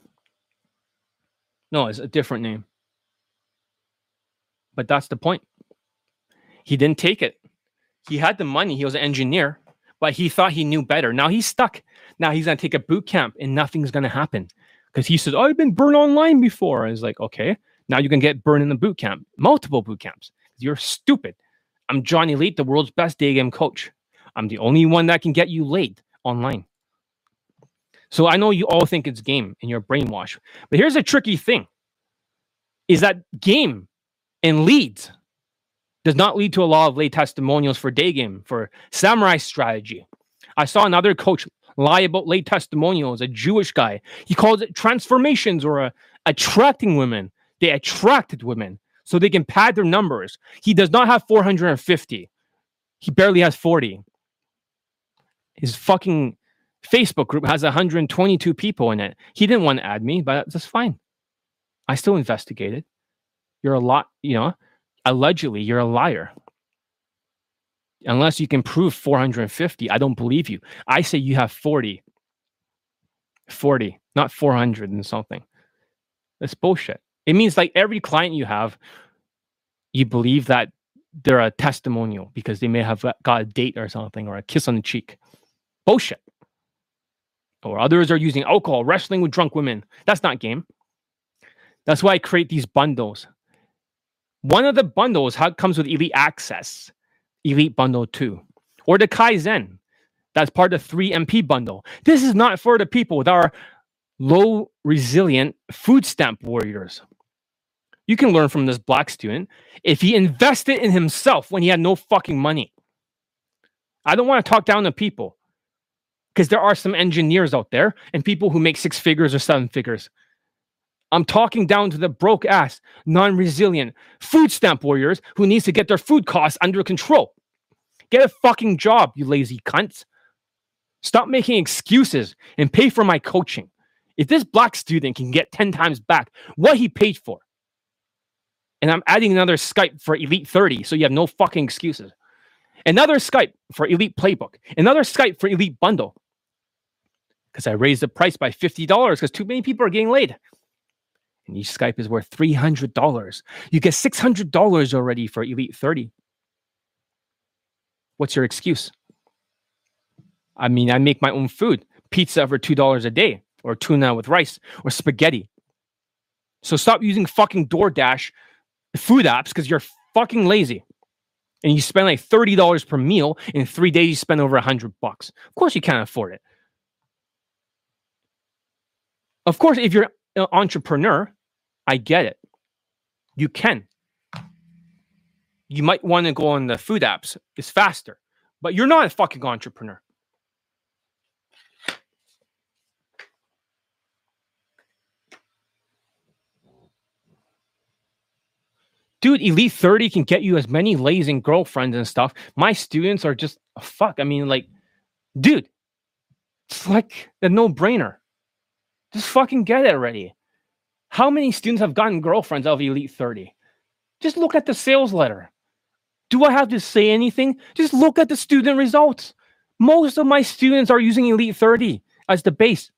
No, it's a different name. But that's the point. He didn't take it. He had the money. He was an engineer, but he thought he knew better. Now he's stuck. Now he's going to take a boot camp and nothing's going to happen because he says, oh, I've been burned online before. And it's like, okay, now you can get burned in the boot camp, multiple boot camps. You're stupid. I'm John Elite, the world's best day game coach. I'm the only one that can get you late online. So I know you all think it's game and you're brainwashed. But here's a tricky thing is that game and leads does not lead to a lot of late testimonials for day game, for samurai strategy. I saw another coach lie about late testimonials, a Jewish guy. He calls it transformations or uh, attracting women. They attracted women so they can pad their numbers. He does not have 450. He barely has 40. His fucking Facebook group has 122 people in it. He didn't want to add me, but that's fine. I still investigated. You're a lot, you know, allegedly, you're a liar. Unless you can prove 450, I don't believe you. I say you have 40. 40, not 400 and something. That's bullshit. It means like every client you have, you believe that they're a testimonial because they may have got a date or something or a kiss on the cheek. Bullshit. Or others are using alcohol, wrestling with drunk women. That's not game. That's why I create these bundles. One of the bundles comes with elite access, elite bundle two, or the Kaizen. That's part of the 3MP bundle. This is not for the people that are low resilient food stamp warriors. You can learn from this black student if he invested in himself when he had no fucking money. I don't want to talk down to people because there are some engineers out there and people who make six figures or seven figures. I'm talking down to the broke ass, non resilient food stamp warriors who needs to get their food costs under control. Get a fucking job, you lazy cunts. Stop making excuses and pay for my coaching. If this black student can get 10 times back what he paid for, and I'm adding another Skype for Elite 30, so you have no fucking excuses. Another Skype for Elite Playbook, another Skype for Elite Bundle. Because I raised the price by $50 because too many people are getting laid. And each Skype is worth $300. You get $600 already for Elite 30. What's your excuse? I mean, I make my own food pizza for $2 a day, or tuna with rice, or spaghetti. So stop using fucking DoorDash food apps because you're fucking lazy. And you spend like $30 per meal. In three days, you spend over 100 bucks. Of course, you can't afford it. Of course, if you're an entrepreneur, I get it. You can. You might want to go on the food apps. It's faster. But you're not a fucking entrepreneur. dude, Elite 30 can get you as many lazy girlfriends and stuff. My students are just fuck. I mean, like, dude, it's like a no brainer. Just fucking get it already. How many students have gotten girlfriends out of Elite 30? Just look at the sales letter. Do I have to say anything? Just look at the student results. Most of my students are using Elite 30 as the base.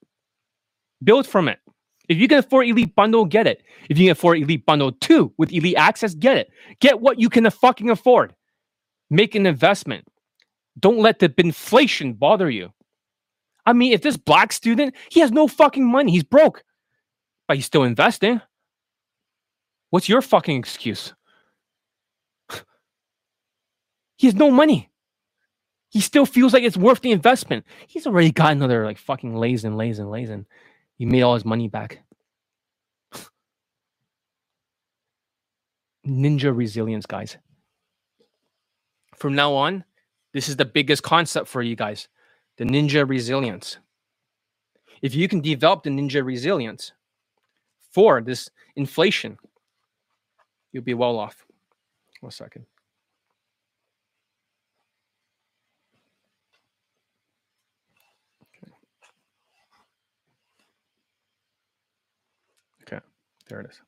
Build from it. If you can afford Elite Bundle, get it. If you can afford Elite Bundle 2 with Elite Access, get it. Get what you can fucking afford. Make an investment. Don't let the inflation bother you. I mean, if this black student, he has no fucking money, he's broke, but he's still investing. What's your fucking excuse? he has no money. He still feels like it's worth the investment. He's already got another like fucking lays and lays and lays and he made all his money back. Ninja resilience, guys. From now on, this is the biggest concept for you guys the ninja resilience. If you can develop the ninja resilience for this inflation, you'll be well off. One second. Okay, There it is.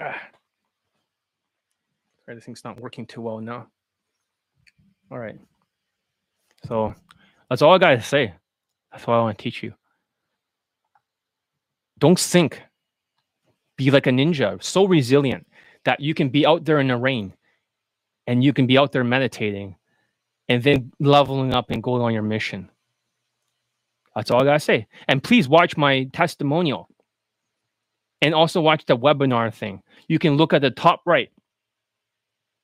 Ah. Sorry, this thing's not working too well now. All right. So that's all I got to say. That's all I want to teach you. Don't sink. Be like a ninja, so resilient that you can be out there in the rain and you can be out there meditating and then leveling up and going on your mission. That's all I got to say. And please watch my testimonial and also watch the webinar thing. You can look at the top right.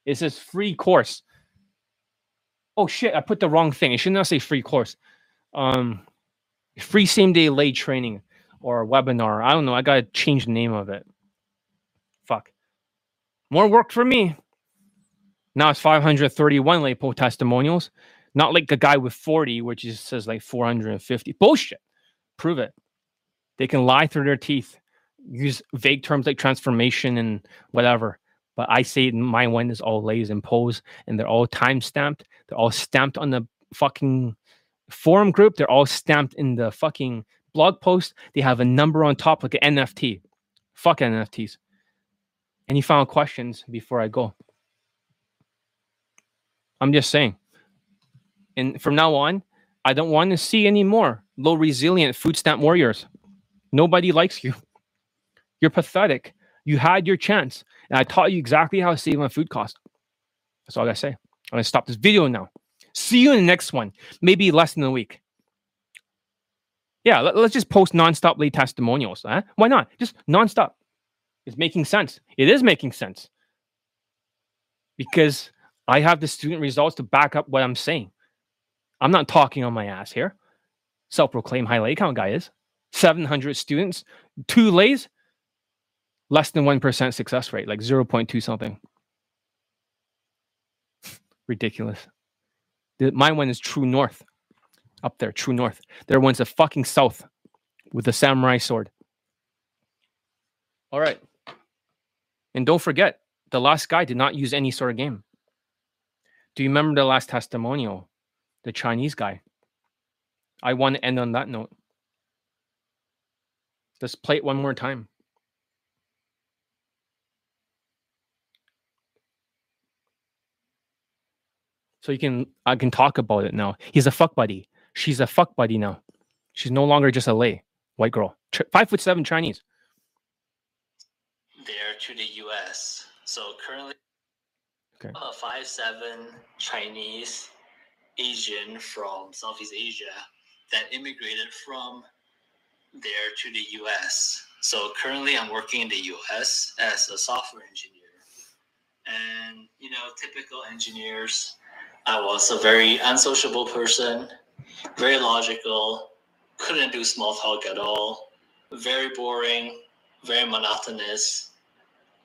It says free course. Oh shit, I put the wrong thing. It should not say free course. Um, free same day lay training or a webinar. I don't know. I gotta change the name of it. Fuck. More work for me. Now it's 531 LayPo testimonials. Not like the guy with 40, which is, says like 450. Bullshit. Prove it. They can lie through their teeth use vague terms like transformation and whatever. But I say my one is all lays and pose, and they're all time stamped. They're all stamped on the fucking forum group. They're all stamped in the fucking blog post. They have a number on top like an NFT. Fuck NFTs. Any final questions before I go? I'm just saying. And from now on, I don't want to see any more low resilient food stamp warriors. Nobody likes you. You're pathetic. You had your chance. And I taught you exactly how to save on food cost. That's all I gotta say. I'm to stop this video now. See you in the next one. Maybe less than a week. Yeah, let, us just post nonstop lead testimonials. Why not? Just nonstop. It's making sense. It is making sense. Because I have the student results to back up what I'm saying. I'm not talking on my ass here. Self proclaimed high lay count guy is 700 students, two lays, less than 1% success rate, like 0.2 something. Ridiculous. The, my one is true north. Up there, true north. There one's a fucking south with a samurai sword. All right. And don't forget, the last guy did not use any sort of game. Do you remember the last testimonial? The Chinese guy. I want to end on that note. Let's play it one more time. So you can I can talk about it now. He's a fuck buddy. She's a fuck buddy now. She's no longer just a lay white girl. Ch- five foot seven Chinese. there to the U.S. So currently, Okay. a five seven Chinese Asian from Southeast Asia that immigrated from there to the U.S. So currently, I'm working in the U.S. as a software engineer, and you know, typical engineers. I was a very unsociable person, very logical, couldn't do small talk at all, very boring, very monotonous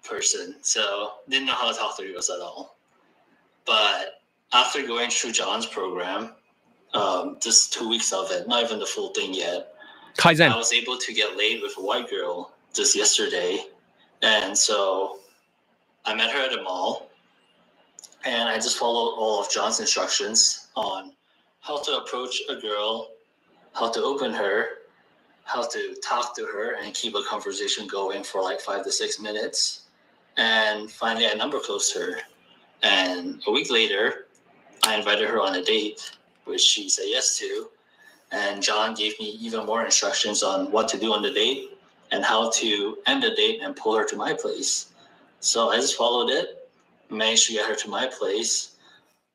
person. So didn't know how to talk to girls at all. But after going through John's program, um, just two weeks of it, not even the full thing yet, I was able to get laid with a white girl just yesterday. And so I met her at a mall and I just followed all of John's instructions on how to approach a girl, how to open her, how to talk to her and keep a conversation going for like five to six minutes. And finally, I number closed her. And a week later, I invited her on a date, which she said yes to. And John gave me even more instructions on what to do on the date and how to end the date and pull her to my place. So I just followed it, managed to get her to my place,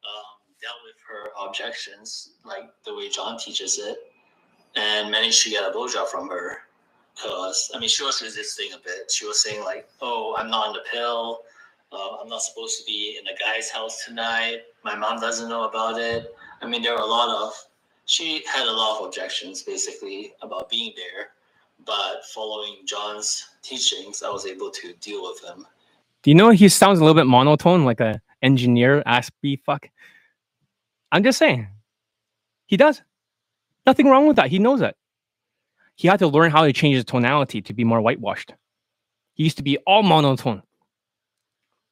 um, dealt with her objections like the way John teaches it, and managed to get a blowjob from her. Cause I mean, she was resisting a bit. She was saying like, "Oh, I'm not on the pill. Uh, I'm not supposed to be in a guy's house tonight. My mom doesn't know about it." I mean, there were a lot of. She had a lot of objections, basically, about being there. But following John's teachings, I was able to deal with them. Do you know he sounds a little bit monotone, like a engineer B fuck? I'm just saying. He does. Nothing wrong with that. He knows that. He had to learn how to change his tonality to be more whitewashed. He used to be all monotone.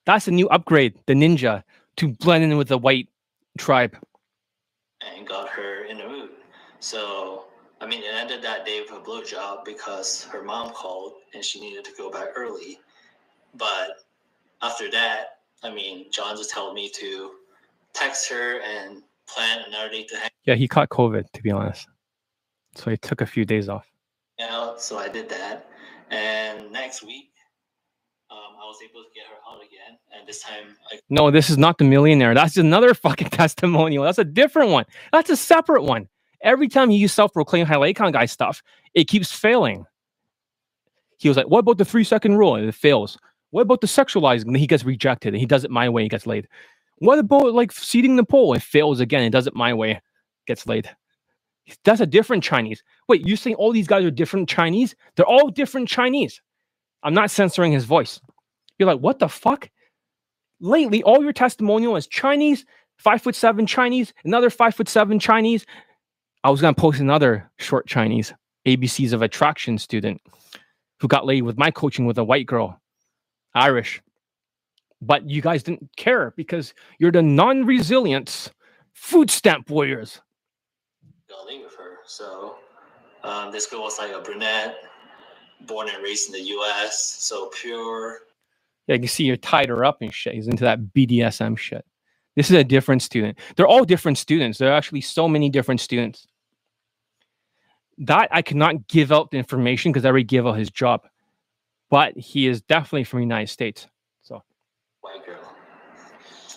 That's a new upgrade, the ninja, to blend in with the white tribe. and got her in the mood. So, I mean, it ended that day with a blowjob because her mom called and she needed to go back early. But after that, I mean, John just told me to text her and plan another date to hang Yeah, he caught COVID, to be honest. So he took a few days off. out. So I did that. And next week, um, I was able to get her out again. And this time, I No, this is not the millionaire. That's another fucking testimonial. That's a different one. That's a separate one. Every time he used self-proclaimed high lay count guy stuff, it keeps failing. He was like, "What about the three-second rule?" And it fails. What about the sexualizing? And he gets rejected, and he does it my way. He gets laid. What about like seating the pole? It fails again. It does it my way. Gets laid. That's a different Chinese. Wait, you saying all these guys are different Chinese? They're all different Chinese. I'm not censoring his voice. You're like, what the fuck? Lately, all your testimonial is Chinese, five foot seven Chinese, another five foot seven Chinese. I was gonna post another short Chinese ABCs of attraction student who got laid with my coaching with a white girl, Irish. But you guys didn't care because you're the non-resilient food stamp warriors. laid with her. So um, this girl was like a brunette, born and raised in the U.S. So pure, Yeah, you can see you tied her up and shit. He's into that BDSM shit. This is a different student. They're all different students. There are actually so many different students. That I cannot give out the information because I already gave out his job. But he is definitely from the United States.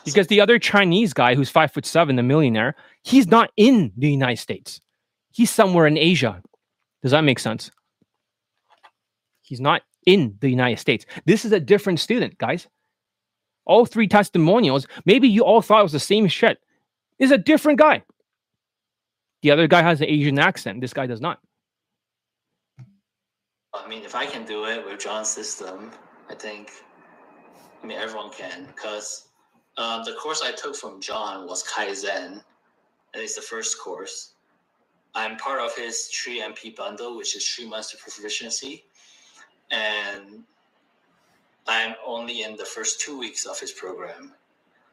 Because the other Chinese guy who's five foot seven, the millionaire, he's not in the United States. He's somewhere in Asia. Does that make sense? He's not in the United States. This is a different student, guys. All three testimonials, maybe you all thought it was the same shit, is a different guy. The other guy has an Asian accent. This guy does not. I mean, if I can do it with John's system, I think. I mean, everyone can because um, the course I took from John was Kaizen. At least the first course. I'm part of his Tree MP bundle, which is Tree Master Proficiency, and I'm only in the first two weeks of his program.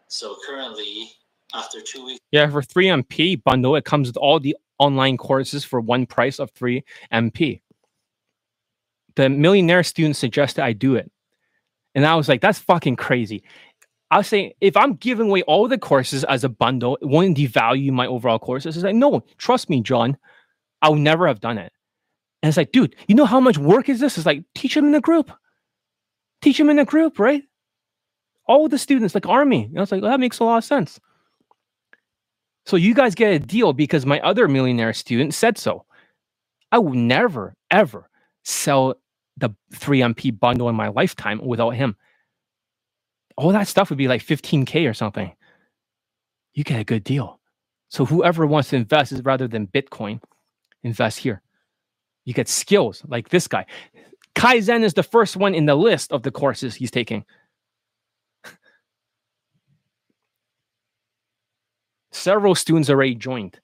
So currently, after two weeks, Yeah, for 3MP bundle, it comes with all the online courses for one price of 3MP. The millionaire student suggested I do it. And I was like, that's fucking crazy. I was saying, if I'm giving away all the courses as a bundle, it won't devalue my overall courses. It's like, no, trust me, John, I would never have done it. And it's like, dude, you know how much work is this? It's like, teach them in a group. Teach them in a group, right? All the students, like army. And I was like, well, that makes a lot of sense. So you guys get a deal because my other millionaire student said so. I would never, ever sell the 3MP bundle in my lifetime without him. All that stuff would be like 15K or something. You get a good deal. So whoever wants to invest is rather than Bitcoin, invest here. You get skills like this guy. Kaizen is the first one in the list of the courses he's taking. Several students already joined.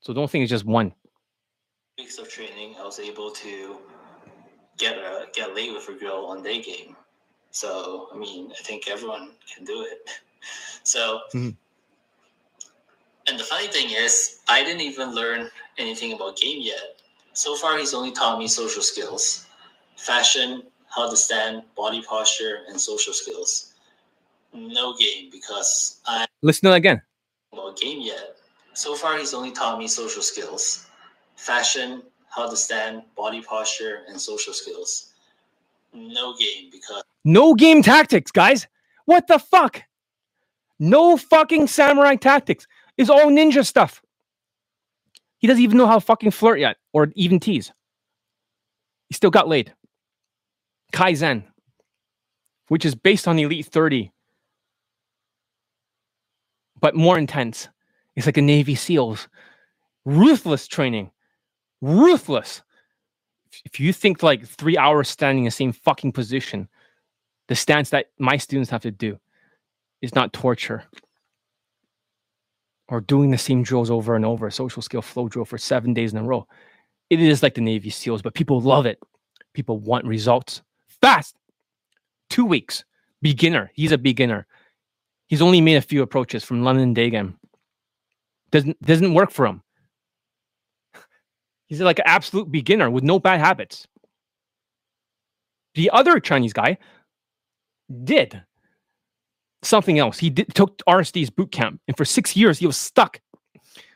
So don't think it's just one. weeks of training, I was able to get a, get laid with a girl on day game. So I mean, I think everyone can do it. So, Mhm. and the funny thing is, I didn't even learn anything about game yet. So far, he's only taught me social skills, fashion, how to stand, body posture, and social skills. No game because I Listen to that again. about game yet. So far, he's only taught me social skills, fashion, how to stand, body posture, and social skills. No game because No game tactics, guys. What the fuck? No fucking samurai tactics. It's all ninja stuff. He doesn't even know how to fucking flirt yet or even tease. He still got laid. Kaizen, which is based on Elite 30, but more intense. It's like a Navy SEALs. Ruthless training. Ruthless. If you think like three hours standing in the same fucking position, the stance that my students have to do is not torture or doing the same drills over and over, social skill flow drill for seven days in a row. It is like the Navy SEALs, but people love it. People want results fast. Two weeks. Beginner. He's a beginner. He's only made a few approaches from London Daygame. Doesn't doesn't work for him. He's like an absolute beginner with no bad habits. The other Chinese guy did something else. He did, took RSD's boot camp, and for six years he was stuck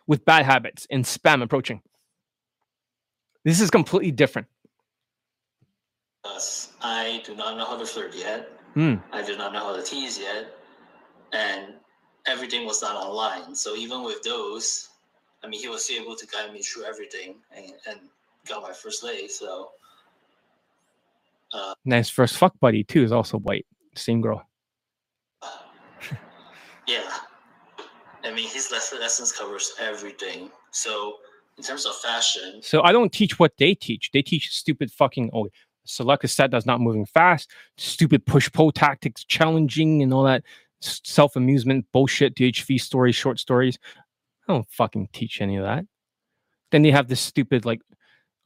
with bad habits and spam approaching. This is completely different. I do not know how to flirt yet. Hmm. I do not know how to tease yet, and everything was done online. So even with those, I mean, he was able to guide me through everything and, and got my first lay. So Nice first fuck buddy too is also white, same girl. yeah, I mean, his lesson lessons covers everything. So in terms of fashion, So I don't teach what they teach. They teach stupid fucking oh select a set that's not moving fast, stupid push pull tactics, challenging and all that self amusement bullshit, DHV stories, short stories. I don't fucking teach any of that. Then they have this stupid like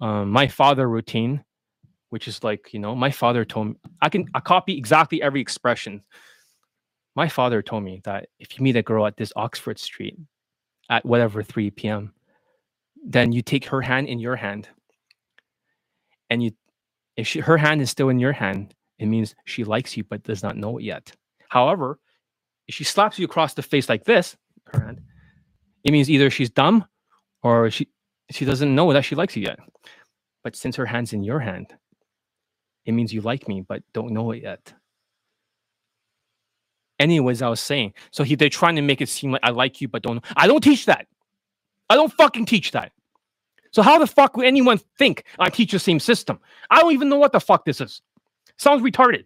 um, my father routine, which is like you know my father told me I can I copy exactly every expression. My father told me that if you meet a girl at this Oxford Street at whatever 3 p.m then you take her hand in your hand. And you if she, her hand is still in your hand it means she likes you but does not know it yet. However if she slaps you across the face like this her hand it means either she's dumb or she she doesn't know that she likes you yet. But since her hand's in your hand it means you like me but don't know it yet anyways i was saying so he, they're trying to make it seem like i like you but don't i don't teach that I don't fucking teach that. So how the fuck would anyone think I teach the same system? I don't even know what the fuck this is. Sounds retarded.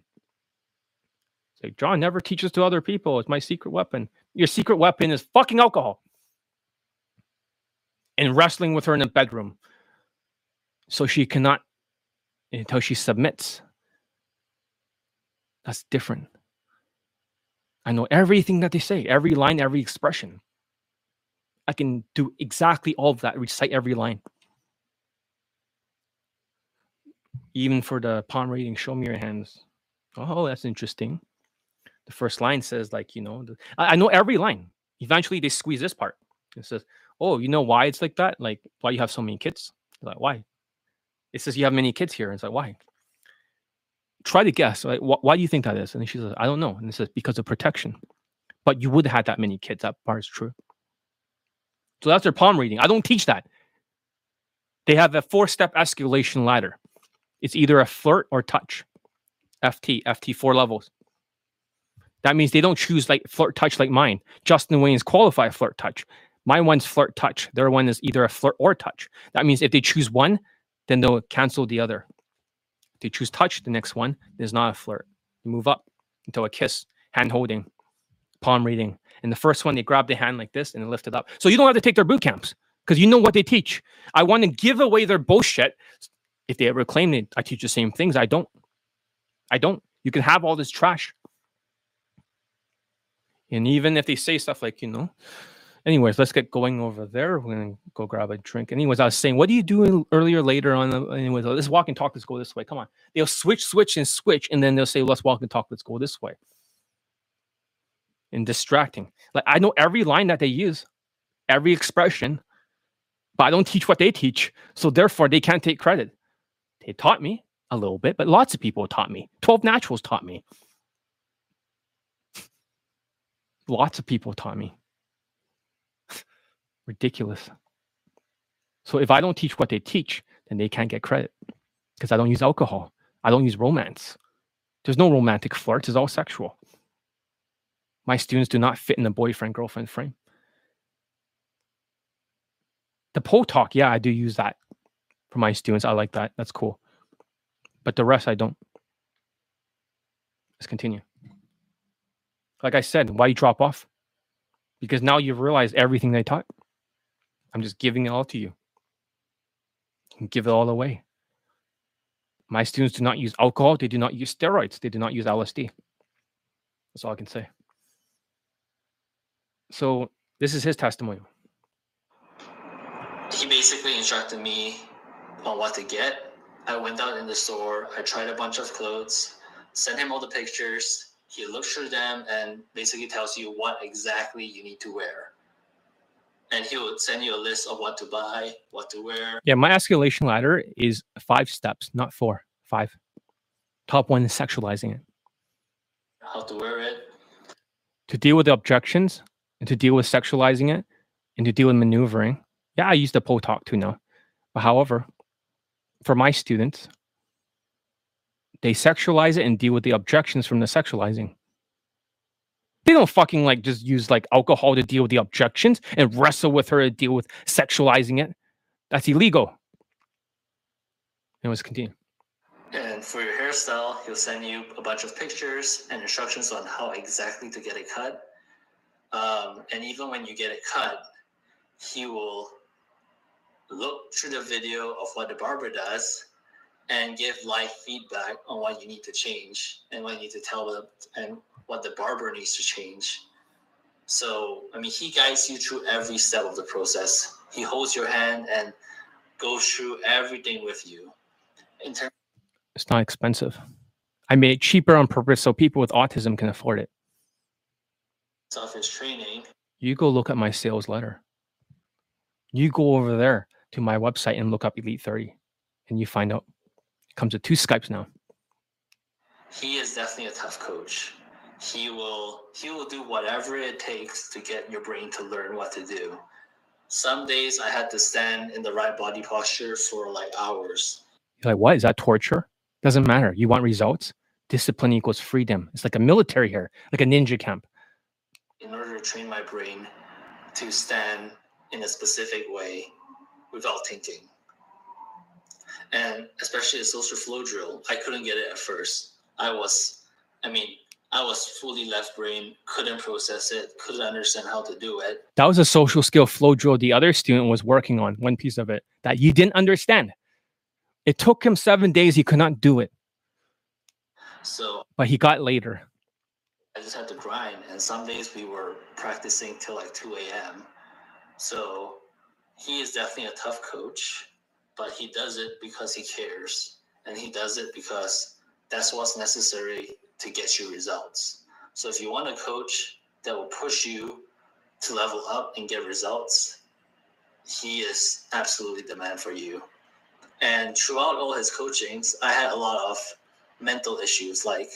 It's like John never teaches to other people. It's my secret weapon. Your secret weapon is fucking alcohol. And wrestling with her in the bedroom. So she cannot until she submits. That's different. I know everything that they say, every line, every expression. I can do exactly all of that, recite every line. Even for the palm reading, show me your hands. Oh, that's interesting. The first line says, like, you know, the, I, I know every line. Eventually, they squeeze this part. It says, Oh, you know why it's like that? Like, why you have so many kids? like, why? It says you have many kids here. And it's like, why? Try to guess. Like, wh- why do you think that is? And she says, I don't know. And it says, because of protection. But you would have had that many kids. That part is true. So that's their palm reading. I don't teach that. They have a four step escalation ladder. It's either a flirt or touch. FT, FT, four levels. That means they don't choose like flirt touch like mine. Justin Wayne's qualify flirt touch. My one's flirt touch. Their one is either a flirt or touch. That means if they choose one, then they'll cancel the other. If they choose touch, the next one is not a flirt. You move up until a kiss, hand holding, palm reading. And the first one, they grab the hand like this and lift it up. So you don't have to take their boot camps because you know what they teach. I want to give away their bullshit. If they ever claim that I teach the same things, I don't. I don't. You can have all this trash. And even if they say stuff like, you know, anyways, let's get going over there. We're gonna go grab a drink. Anyways, I was saying, what are you doing earlier, later on? Anyways, let's walk and talk. Let's go this way. Come on. They'll switch, switch, and switch, and then they'll say, let's walk and talk. Let's go this way. And distracting. Like I know every line that they use, every expression, but I don't teach what they teach, so therefore they can't take credit. They taught me a little bit, but lots of people taught me. Twelve naturals taught me. Lots of people taught me. Ridiculous. So if I don't teach what they teach, then they can't get credit because I don't use alcohol. I don't use romance. There's no romantic flirts, it's all sexual. My students do not fit in the boyfriend girlfriend frame. The pole talk, yeah, I do use that for my students. I like that. That's cool. But the rest, I don't. Let's continue. Like I said, why you drop off? Because now you've realized everything they taught. I'm just giving it all to you. give it all away. My students do not use alcohol. They do not use steroids. They do not use LSD. That's all I can say. So this is his testimony. He basically instructed me on what to get. I went out in the store. I tried a bunch of clothes, sent him all the pictures. He looks through them and basically tells you what exactly you need to wear. And he would send you a list of what to buy, what to wear. Yeah, my escalation ladder is five steps, not four, five. Top one is sexualizing it. How to wear it. To deal with the objections and to deal with sexualizing it and to deal with maneuvering. Yeah, I use the pole talk too now. But however, for my students, they sexualize it and deal with the objections from the sexualizing. They don't fucking like just use like alcohol to deal with the objections and wrestle with her to deal with sexualizing it. That's illegal. And let's continue. And for your hairstyle, he'll send you a bunch of pictures and instructions on how exactly to get it cut. Um, and even when you get it cut, he will look through the video of what the barber does and give live feedback on what you need to change and what you need to tell them and what the barber needs to change. So, I mean, he guides you through every step of the process. He holds your hand and goes through everything with you. It's not expensive. I made it cheaper on purpose so people with autism can afford it. his training, You go look at my sales letter. You go over there to my website and look up Elite 30 and you find out. It comes with two Skypes now. he is definitely a tough coach. He will he will do whatever it takes to get your brain to learn what to do. Some days I had to stand in the right body posture for like hours. You're like, what? Is that torture? Doesn't matter. You want results? Discipline equals freedom. It's like a military here, like a ninja camp. in order to train my brain to stand in a specific way without thinking. And especially the social flow drill, I couldn't get it at first. I was, I mean, I was fully left brain, couldn't process it, couldn't understand how to do it. That was a social skill flow drill the other student was working on, one piece of it that you didn't understand. It took him seven days. He could not do it. So But he got later. I just had to grind. And some days we were practicing till like 2 a.m. So he is definitely a tough coach, but he does it because he cares. And he does it because that's what's necessary to get you results. So if you want a coach that will push you to level up and get results, he is absolutely the man for you. And throughout all his coachings, I had a lot of mental issues. Like,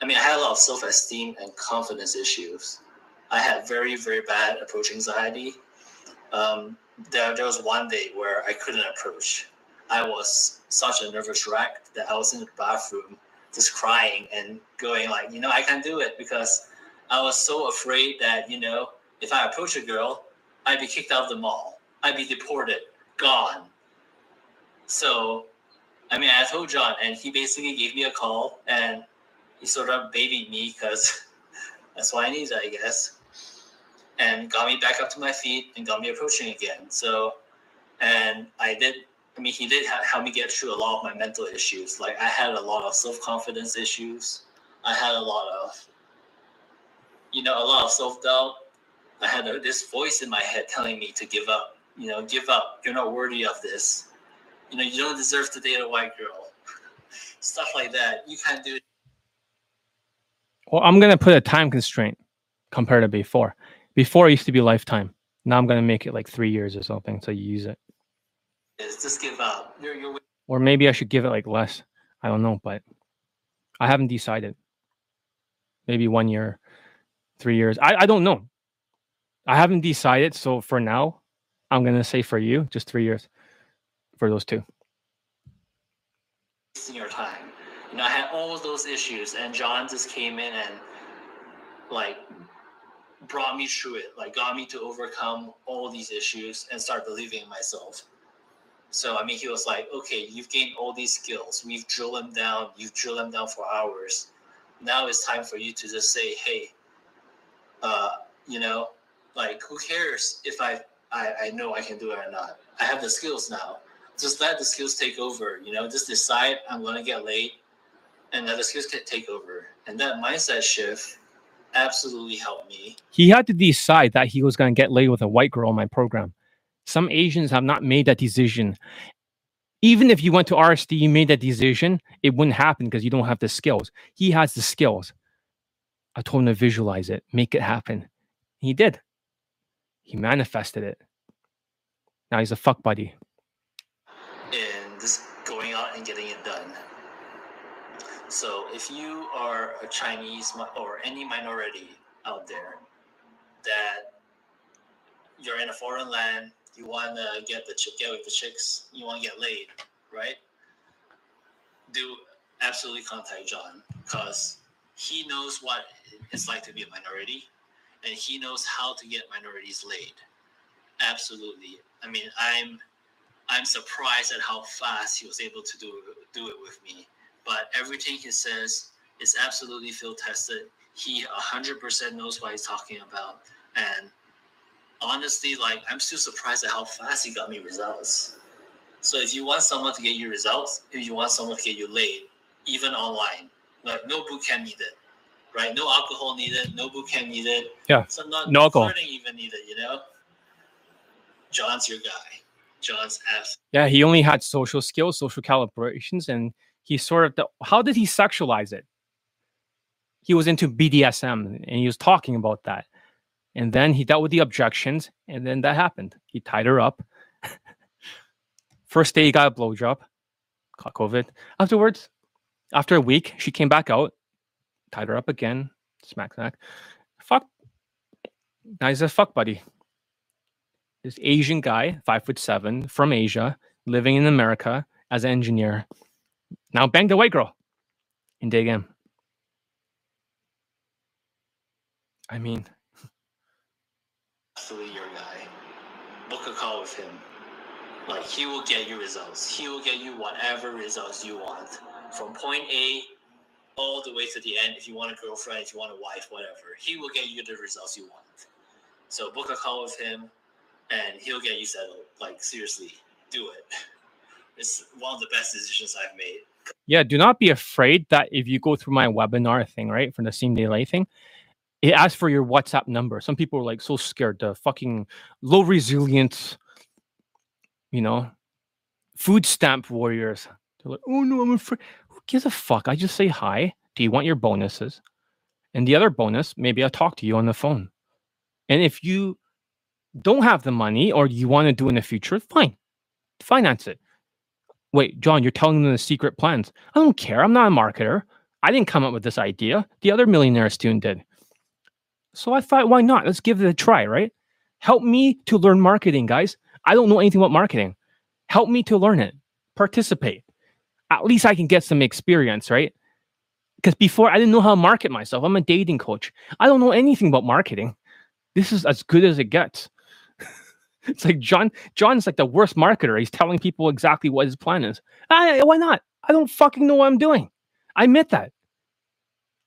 I mean, I had a lot of self esteem and confidence issues. I had very, very bad approach anxiety. Um, there, there was one day where I couldn't approach. I was such a nervous wreck that I was in the bathroom just crying and going like, you know, I can't do it because I was so afraid that, you know, if I approach a girl, I'd be kicked out of the mall. I'd be deported, gone. So, I mean, I told John, and he basically gave me a call, and he sort of babied me because that's what I need, I guess, and got me back up to my feet and got me approaching again. So, and I did. I mean, he did help me get through a lot of my mental issues. Like I had a lot of self confidence issues. I had a lot of, you know, a lot of self doubt. I had a, this voice in my head telling me to give up. You know, give up. You're not worthy of this. You know, you don't deserve to date a white girl. Stuff like that. You can't do it. Well, I'm gonna put a time constraint compared to before. Before it used to be lifetime. Now I'm gonna make it like three years or something so you use it. Just give up. You're, you're Or maybe I should give it like less. I don't know, but I haven't decided. Maybe one year, three years. I, I don't know. I haven't decided. So for now, I'm gonna say for you, just three years for those two. wasting your time. You know, I had all of those issues, and John just came in and like brought me through it, like got me to overcome all these issues and start believing in myself. So I mean, he was like, "Okay, you've gained all these skills. We've drilled them down. You've drilled them down for hours. Now it's time for you to just say, hey, uh, you know, like who cares if I, I I know I can do it or not? I have the skills now. Just let the skills take over. You know, just decide I'm gonna get late, and let the skills take over. And that mindset shift absolutely helped me. He had to decide that he was gonna get laid with a white girl in my program. Some Asians have not made that decision. Even if you went to RSD, you made that decision, it wouldn't happen because you don't have the skills. He has the skills. I told him to visualize it, make it happen. He did. He manifested it. Now he's a fuck buddy. And just going out and getting it done. So if you are a Chinese or any minority out there that you're in a foreign land, you want to get the chick, get with the chicks, you want to get laid, right? Do absolutely contact John because he knows what it's like to be a minority, and he knows how to get minorities laid. Absolutely. I mean, I'm I'm surprised at how fast he was able to do do it with me. But everything he says is absolutely field tested. He hundred percent knows what he's talking about. And honestly, like I'm still surprised at how fast he got me results. So if you want someone to get you results, if you want someone to get you laid, even online, like no boot camp needed, right? No alcohol needed, no boot camp needed. Yeah, So not no alcohol. even needed, you know. John's your guy. John's abs. Yeah, he only had social skills, social calibrations, and he sort of. How did he sexualize it? He was into BDSM, and he was talking about that. And then he dealt with the objections, and then that happened. He tied her up. First day, he got a blowjob, caught COVID. Afterwards, after a week, she came back out, tied her up again, smack smack. Fuck. Now he's a fuck buddy this Asian guy, five foot seven, from Asia, living in America as an engineer. Now banged a white girl in day game. I mean, absolutely your guy. Book a call with him. Like he will get you results. He will get you whatever results you want. From point A all the way to the end. If you want a girlfriend, if you want a wife, whatever. He will get you the results you want. So book a call with him and he'll get you settled. Like seriously, do it. It's one of the best decisions I've made Yeah, do not be afraid that if you go through my webinar thing, right, for the same late thing, it asks for your WhatsApp number. Some people are like so scared, the fucking low resilience, you know, food stamp warriors. They're like, oh no, I'm afraid. Who gives a fuck? I just say hi. Do you want your bonuses? And the other bonus, maybe I'll talk to you on the phone. And if you don't have the money or you want to do in the future, fine, finance it. Wait, John, you're telling them the secret plans. I don't care. I'm not a marketer. I didn't come up with this idea. The other millionaire student did. So I thought, why not? Let's give it a try, right? Help me to learn marketing, guys. I don't know anything about marketing. Help me to learn it. Participate. At least I can get some experience, right? Because before I didn't know how to market myself. I'm a dating coach. I don't know anything about marketing. This is as good as it gets. it's like John. John's like the worst marketer. He's telling people exactly what his plan is. I, why not? I don't fucking know what I'm doing. I admit that.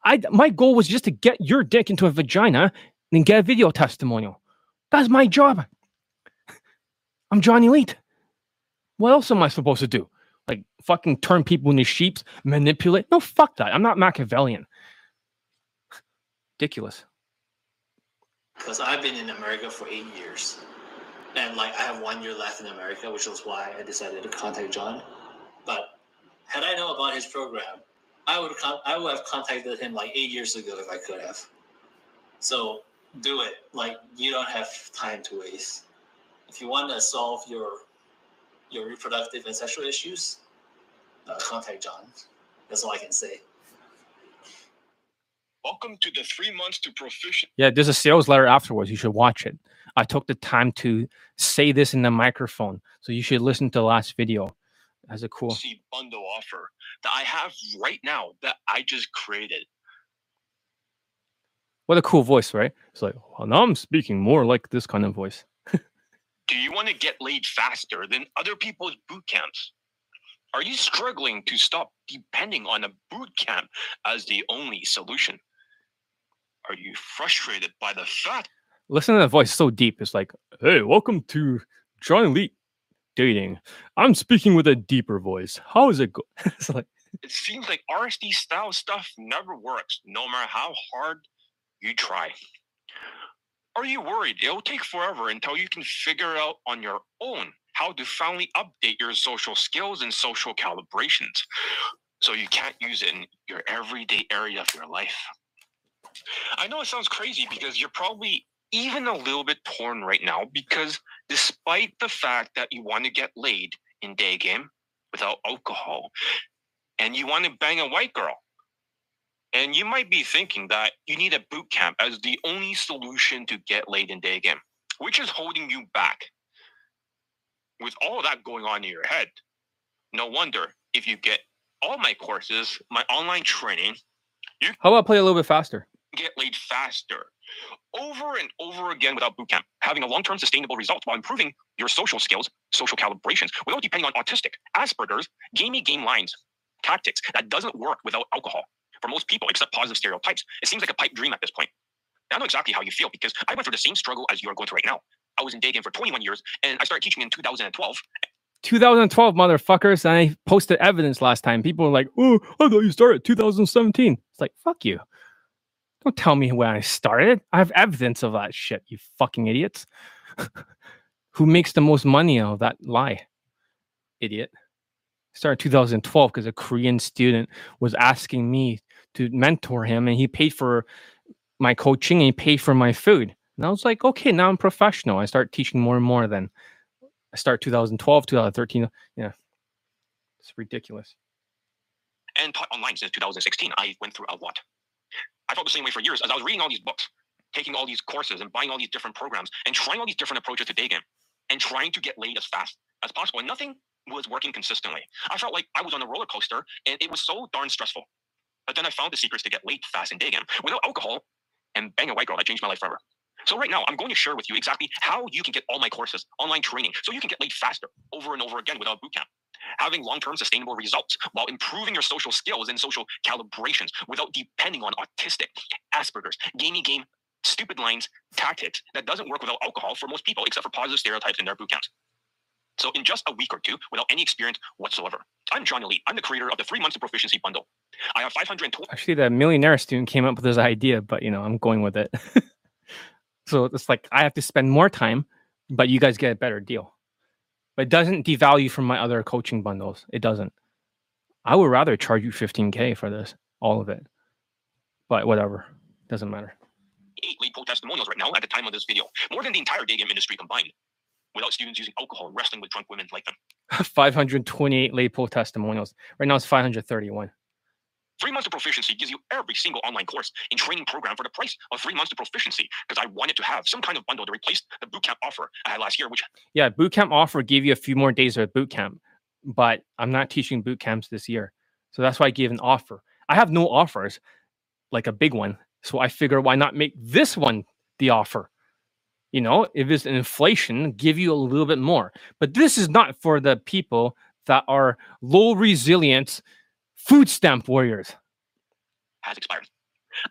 I my goal was just to get your dick into a vagina and get a video testimonial. That's my job. I'm Johnny Elite. What else am I supposed to do? Like fucking turn people into sheeps, manipulate? No, fuck that. I'm not Machiavellian. Ridiculous. Because I've been in America for eight years. And like I have one year left in America, which was why I decided to contact John. But had I known about his program, I would con- I would have contacted him like eight years ago if I could have. So do it. Like you don't have time to waste. If you want to solve your your reproductive and sexual issues, uh, contact John. That's all I can say. Welcome to the three months to proficient. Yeah, there's a sales letter afterwards. You should watch it. I took the time to say this in the microphone, so you should listen to the last video. As a cool. See bundle offer that I have right now that I just created. What a cool voice, right? It's like, well, now I'm speaking more like this kind of voice. Do you want to get laid faster than other people's boot camps? Are you struggling to stop depending on a boot camp as the only solution? Are you frustrated by the fact? Listen to that voice so deep. It's like, hey, welcome to John Elite Dating. I'm speaking with a deeper voice. How is it go? it's like, It seems like RSD style stuff never works, no matter how hard you try. Are you worried it'll take forever until you can figure out on your own how to finally update your social skills and social calibrations so you can't use it in your everyday area of your life? I know it sounds crazy because you're probably even a little bit torn right now because despite the fact that you want to get laid in day game without alcohol and you want to bang a white girl and you might be thinking that you need a boot camp as the only solution to get laid in day game which is holding you back with all that going on in your head no wonder if you get all my courses my online training how about play a little bit faster? get laid faster over and over again without boot camp, having a long-term sustainable result while improving your social skills, social calibrations, without depending on autistic, Asperger's, gamey game lines, tactics that doesn't work without alcohol. For most people, except positive stereotypes, it seems like a pipe dream at this point. I know exactly how you feel because I went through the same struggle as you are going through right now. I was in day game for 21 years and I started teaching in 2012. 2012, motherfuckers. And I posted evidence last time. People were like, oh, I thought you started 2017. It's like, fuck you. Don't tell me when I started. I have evidence of that shit, you fucking idiots. Who makes the most money out of that lie? Idiot. Started 2012 because a Korean student was asking me to mentor him and he paid for my coaching and he paid for my food. And I was like, okay, now I'm professional. I start teaching more and more then. I start 2012, 2013. Yeah. It's ridiculous. and taught online since 2016. I went through a lot. I felt the same way for years as I was reading all these books, taking all these courses, and buying all these different programs, and trying all these different approaches to day game, and trying to get laid as fast as possible. And nothing was working consistently. I felt like I was on a roller coaster, and it was so darn stressful. But then I found the secrets to get laid fast in day game without alcohol and bang a white girl. I changed my life forever. So right now, I'm going to share with you exactly how you can get all my courses, online training, so you can get laid faster over and over again without bootcamp having long-term sustainable results while improving your social skills and social calibrations without depending on autistic, Asperger's, gamey game, stupid lines, tactics that doesn't work without alcohol for most people, except for positive stereotypes in their boot camps. So in just a week or two, without any experience whatsoever. I'm John Elite. I'm the creator of the three months of proficiency bundle. I have 520. Actually, the millionaire student came up with this idea, but you know, I'm going with it. so it's like I have to spend more time, but you guys get a better deal. But it doesn't devalue from my other coaching bundles. It doesn't. I would rather charge you 15k for this, all of it. But whatever, doesn't matter. Eight post testimonials right now at the time of this video, more than the entire day game industry combined, without students using alcohol and wrestling with drunk women like them. 528 late poll testimonials. Right now it's 531. Three months of proficiency gives you every single online course and training program for the price of three months of proficiency because I wanted to have some kind of bundle to replace the bootcamp offer I had last year, which Yeah, bootcamp offer gave you a few more days of bootcamp, but I'm not teaching bootcamps this year. So that's why I gave an offer. I have no offers, like a big one. So I figure why not make this one the offer? You know, if it's an inflation, give you a little bit more. But this is not for the people that are low resilience food stamp warriors. has expired.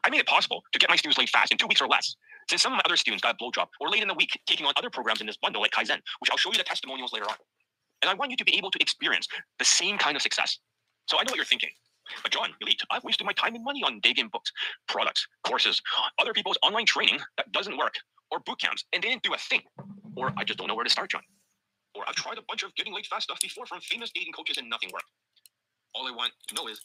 I made it possible to get my students laid fast in two weeks or less. Since some of my other students got a blowjob or late in the week taking on other programs in this bundle like Kaizen, which I'll show you the testimonials later on. And I want you to be able to experience the same kind of success. So I know what you're thinking. But John, Elite, I've wasted my time and money on day game books, products, courses, other people's online training that doesn't work, or boot camps, and they didn't do a thing. Or I just don't know where to start, John. Or I've tried a bunch of getting laid fast stuff before from famous dating coaches and nothing worked. All I want to know is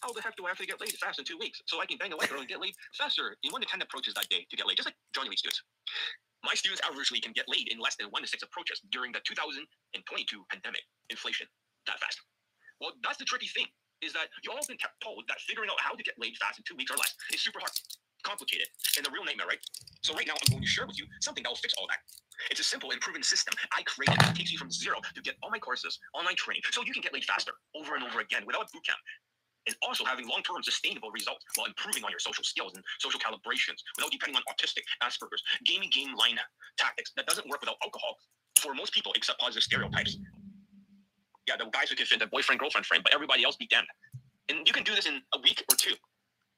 how the heck do I have to get laid fast in two weeks so I can bang a white girl and get laid faster in one to ten approaches that day to get laid, just like Johnny Elite students. My students averagely can get laid in less than one to six approaches during the 2022 pandemic inflation that fast. Well, that's the tricky thing is that you all been told that figuring out how to get laid fast in two weeks or less is super hard, complicated, and the real nightmare, right? So right now I'm going to share with you something that will fix all that. It's a simple and proven system I created that takes you from zero to get all my courses, online training, so you can get laid faster over and over again without boot camp. And also having long-term sustainable results while improving on your social skills and social calibrations without depending on autistic, Asperger's, gaming game line tactics that doesn't work without alcohol for most people except positive stereotypes. Yeah, the guys who can fit the boyfriend girlfriend frame, but everybody else be damned. And you can do this in a week or two.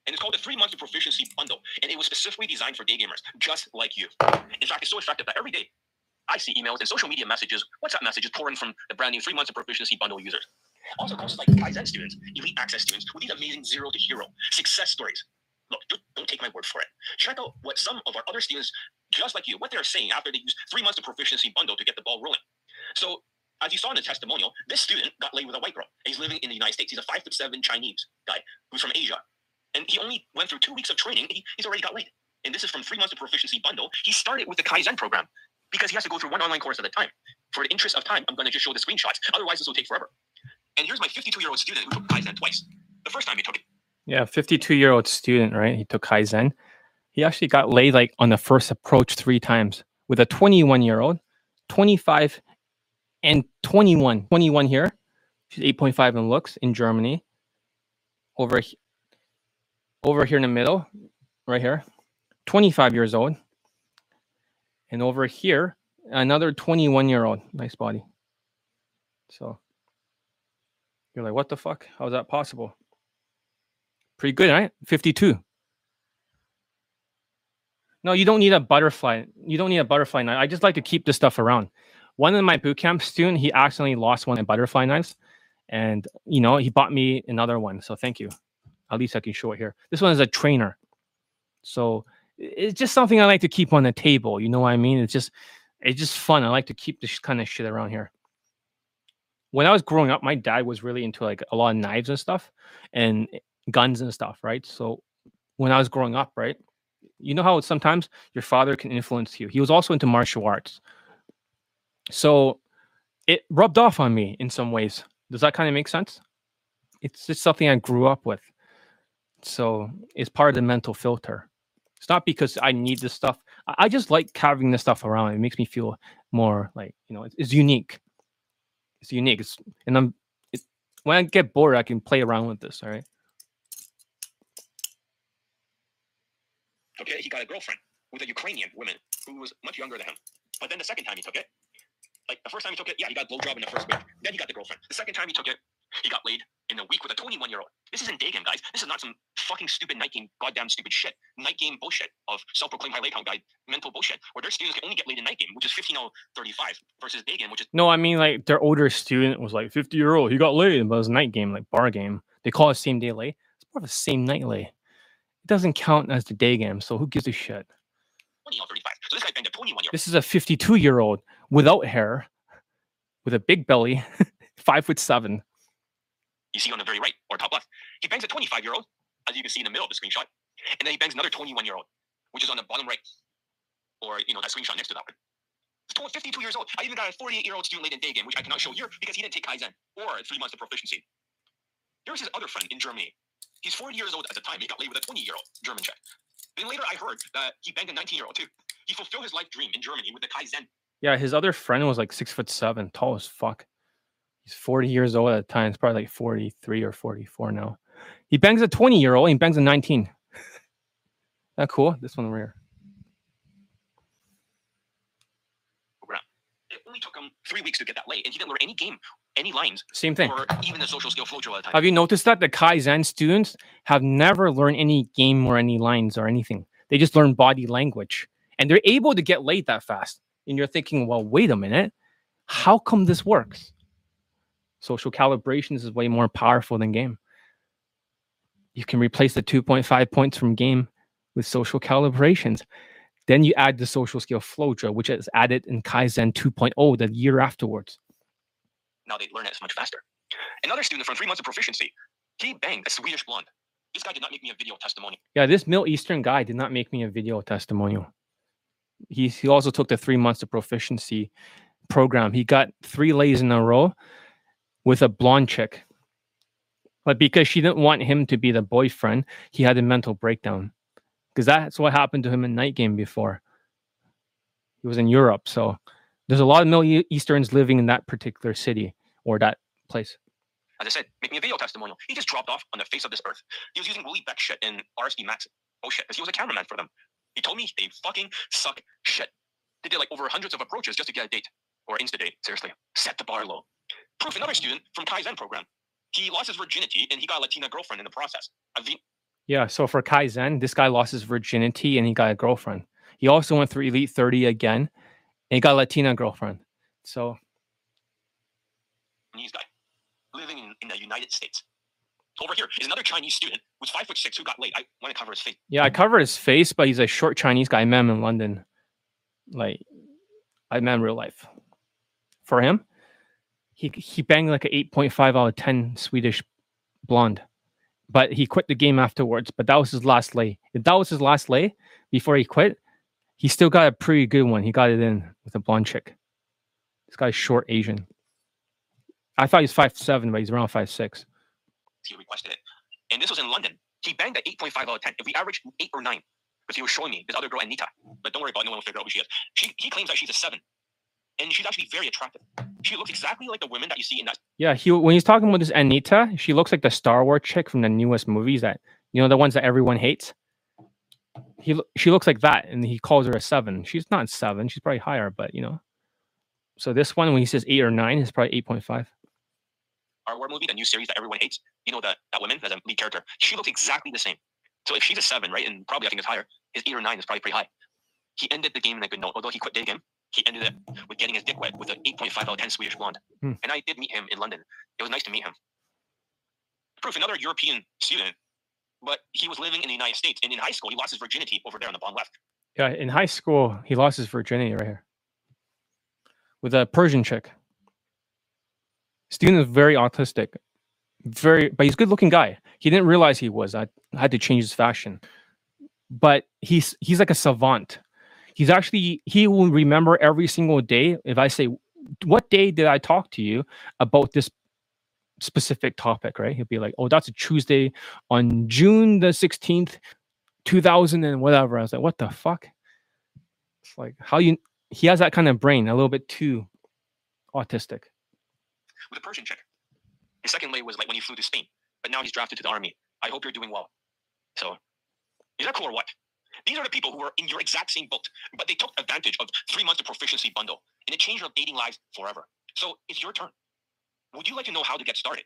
And it's called the three months of proficiency bundle. And it was specifically designed for day gamers, just like you. In fact, it's so effective that every day I see emails and social media messages, WhatsApp messages pouring from the brand new three months of proficiency bundle users. Also, courses like Kaizen students, elite access students with these amazing zero to hero success stories. Look, don't, don't take my word for it. Check out what some of our other students, just like you, what they're saying after they use three months of proficiency bundle to get the ball rolling. So, as you saw in the testimonial, this student got laid with a white girl. He's living in the United States. He's a five foot seven Chinese guy who's from Asia. And he only went through two weeks of training. He, he's already got laid. And this is from three months of proficiency bundle. He started with the Kaizen program because he has to go through one online course at a time. For the interest of time, I'm going to just show the screenshots. Otherwise, this will take forever. And here's my 52 year old student who took Kaizen twice. The first time he took it, Yeah, 52 year old student, right? He took Kaizen. He actually got laid like on the first approach three times with a 21 year old, 25 and 21. 21 here. She's 8.5 in looks in Germany. Over, over here in the middle, right here, 25 years old. And over here, another 21 year old. Nice body. So you're like, what the fuck? How is that possible? Pretty good, right? 52. No, you don't need a butterfly. You don't need a butterfly knife. I just like to keep this stuff around. One of my bootcamp student, he accidentally lost one of my butterfly knives, and you know he bought me another one. So thank you. At least I can show it here. This one is a trainer, so it's just something I like to keep on the table. You know what I mean? It's just it's just fun. I like to keep this kind of shit around here. When I was growing up, my dad was really into like a lot of knives and stuff, and guns and stuff, right? So when I was growing up, right, you know how sometimes your father can influence you. He was also into martial arts. So it rubbed off on me in some ways. Does that kind of make sense? It's just something I grew up with. So it's part of the mental filter. It's not because I need this stuff. I just like having this stuff around. It makes me feel more like, you know, it's, it's unique. It's unique. It's, and I'm, it, when I get bored, I can play around with this. All right. Okay, he got a girlfriend with a Ukrainian woman who was much younger than him. But then the second time he took it, like the first time he took it, yeah, he got a blowjob in the first week. Then he got the girlfriend. The second time he took it, He got laid in a week with a 21 year old. This isn't day game, guys. This is not some fucking stupid night game, goddamn stupid shit. Night game bullshit of self proclaimed high lay count guy mental bullshit, where their students can only get laid in night game, which is 15035 versus day game, which is No, I mean like their older student was like 50 year old. He got laid, but it was night game, like bar game. They call it same day lay. It's more of a same night lay. It doesn't count as the day game, so who gives a shit? 20 35. So this guy banged a 21 year old. This is a 52 year old without hair, with a big belly, five foot seven. You see on the very right or top left. He bangs a 25 year old, as you can see in the middle of the screenshot. And then he bangs another 21 year old, which is on the bottom right. Or, you know, that screenshot next to that one. He's 52 years old. I even got a 48 year old student late in day game, which I cannot show here because he didn't take Kaizen or three months of proficiency. Here's his other friend in Germany. He's 40 years old at the time. He got laid with a 20 year old German chick. Then later I heard that he banged a 19 year old too. He fulfilled his life dream in Germany with the Kaizen. Yeah, his other friend was like six foot seven, tall as fuck. He's 40 years old at the time. He's probably like 43 or 44 now. He bangs a 20 year old. He bangs a 19. that cool? This one rare. It only took him three weeks to get that late, and he didn't learn any game, any lines, Same thing. or even the social skill flow drill at the time. Have you noticed that the Kaizen students have never learned any game or any lines or anything? They just learn body language and they're able to get late that fast. And you're thinking, well, wait a minute. How come this works? Social calibrations is way more powerful than game. You can replace the 2.5 points from game with social calibrations. Then you add the social skill flow drill, which is added in Kaizen 2.0 the year afterwards. now they learn it much faster. Another student from three months of proficiency, he banged a Swedish blonde. This guy did not make me a video testimony. Yeah, this Middle Eastern guy did not make me a video testimonial. He he also took the three months of proficiency program. He got three lays in a row with a blonde chick. But because she didn't want him to be the boyfriend, he had a mental breakdown. Because that's what happened to him in night game before. He was in Europe, so there's a lot of Middle Easterns living in that particular city or that place. As I said, make me a video testimonial. He just dropped off on the face of this earth. He was using Willie Beck shit and RSD Max oh, bullshit because he was a cameraman for them. He told me they fucking suck shit. They did like over hundreds of approaches just to get a date or insta date. Seriously, set the bar low. Proof another student from Kaizen program. He lost his virginity and he got a Latina girlfriend in the process. Yeah, so for Kaizen, this guy lost his virginity and he got a girlfriend. He also went through Elite 30 again and he got a Latina girlfriend. So Chinese guy living in, in the United States. Over here is another Chinese student who's five foot six who got laid. I want to cover his face. yeah, I covered his face, but he's a short Chinese guy. I met him in London. Like I met him in real life. For him, he he banged like an 8.5 out of 10 Swedish blonde. But he quit the game afterwards. But that was his last lay. If that was his last lay before he quit, he still got a pretty good one. He got it in with a blonde chick. This guy's short Asian. I thought he's five seven, but he's around five six. He requested it. And this was in London. He banged at 8.5 out of 10. If we average eight or nine, because he was showing me this other girl, Anita. But don't worry about it, no one will figure out who she is. She, he claims that she's a seven. And she's actually very attractive. She looks exactly like the women that you see in that. Yeah, he when he's talking about this Anita, she looks like the Star Wars chick from the newest movies that you know the ones that everyone hates. He she looks like that, and he calls her a seven. She's not seven; she's probably higher, but you know. So this one, when he says eight or nine, is probably eight point five. Our war movie, the new series that everyone hates, you know, that, that woman as a lead character, she looks exactly the same. So if she's a seven, right, and probably I think it's higher, his eight or nine is probably pretty high. He ended the game in a good note. Although he quit day game, he ended it with getting his dick wet with an 8.5 out of 10 Swedish blonde. Hmm. And I did meet him in London. It was nice to meet him. Proof, another European student, but he was living in the United States. And in high school, he lost his virginity over there on the bottom left. Yeah, in high school, he lost his virginity right here with a Persian chick. Student is very autistic, very, but he's a good-looking guy. He didn't realize he was. I had to change his fashion, but he's he's like a savant. He's actually he will remember every single day. If I say, "What day did I talk to you about this specific topic?" Right? He'll be like, "Oh, that's a Tuesday on June the sixteenth, two thousand and whatever." I was like, "What the fuck?" It's like how you he has that kind of brain, a little bit too autistic. with a Persian chick. His second lay was like when he flew to Spain, but now he's drafted to the army. I hope you're doing well. So, is that cool or what? These are the people who are in your exact same boat, but they took advantage of three months of proficiency bundle, and it changed their dating lives forever. So it's your turn. Would you like to know how to get started?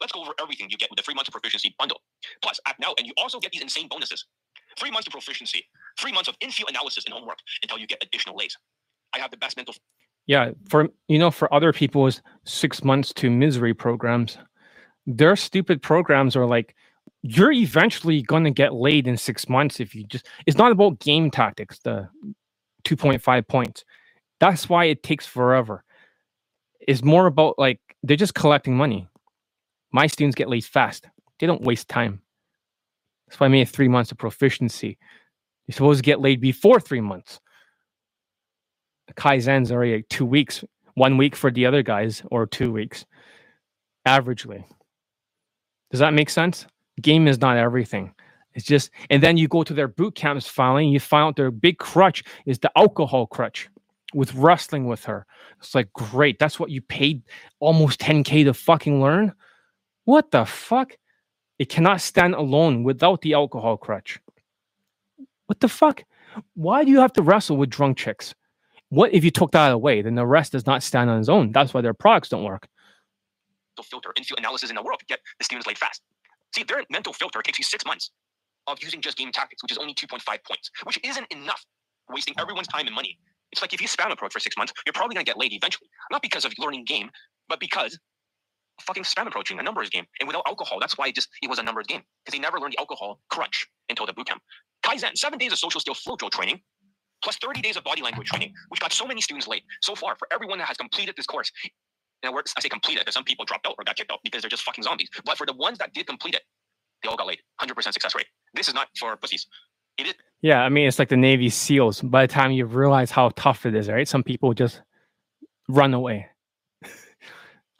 Let's go over everything you get with the three months of proficiency bundle. Plus, act now, and you also get these insane bonuses. Three months of proficiency, three months of in-field analysis and homework until you get additional lays. I have the best mental Yeah, for you know, for other people's six months to misery programs, their stupid programs are like you're eventually gonna get laid in six months if you just it's not about game tactics, the 2.5 points. That's why it takes forever. It's more about like they're just collecting money. My students get laid fast. They don't waste time. That's why I made three months of proficiency. You're supposed to get laid before three months. Kaizen's already like two weeks, one week for the other guys, or two weeks, averagely. Does that make sense? Game is not everything. It's just, and then you go to their boot camps finally, and you find out their big crutch is the alcohol crutch with wrestling with her. It's like, great. That's what you paid almost 10K to fucking learn? What the fuck? It cannot stand alone without the alcohol crutch. What the fuck? Why do you have to wrestle with drunk chicks? What if you took that away? Then the rest does not stand on its own. That's why their products don't work. filter in-field analysis in the world get the students laid fast. See, their mental filter takes you six months of using just game tactics, which is only 2.5 points, which isn't enough, wasting everyone's time and money. It's like if you spam approach for six months, you're probably gonna get laid eventually. Not because of learning game, but because fucking spam approaching a numbers game. And without alcohol, that's why it just it was a numbers game. Because they never learned the alcohol crunch until the bootcamp. Kaizen, seven days of social skill drill training, plus 30 days of body language training, which got so many students late. So far, for everyone that has completed this course, and I say completed, because some people dropped out or got kicked out because they're just fucking zombies. But for the ones that did complete it, they all got laid. 100% success rate. This is not for pussies. It is. Yeah, I mean, it's like the Navy SEALs. By the time you realize how tough it is, right? Some people just run away.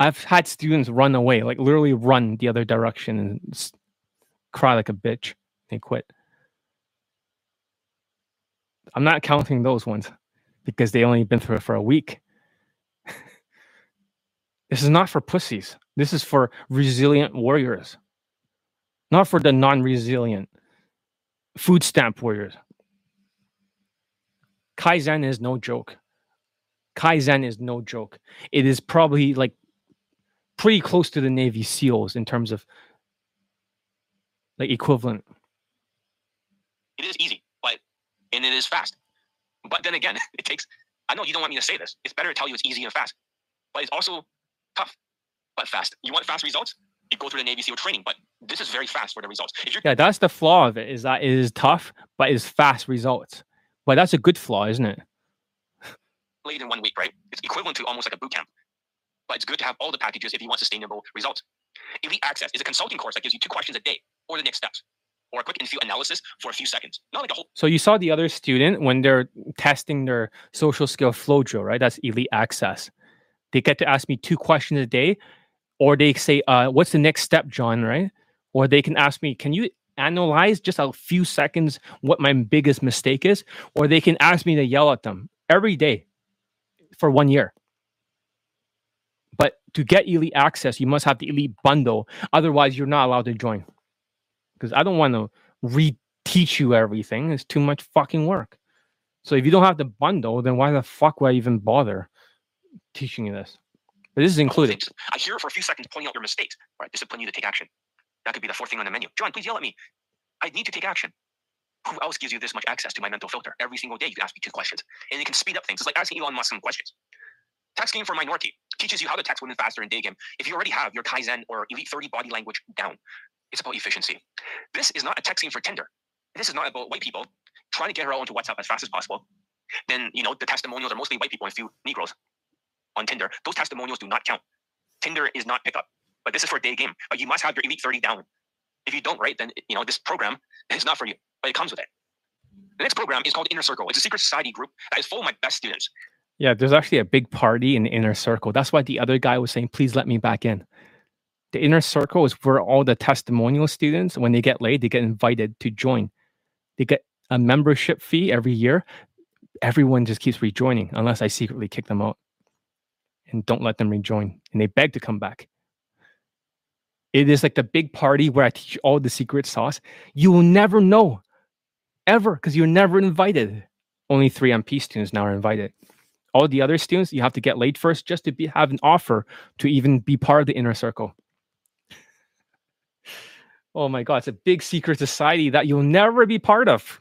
I've had students run away, like literally run the other direction and cry like a bitch. They quit. I'm not counting those ones because they only been through it for a week. This is not for pussies. This is for resilient warriors, not for the non resilient food stamp warriors. Kaizen is no joke. Kaizen is no joke. It is probably like pretty close to the Navy SEALs in terms of like equivalent. It is easy, but and it is fast. But then again, it takes. I know you don't want me to say this. It's better to tell you it's easy and fast, but it's also tough, but fast. You want fast results? You go through the Navy SEAL training, but this is very fast for the results. If you're Yeah, that's the flaw of it. Is that it is tough, but it's fast results. But that's a good flaw, isn't it? late in one week, right? It's equivalent to almost like a boot camp. But it's good to have all the packages if you want sustainable results. Elite Access is a consulting course that gives you two questions a day or the next steps or a quick in-field analysis for a few seconds. Not like a whole So you saw the other student when they're testing their social skill flow drill, right? That's elite access. They get to ask me two questions a day, or they say, uh, "What's the next step, John?" Right? Or they can ask me, "Can you analyze just a few seconds what my biggest mistake is?" Or they can ask me to yell at them every day for one year. But to get elite access, you must have the elite bundle. Otherwise, you're not allowed to join. Because I don't want to reteach you everything. It's too much fucking work. So if you don't have the bundle, then why the fuck would I even bother teaching you this? But this is included. I hear for a few seconds pointing out your mistakes. Right, discipline you to take action. That could be the fourth thing on the menu. John, please yell at me. I need to take action. Who else gives you this much access to my mental filter? Every single day, you can ask me two questions, and it can speed up things. It's like asking Elon Musk some questions. Text game for minority teaches you how to text women faster in day game. If you already have your Kaizen or Elite 30 body language down, it's about efficiency. This is not a text game for Tinder. This is not about white people trying to get her out onto WhatsApp as fast as possible. Then, you know, the testimonials are mostly white people and a few Negroes on Tinder. Those testimonials do not count. Tinder is not pickup, but this is for day game. But you must have your Elite 30 down. If you don't, right, then, you know, this program is not for you, but it comes with it. The next program is called Inner Circle. It's a secret society group that is full of my best students. Yeah, there's actually a big party in inner circle. That's why the other guy was saying, please let me back in. The inner circle is where all the testimonial students, when they get laid, they get invited to join. They get a membership fee every year. Everyone just keeps rejoining unless I secretly kick them out and don't let them rejoin. And they beg to come back. It is like the big party where I teach all the secret sauce. You will never know ever because you're never invited. Only three MP students now are invited all the other students you have to get late first just to be have an offer to even be part of the inner circle Oh my god, it's a big secret society that you'll never be part of.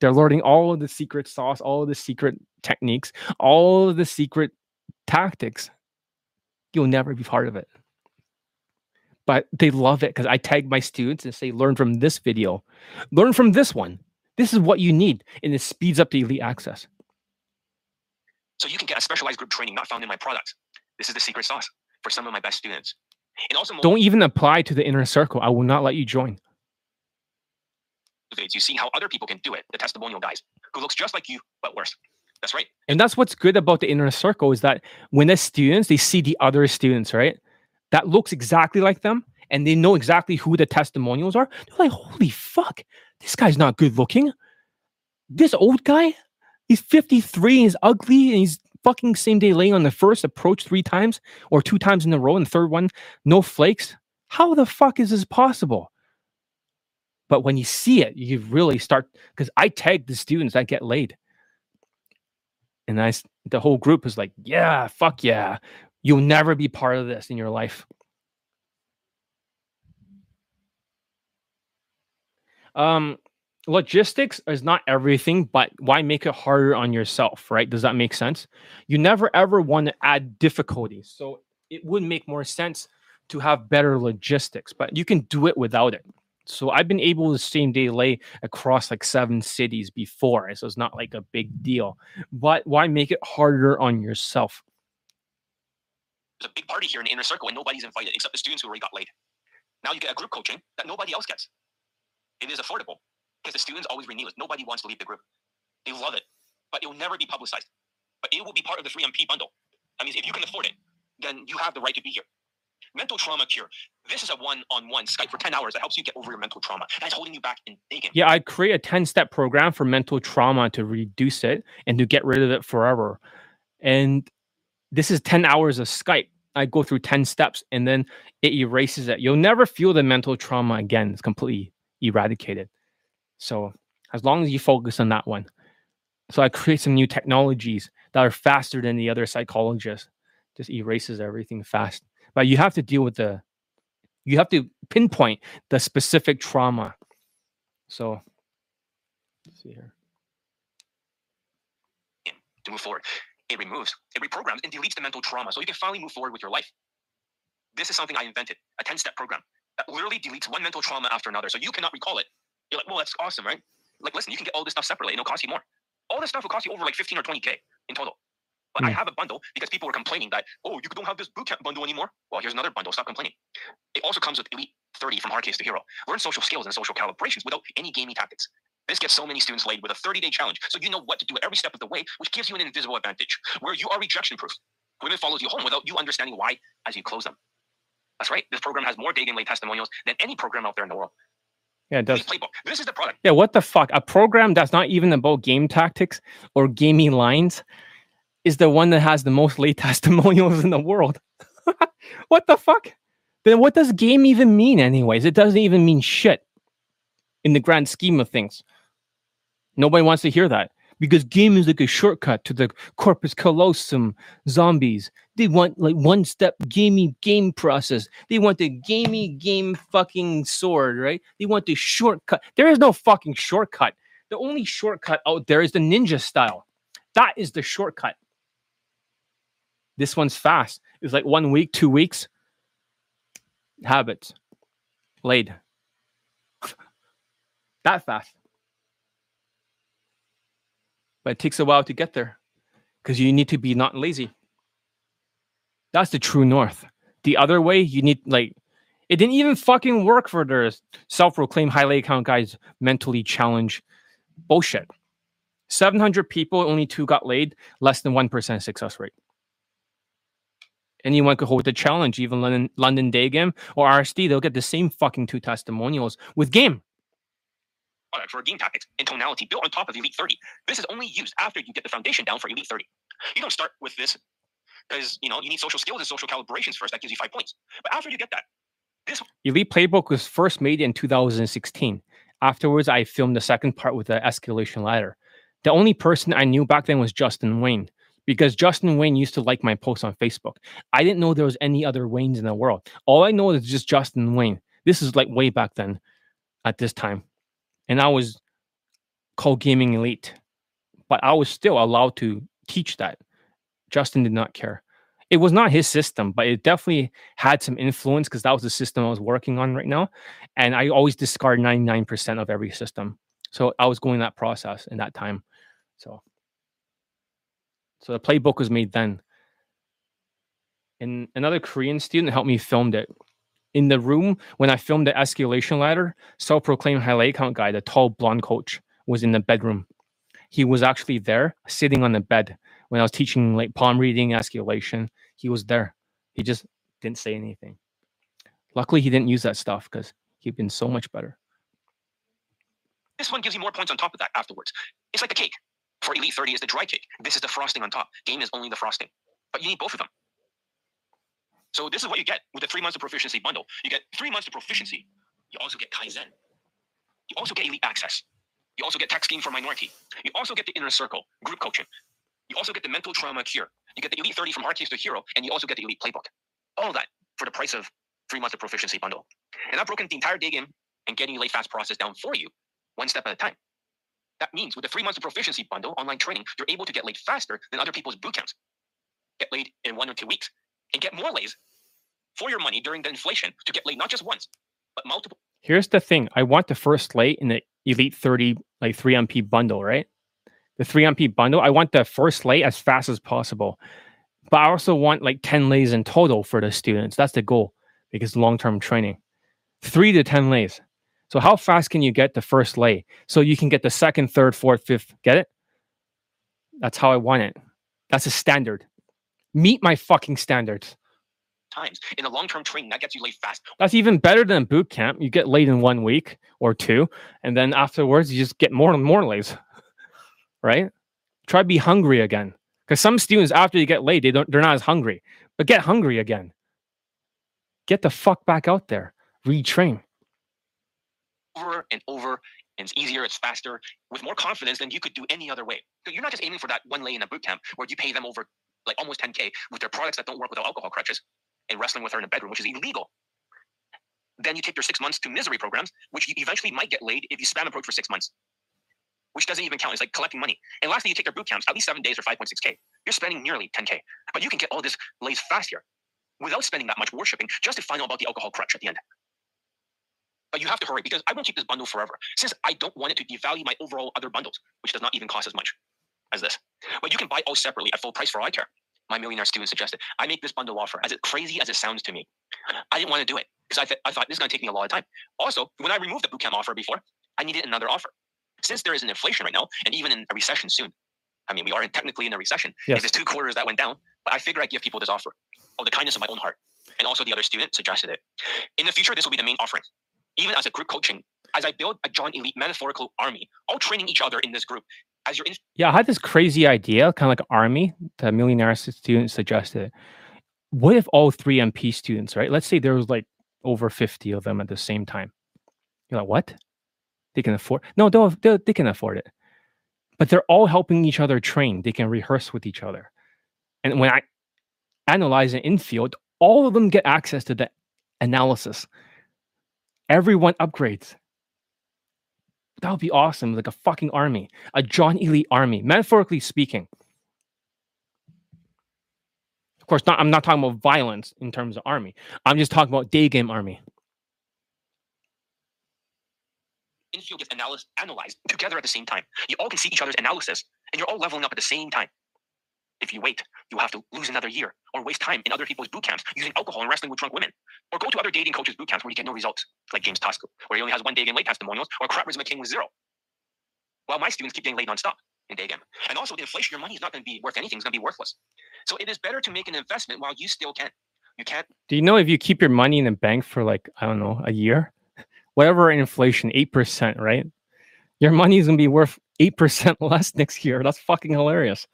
They're learning all of the secret sauce, all of the secret techniques, all of the secret tactics. You'll never be part of it. But they love it because I tag my students and say, learn from this video, learn from this one. This is what you need, and it speeds up the elite access. So you can get a specialized group training not found in my products. This is the secret sauce for some of my best students. And also Don't even apply to the inner circle. I will not let you join. you see how other people can do it. The testimonial guys who looks just like you but worse. That's right. And that's what's good about the inner circle is that when the students they see the other students, right? That looks exactly like them and they know exactly who the testimonials are. They're like, holy fuck, this guy's not good looking. This old guy, he's 53 and he's ugly and he's fucking same day laying on the first approach three times or two times in a row and the third one, no flakes. How the fuck is this possible? But when you see it, you really start because I tag the students that get laid. And I, the whole group is like, yeah, fuck yeah. You'll never be part of this in your life. Um, logistics is not everything, but why make it harder on yourself, right? Does that make sense? You never ever want to add difficulties. So it would make more sense to have better logistics, but you can do it without it. So I've been able to same day lay across like seven cities before. So it's not like a big deal. But why make it harder on yourself? There's a big party here in the inner circle and nobody's invited except the students who already got laid. Now you get a group coaching that nobody else gets. It is affordable because the students always renew it. Nobody wants to leave the group. They love it, but it will never be publicized. But it will be part of the 3MP bundle. That means if you can afford it, then you have the right to be here. Mental trauma cure. This is a one-on-one Skype for 10 hours that helps you get over your mental trauma. That's holding you back in thinking. Yeah, I'd create a 10 step program for mental trauma to reduce it and to get rid of it forever. And this is 10 hours of Skype. I go through 10 steps and then it erases it. You'll never feel the mental trauma again. It's completely eradicated. So, as long as you focus on that one. So, I create some new technologies that are faster than the other psychologists. Just erases everything fast. But you have to deal with the, you have to pinpoint the specific trauma. So, let's see here. to move forward. It removes, it reprograms, and deletes the mental trauma so you can finally move forward with your life. This is something I invented, a 10 step program that literally deletes one mental trauma after another. So you cannot recall it. You're like, well, that's awesome, right? Like, listen, you can get all this stuff separately and it'll cost you more. All this stuff will cost you over like 15 or 20K in total. But I Hmm. have a bundle because people were complaining that, oh, you don't have this bootcamp bundle anymore. Well, here's another bundle. Stop complaining. It also comes with Elite 30 from Hard Case to Hero. Learn social skills and social calibrations without any gaming tactics. This gets so many students laid with a 30 day challenge, so you know what to do at every step of the way, which gives you an invisible advantage where you are rejection proof. Women follows you home without you understanding why as you close them. That's right. This program has more dating lay testimonials than any program out there in the world. Yeah, it does. Playbook. This is the product. Yeah, what the fuck? A program that's not even about game tactics or gaming lines is the one that has the most late testimonials in the world. what the fuck? Then what does game even mean, anyways? It doesn't even mean shit in the grand scheme of things. Nobody wants to hear that because game is like a shortcut to the corpus callosum zombies. They want like one step gamey game process. They want the gamey game fucking sword, right? They want the shortcut. There is no fucking shortcut. The only shortcut out there is the ninja style. That is the shortcut. This one's fast. It's like one week, two weeks. Habits. Laid. that fast. But it takes a while to get there because you need to be not lazy. That's the true north. The other way, you need like it didn't even fucking work for their self-proclaimed high lay count guys mentally challenged bullshit. 700 people, only two got laid, less than 1% success rate. Anyone could hold the challenge, even London, London Daygame or RSD, they'll get the same fucking two testimonials with game. product for game tactics and tonality built on top of Elite 30. This is only used after you get the foundation down for Elite 30. You don't start with this because you know you need social skills and social calibrations first. That gives you five points. But after you get that, this Elite Playbook was first made in 2016. Afterwards, I filmed the second part with the escalation ladder. The only person I knew back then was Justin Wayne because Justin Wayne used to like my posts on Facebook. I didn't know there was any other Waynes in the world. All I know is just Justin Wayne. This is like way back then. at this time, and I was called gaming elite, but I was still allowed to teach that. Justin did not care. It was not his system, but it definitely had some influence because that was the system I was working on right now. And I always discard 99% of every system. So I was going that process in that time. So so the playbook was made then. And another Korean student helped me film it. In the room, when I filmed the escalation ladder, self-proclaimed high lay count guy, the tall blonde coach, was in the bedroom. He was actually there, sitting on the bed when I was teaching like palm reading, escalation. He was there. He just didn't say anything. Luckily, he didn't use that stuff because he'd been so much better. This one gives you more points on top of that afterwards. It's like the cake. For Elite 30 is the dry cake. This is the frosting on top. Game is only the frosting. But you need both of them. So this is what you get with the three months of proficiency bundle. You get three months of proficiency. You also get Kaizen. You also get elite access. You also get text game for minority. You also get the inner circle, group coaching. You also get the mental trauma cure. You get the elite 30 from hard case to hero, and you also get the elite playbook. All that for the price of three months of proficiency bundle. And I've broken the entire day game and getting elite fast process down for you, one step at a time. That means with the three months of proficiency bundle online training, you're able to get laid faster than other people's boot camps. Get laid in one or two weeks and get more lays for your money during the inflation to get laid not just once, but multiple. Here's the thing I want the first lay in the Elite 30, like 3MP bundle, right? The 3MP bundle, I want the first lay as fast as possible. But I also want like 10 lays in total for the students. That's the goal because long term training. Three to 10 lays. So how fast can you get the first lay? So you can get the second, third, fourth, fifth. Get it? That's how I want it. That's a standard. Meet my fucking standards. times. In the long term training, that gets you laid fast. That's even better than boot camp. You get laid in one week or two, and then afterwards you just get more and more lays. right? Try to be hungry again. Because some students, after you get laid, they don't they're not as hungry. But get hungry again. Get the fuck back out there. Retrain. Over and over and it's easier, it's faster, with more confidence than you could do any other way. So you're not just aiming for that one lay in a boot camp where you pay them over like almost 10K with their products that don't work without alcohol crutches and wrestling with her in a bedroom, which is illegal. Then you take your six months to misery programs, which you eventually might get laid if you spam approach for six months, which doesn't even count. It's like collecting money. And lastly, you take their boot camps, at least seven days or 5.6K. You're spending nearly 10K, but you can get all this lays fast here without spending that much worshipping just to find out about the alcohol crutch at the end. But you have to hurry because I won't keep this bundle forever since I don't want it to devalue my overall other bundles, which does not even cost as much as this. But you can buy all separately at full price for iCare. My millionaire student suggested I make this bundle offer, as crazy as it sounds to me. I didn't want to do it because I, th- I thought this is going to take me a lot of time. Also, when I removed the bootcamp offer before, I needed another offer. Since there is an inflation right now, and even in a recession soon, I mean, we are technically in a recession. Yes. If it's two quarters that went down, but I figure I'd give people this offer of the kindness of my own heart. And also, the other student suggested it. In the future, this will be the main offering. Even as a group coaching, as I build a John Elite metaphorical army, all training each other in this group. As your in- Yeah, I had this crazy idea, kind of like army. The millionaire student suggested. What if all three MP students, right? Let's say there was like over 50 of them at the same time. You're like, what? They can afford? No, they'll, they can afford it. But they're all helping each other train. They can rehearse with each other. And when I analyze an infield, all of them get access to the analysis. Everyone upgrades. That would be awesome, like a fucking army, a John Elite army, metaphorically speaking. Of course, not. I'm not talking about violence in terms of army. I'm just talking about day game army. infield gets analyzed, analyzed together at the same time. You all can see each other's analysis, and you're all leveling up at the same time. If you wait, you have to lose another year or waste time in other people's boot camps using alcohol and wrestling with drunk women, or go to other dating coaches' boot camps where you get no results, like James Tosco, where he only has one day game late testimonials, or Crap Riz McKing with zero. While my students keep getting laid nonstop in day game. And also, the inflation, your money is not going to be worth anything, it's going to be worthless. So it is better to make an investment while you still can. You can't Do you know if you keep your money in the bank for like I don't know a year, whatever inflation, eight percent, right? Your money is gonna be worth eight percent less next year. That's fucking hilarious.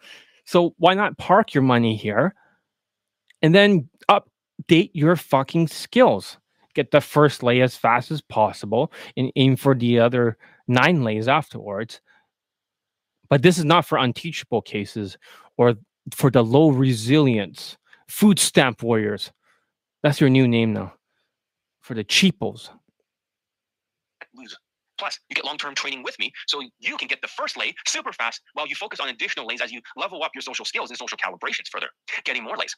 So why not park your money here, and then update your fucking skills? Get the first lay as fast as possible, and aim for the other nine lays afterwards. But this is not for unteachable cases or for the low resilience food stamp warriors. That's your new name now. For the cheapos. Plus, you get long-term training with me, so you can get the first lay super fast while you focus on additional lays as you level up your social skills and social calibrations further, getting more lays.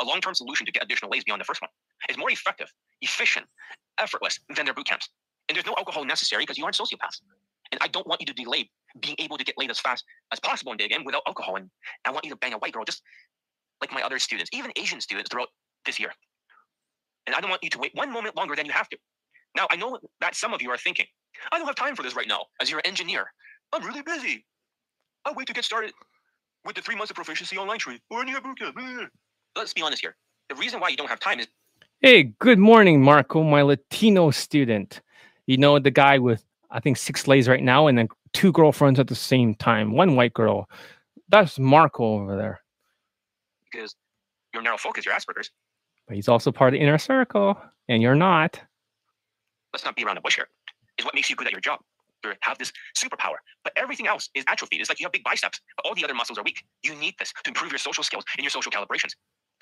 A long-term solution to get additional lays beyond the first one is more effective, efficient, effortless than their boot camps. And there's no alcohol necessary because you aren't sociopaths. And I don't want you to delay being able to get laid as fast as possible in day game without alcohol. And I want you to bang a white girl just like my other students, even Asian students throughout this year. And I don't want you to wait one moment longer than you have to. Now, I know that some of you are thinking, I don't have time for this right now. As you're an engineer, I'm really busy. I'll wait to get started with the three months of proficiency online training or any boot camp. Eh. Let's be honest here. The reason why you don't have time is Hey, good morning, Marco, my Latino student. You know, the guy with, I think, six lays right now and then two girlfriends at the same time, one white girl. That's Marco over there. because your narrow focus, your Asperger's. But he's also part of the inner circle, and you're not. Let's not be around the bush here. Is what makes you good at your job. You have this superpower, but everything else is atrophied. It's like you have big biceps, but all the other muscles are weak. You need this to improve your social skills and your social calibrations.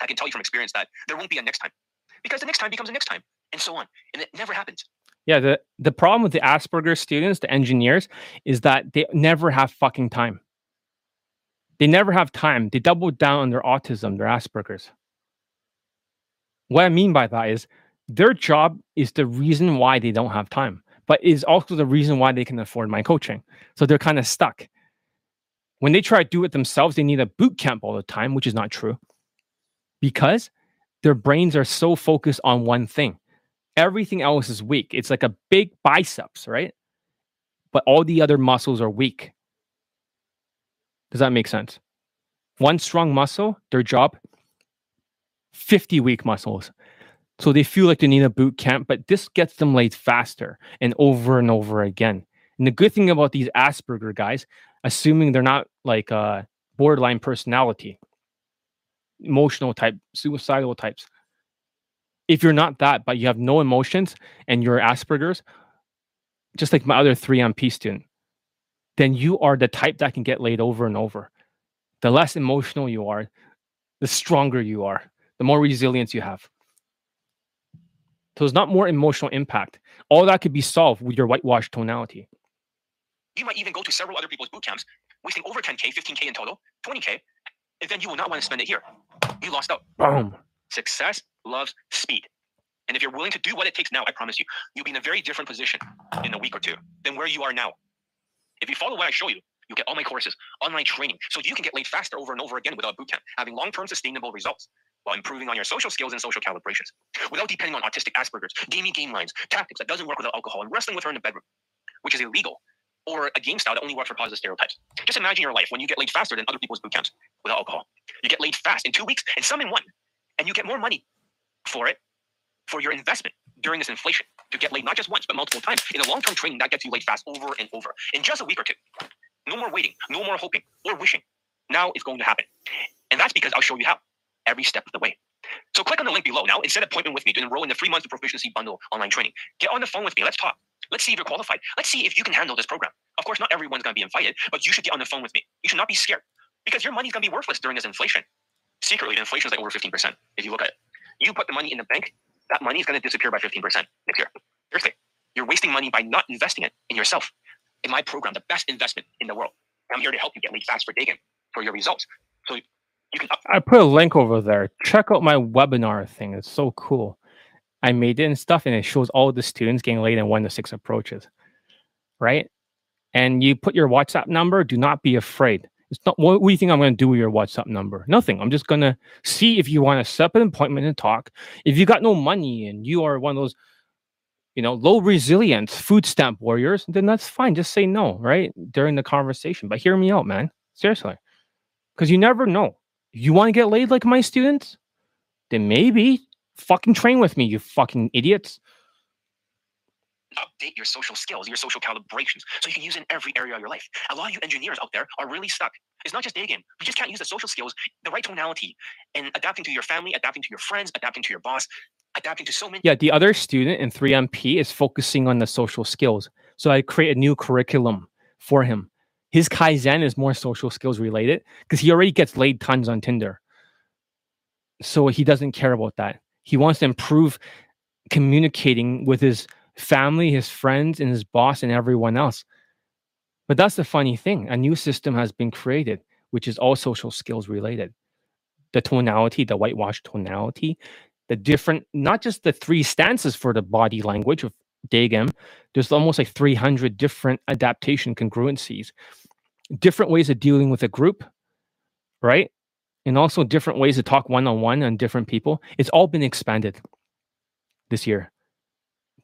I can tell you from experience that there won't be a next time because the next time becomes the next time, and so on, and it never happens. Yeah, the, the problem with the Asperger students, the engineers, is that they never have fucking time. They never have time. They double down on their autism, their Asperger's. What I mean by that is their job is the reason why they don't have time, but is also the reason why they can afford my coaching. So they're kind of stuck. When they try to do it themselves, they need a boot camp all the time, which is not true because their brains are so focused on one thing. Everything else is weak. It's like a big biceps, right? But all the other muscles are weak. Does that make sense? One strong muscle, their job, 50 weak muscles. So they feel like they need a boot camp, but this gets them laid faster and over and over again. And the good thing about these Asperger guys, assuming they're not like uh, borderline personality, emotional type, suicidal types. If you're not that, but you have no emotions and you're Asperger's, just like my other 3MP student, then you are the type that can get laid over and over. The less emotional you are, the stronger you are, the more resilience you have. So it's not more emotional impact. All that could be solved with your whitewash tonality. You might even go to several other people's boot camps, wasting over 10K, 15K in total, 20K, and then you will not want to spend it here. You lost out. Boom. Success loves speed. And if you're willing to do what it takes now, I promise you, you'll be in a very different position in a week or two than where you are now. If you follow what I show you, you'll get all my courses, online training, so you can get laid faster over and over again without boot camp, having long-term sustainable results while improving on your social skills and social calibrations, without depending on autistic Asperger's, gaming game lines, tactics that doesn't work without alcohol, and wrestling with her in the bedroom, which is illegal, or a game style that only works for positive stereotypes. Just imagine your life when you get laid faster than other people's boot camps without alcohol. You get laid fast in two weeks and some in one, and you get more money for it for your investment during this inflation to get laid not just once but multiple times. In a long-term training, that gets you laid fast over and over in just a week or two. No more waiting, no more hoping or wishing. Now it's going to happen, and that's because I'll show you how every step of the way. So click on the link below now set an appointment with me to enroll in the three months of proficiency bundle online training. Get on the phone with me. Let's talk. Let's see if you're qualified. Let's see if you can handle this program. Of course, not everyone's going to be invited, but you should get on the phone with me. You should not be scared because your money's going to be worthless during this inflation. Secretly, the inflation is like over 15%. If you look at it, you put the money in the bank, that money is going to disappear by 15% next year. Seriously, you're wasting money by not investing it in yourself. In my program, the best investment in the world. I'm here to help you get lead fast for game for your results. So can I put a link over there. Check out my webinar thing. It's so cool. I made it and stuff, and it shows all the students getting laid in one to six approaches. Right? And you put your WhatsApp number, do not be afraid. It's not what, do you think I'm going to do with your WhatsApp number? Nothing. I'm just going to see if you want to set up an appointment and talk. If you got no money and you are one of those, you know, low resilience food stamp warriors, then that's fine. Just say no, right? During the conversation. But hear me out, man. Seriously. Because you never know. You want to get laid like my students? Then maybe fucking train with me, you fucking idiots. update your social skills, your social calibrations, so you can use in every area of your life. A lot of you engineers out there are really stuck. It's not just game. You just can't use the social skills, the right tonality, and adapting to your family, adapting to your friends, adapting to your boss, adapting to so many. Yeah, the other student in 3MP is focusing on the social skills. So I create a new curriculum for him. His Kaizen is more social skills related because he already gets laid tons on Tinder. So he doesn't care about that. He wants to improve communicating with his family, his friends, and his boss, and everyone else. But that's the funny thing. A new system has been created, which is all social skills related. The tonality, the whitewash tonality, the different, not just the three stances for the body language of day game, there's almost like 300 different adaptation congruencies, different ways of dealing with a group, right? And also different ways to talk one on one on different people. It's all been expanded this year.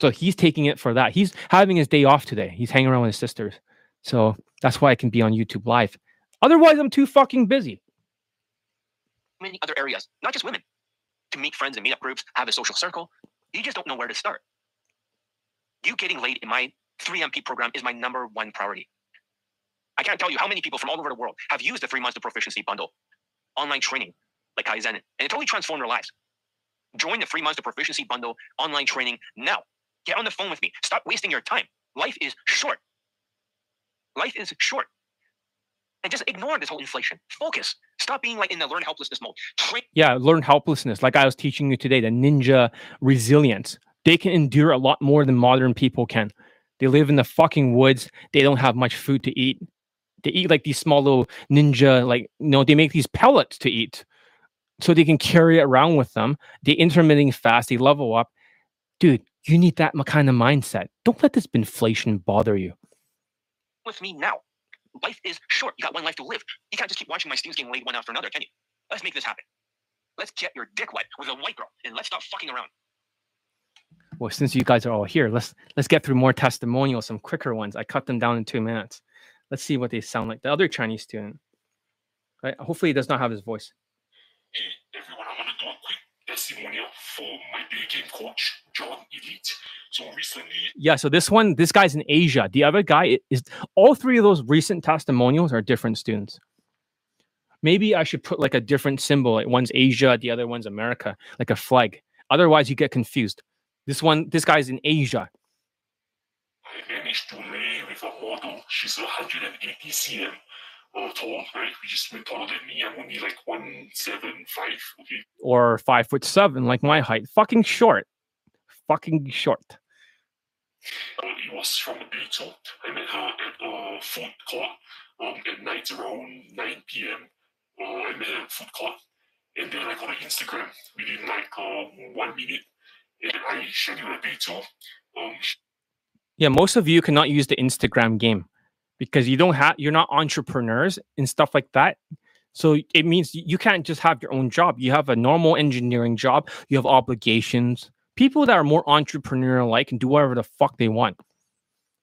So he's taking it for that. He's having his day off today. He's hanging around with his sisters. So that's why I can be on YouTube live. Otherwise, I'm too fucking busy. Many other areas, not just women, to meet friends and meet up groups, have a social circle. You just don't know where to start. You getting laid in my 3MP program is my number one priority. I can't tell you how many people from all over the world have used the three months to proficiency bundle, online training like Kaizen, and it totally transformed their lives. Join the three months to proficiency bundle online training now. Get on the phone with me. Stop wasting your time. Life is short. Life is short. And just ignore this whole inflation. Focus. Stop being like in the learn helplessness mode. Train. Yeah, learn helplessness. Like I was teaching you today, the ninja resilience. They can endure a lot more than modern people can. They live in the fucking woods. They don't have much food to eat. They eat like these small little ninja, like, you know, they make these pellets to eat so they can carry it around with them. They intermittent fast, they level up. Dude, you need that kind of mindset. Don't let this inflation bother you. with me now. Life is short. You got one life to live. You can't just keep watching my students getting laid one after another, can you? Let's make this happen. Let's get your dick wet with a white girl and let's stop fucking around. Well, since you guys are all here, let's let's get through more testimonials, some quicker ones. I cut them down in two minutes. Let's see what they sound like. The other Chinese student. Right? Hopefully he does not have his voice. Hey everyone, I want to do a quick testimonial for my day game coach, John Elite. So recently, Yeah, so this one, this guy's in Asia. The other guy is all three of those recent testimonials are different students. Maybe I should put like a different symbol. Like one's Asia, the other one's America, like a flag. Otherwise, you get confused. This one, this guy's in Asia. I managed to lay with a model. She's 180 cm uh, tall, right? Which is way taller than me. I'm only like 175, okay? or five foot seven, like my height. Fucking short. Fucking short. Uh, it was from a so I met her at a food court um, at night around 9 p.m. Uh, I met her at food court, and then I got her Instagram within like uh, one minute, Yeah, most of you cannot use the Instagram game because you don't have you're not entrepreneurs and stuff like that. So it means you can't just have your own job. You have a normal engineering job, you have obligations. People that are more entrepreneurial like can do whatever the fuck they want.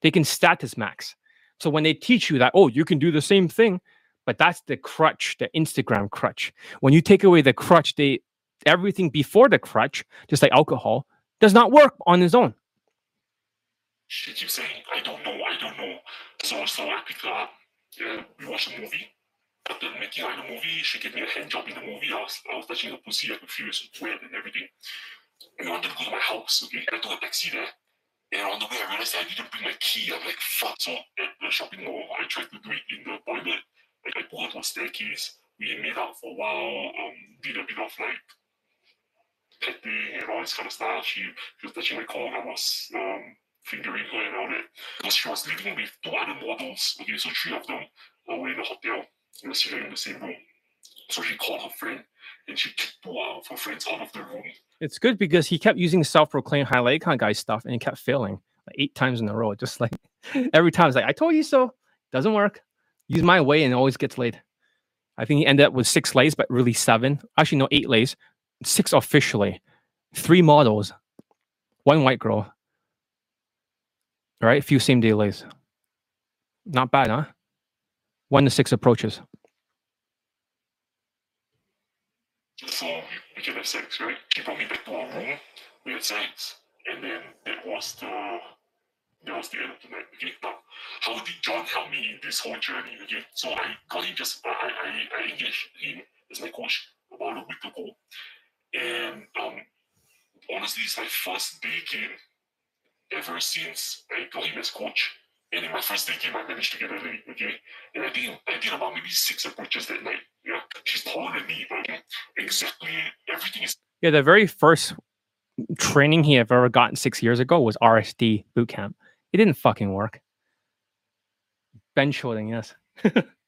They can status max. So when they teach you that, oh, you can do the same thing, but that's the crutch, the Instagram crutch. When you take away the crutch, they everything before the crutch, just like alcohol, does not work on its own. she keeps saying, I don't know, I don't know. So, so I picked her up, yeah, we watched a movie. Then making out the movie, she gave me a hand job in the movie. I was, I was touching her pussy, I could feel it was and everything. We wanted to go to my house, okay? I took a taxi there. And on the way, I realized I didn't bring my key. I'm like, fuck. So at the shopping mall, I tried to do it in the toilet. Like, I pulled her to a staircase. We made out for a while, um, did a bit of like and all this kind of stuff. She, she was touching my collar. I was um, fingering her and all that. Because she was living with two other models. Okay, so three of them uh, were in the hotel. They were sitting in the same room. So she called her friend and she kicked two of her friends out of the room. It's good because he kept using self-proclaimed highlight icon guy stuff and he kept failing like eight times in a row. Just like every time it's like, I told you so. Doesn't work. Use my way and always gets laid. I think he ended up with six lays, but really seven. Actually, no, eight lays. Six officially. Three models. One white girl. All right, a few same day lays. Not bad, huh? One to six approaches. So we, could have sex, right? She brought me back to our room. We had sex, and then that was the that was the end of the night. Okay, now how did John help me in this whole journey? Okay, so I got him just I I, I engaged him as my coach about a week ago, and um honestly, it's my first day game ever since I got him as coach. And in my first day game, I managed to get a lady, okay? And I think I did about maybe six approaches that night. Yeah, she's taller than me, but exactly everything is Yeah, the very first training he ever gotten six years ago was RSD boot camp. It didn't fucking work. Bench holding, yes.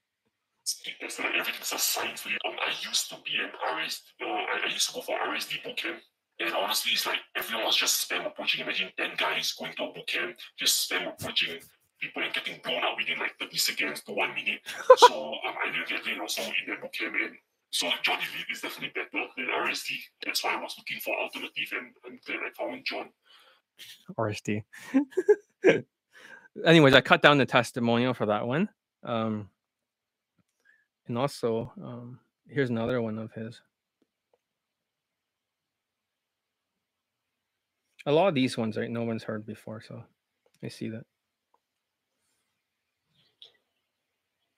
It's like everything's a science. Um, I used to be an RSD, uh, I I used to go for RSD boot camp. And honestly, it's like everyone was just spam approaching. Imagine 10 guys going to a boot camp, just spam approaching people and getting blown out within like 30 seconds to one minute. so um, I didn't get it also in that boot camp. And so John Elite is definitely better than RSD. That's why I was looking for alternative and I'm glad I found John. RSD. Anyways, I cut down the testimonial for that one. Um, and also, um, here's another one of his. A lot of these ones, right? No one's heard before, so I see that.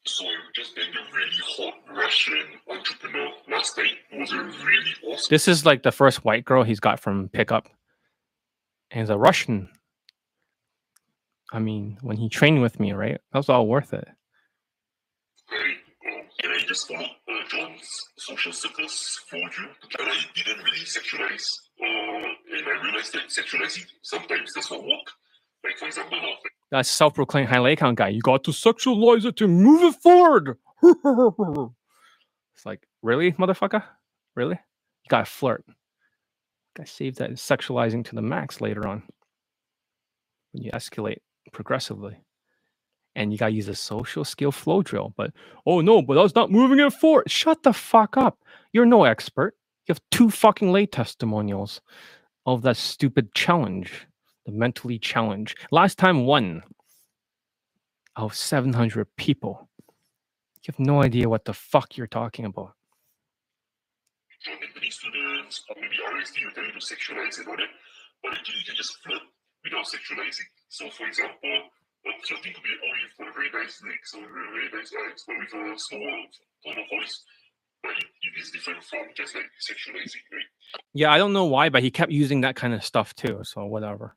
So I just been a really hot Russian entrepreneur last night. It was a really awesome. This is like the first white girl he's got from pickup. And he's a Russian. I mean, when he trained with me, right? That was all worth it. Right? Um, and I just uh, John's social circles for you. And I didn't really sexualize. Uh, and I realized that sexualizing sometimes does not work. Like, for example, uh, That self-proclaimed high lay count guy. You got to sexualize it to move it forward. it's like, really, motherfucker? Really? You gotta flirt. Gotta save that sexualizing to the max later on. When you escalate progressively. And you gotta use a social skill flow drill. But oh no, but I was not moving it forward. Shut the fuck up. You're no expert. You have two fucking lay testimonials of that stupid challenge. The mentally challenge. Last time one out of 700 people. You have no idea what the fuck you're talking about. Students, or maybe RSD will tell you to sexualize all that. But actually, you can just flirt without sexualizing. So, for example, uh, flirting could be, oh, you've got a very nice legs or very, very nice eyes, but with a slower tone of voice. But it, it is different from just like sexualizing, right? Yeah, I don't know why, but he kept using that kind of stuff too. So whatever.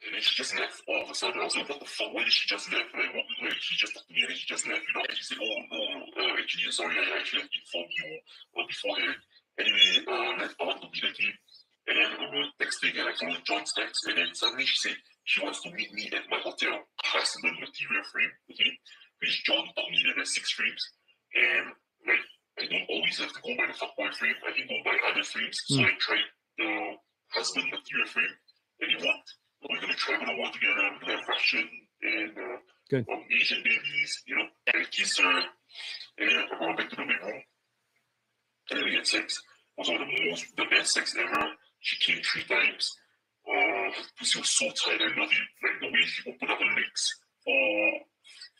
And then she just left all of a sudden. I was like, what the fuck? Why did she just left? Like, what, like she just talked me and then she just left, you know? And she said, oh, no, uh, actually, sorry, I actually informed you uh, beforehand. Anyway, uh, I want to meet again. And then we were texting and I followed John's text. And then suddenly she said she wants to meet me at my hotel, husband material frame, okay? Which John told me that there's six frames. And like, I don't always have to go by the fuckboy frame. I can go by other frames. So Hmm. I tried the husband material frame and it worked. We're gonna travel the world together. We're gonna have Russian and uh, Good. um, Asian babies, you know, and kiss her. And then I went back to the bedroom. And then we had sex. It was one of the most, the best sex ever. She came three times. Uh, was so tight. I it. Like the way she opened up her legs for,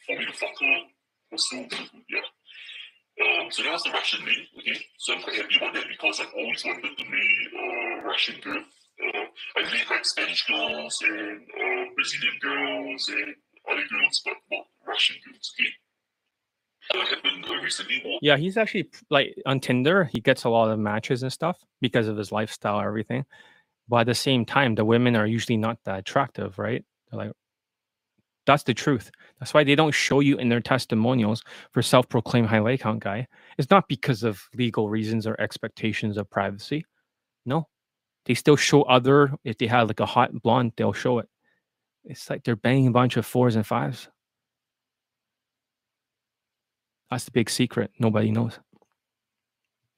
for me to fuck her was so good. Yeah. Um, so that was the Russian name, okay? So I'm quite happy about that because I've always wanted to marry a Russian girl. Uh, I really like Spanish girls and uh, Brazilian girls and other girls, but not Russian girls, okay? Uh, Yeah, he's actually like on Tinder, he gets a lot of matches and stuff because of his lifestyle, everything. But at the same time, the women are usually not that attractive, right? They're like, that's the truth. That's why they don't show you in their testimonials for self-proclaimed high lay count guy. It's not because of legal reasons or expectations of privacy. No, they still show other. If they have like a hot blonde, they'll show it. It's like they're banging a bunch of fours and fives. That's the big secret. Nobody knows.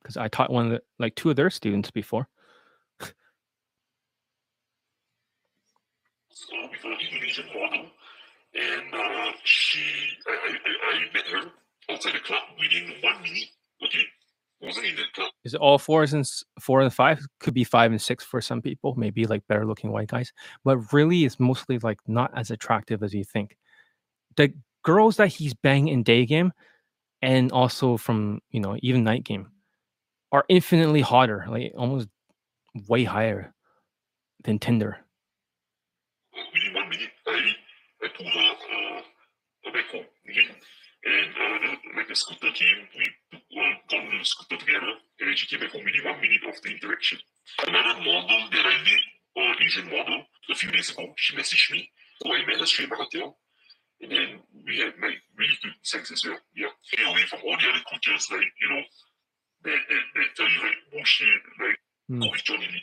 Because I taught one of the, like two of their students before. uh, with an Indonesian model, and uh, she, I, I, I- I met her outside the club within one minute. Okay, wasn't in the club. Is it all fours and four and five? Could be five and six for some people, maybe like better looking white guys. But really, it's mostly like not as attractive as you think. The girls that he's banging in day game, and also from you know even night game, are infinitely hotter, like almost way higher than Tinder. Within one minute, I, I pulled her uh, back home. Okay, and like the scooter came, we uh, got the scooter together, and she came back home within one minute of the interaction. Another model that I met, uh, Asian model, a few days ago, she messaged me. So I met her straight at my hotel. And then we had like really good sex as well. Yeah. Stay away from all the other coaches, like, you know, that, that, that tell you like bullshit, like Hmm. go with John Elite.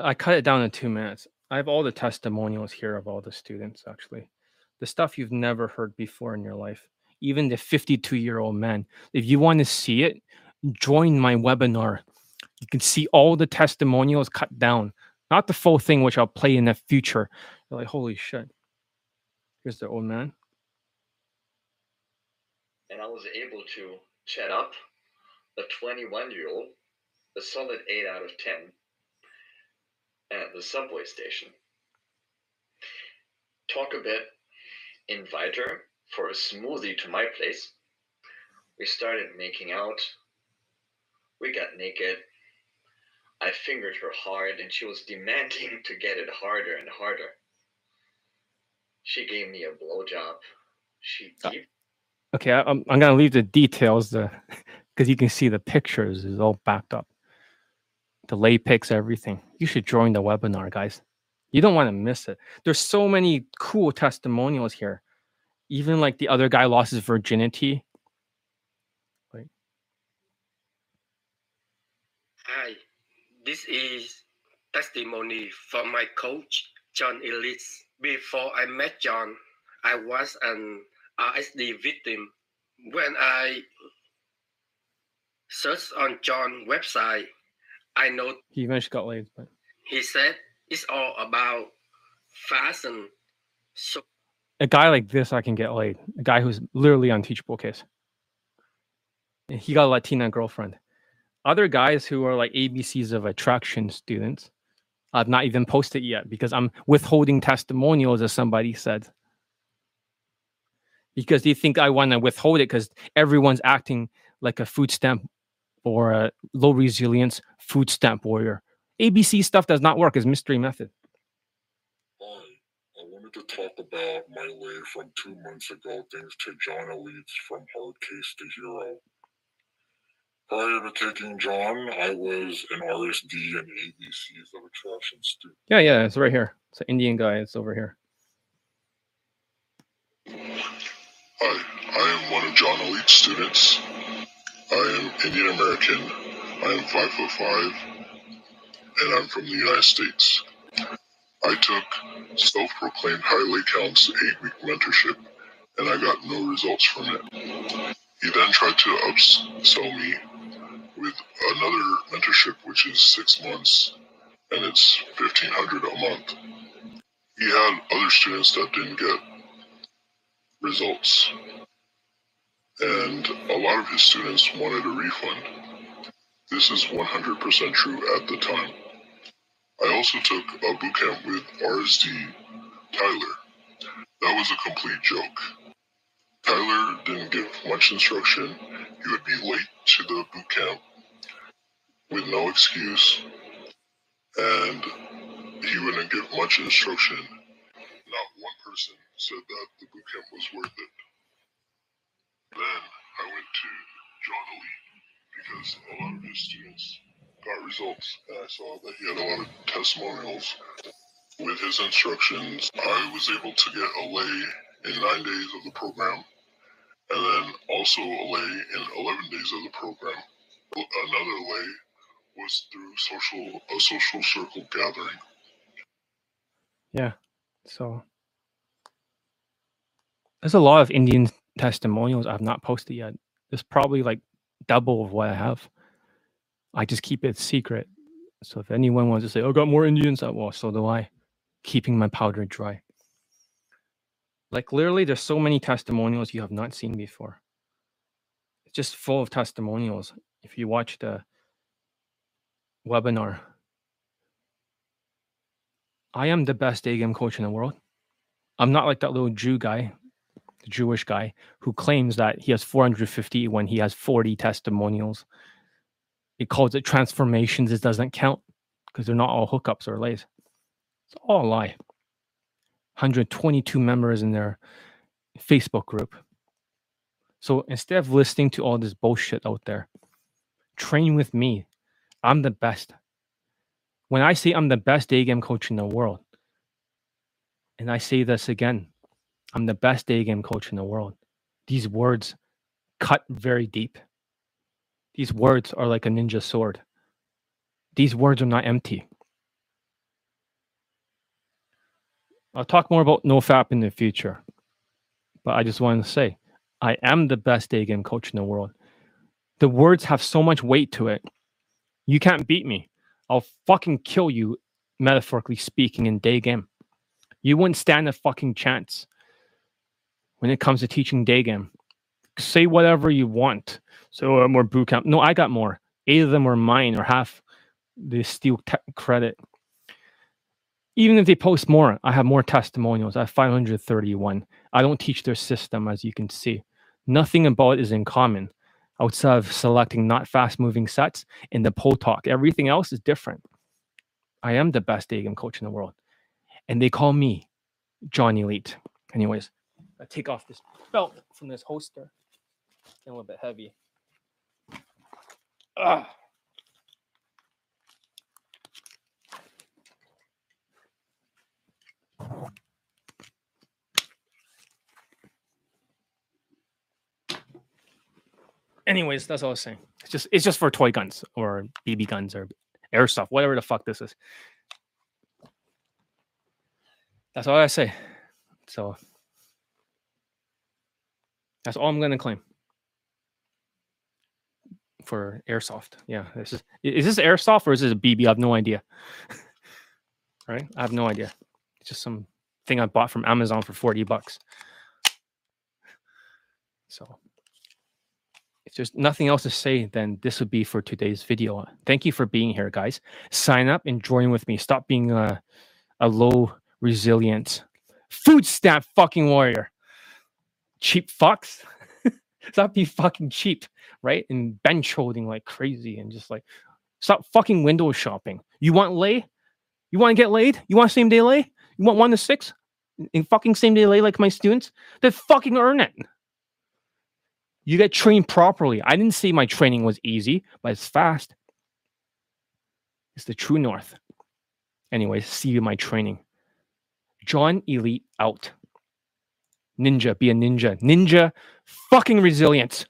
I cut it down to two minutes. I have all the testimonials here of all the students, actually. The stuff you've never heard before in your life, even the 52 year old man. If you want to see it, join my webinar. You can see all the testimonials cut down, not the full thing, which I'll play in the future. You're like, holy shit. Here's the old man. and I was able to chat up a 21 year old, a solid 8 out of 10, at the subway station. Talk a bit, invite her for a smoothie to my place. We started making out. We got naked. I fingered her hard, and she was demanding to get it harder and harder. She gave me a blowjob. She Uh, deep Okay, I, I'm, I'm gonna leave the details because you can see the pictures is all backed up. The lay pics, everything. You should join the webinar, guys. You don't want to miss it. There's so many cool testimonials here. Even like the other guy lost his virginity. Hi, this is testimony from my coach, John Elite. Before I met John, I was an RSD victim. When I searched on John's website, I know He eventually got laid, but he said it's all about fashion. So a guy like this, I can get laid. A guy who's literally unteachable case. He got a Latina girlfriend. Other guys who are like ABCs of attraction students, I've not even posted yet because I'm withholding testimonials, as somebody said. Because they think I want to withhold it because everyone's acting like a food stamp or a low resilience food stamp warrior. ABC stuff does not work as mystery method. Hi, I wanted to talk about my way from two months ago things to John Elites from hard case to hero. Prior to taking John, I was an RSD and ABCs of attraction student. Yeah, yeah, it's right here. It's an Indian guy. It's over here. Hi, I am one of John Elite's students. I am Indian American. I am five foot five, and I'm from the United States. I took self-proclaimed high lay counts eight-week mentorship, and I got no results from it. He then tried to upsell me with another mentorship, which is six months, and it's fifteen hundred a month. He had other students that didn't get results and a lot of his students wanted a refund. This is 100% true at the time. I also took a boot camp with RSD Tyler. That was a complete joke. Tyler didn't give much instruction. He would be late to the boot camp with no excuse, and he wouldn't give much instruction. Not one person said that the boot camp was worth it. Then I went to John Elite because a lot of his students got results, and I saw that he had a lot of testimonials. With his instructions, I was able to get a lay in nine days of the program, and then also a lay in 11 days of the program. Another lay was through social a social circle gathering. Yeah. So there's a lot of Indian testimonials I've not posted yet. There's probably like double of what I have. I just keep it secret. So if anyone wants to say, "Oh, I got more Indians," at war," so do I. Keeping my powder dry. Like literally, there's so many testimonials you have not seen before. It's just full of testimonials. If you watch the webinar, I am the best day game coach in the world. I'm not like that little Jew guy, the Jewish guy, who claims that he has 450 when he has 40 testimonials. He calls it transformations. It doesn't count because they're not all hookups or lays. It's all a lie. 122 members in their Facebook group. So instead of listening to all this bullshit out there, train with me. I'm the best. When I say I'm the best day game coach in the world, and I say this again, I'm the best day game coach in the world. These words cut very deep. These words are like a ninja sword. These words are not empty. I'll talk more about NoFap in the future. But I just wanted to say, I am the best day game coach in the world. The words have so much weight to it. You can't beat me. I'll fucking kill you, metaphorically speaking, in day game. You wouldn't stand a fucking chance when it comes to teaching day game. Say whatever you want. So uh, more boot camp. No, I got more. Eight of them were mine, or half the steel te- credit. Even if they post more, I have more testimonials. I have 531. I don't teach their system, as you can see. Nothing about is in common outside of selecting not fast moving sets in the pole talk. Everything else is different. I am the best day game coach in the world. And they call me John Elite. Anyways, I take off this belt from this holster. It's a little bit heavy. Ah. Anyways, that's all I was saying. It's just it's just for toy guns or BB guns or airsoft, whatever the fuck this is. That's all I say. So that's all I'm gonna claim for airsoft. Yeah, this is is this airsoft or is this a BB? I have no idea. right? I have no idea. It's just some thing I bought from Amazon for 40 bucks. So if there's nothing else to say, then this would be for today's video. Thank you for being here, guys. Sign up and join with me. Stop being a, a low resilient food stamp fucking warrior. Cheap fucks. Stop being fucking cheap, right? And bench holding like crazy and just like stop fucking window shopping. You want lay? You want to get laid? You want same day lay? You want one to six? In fucking same day lay like my students? Then fucking earn it. You get trained properly. I didn't say my training was easy, but it's fast. It's the true north. Anyway, see you in my training. John Elite out. Ninja, be a ninja. Ninja, fucking resilience.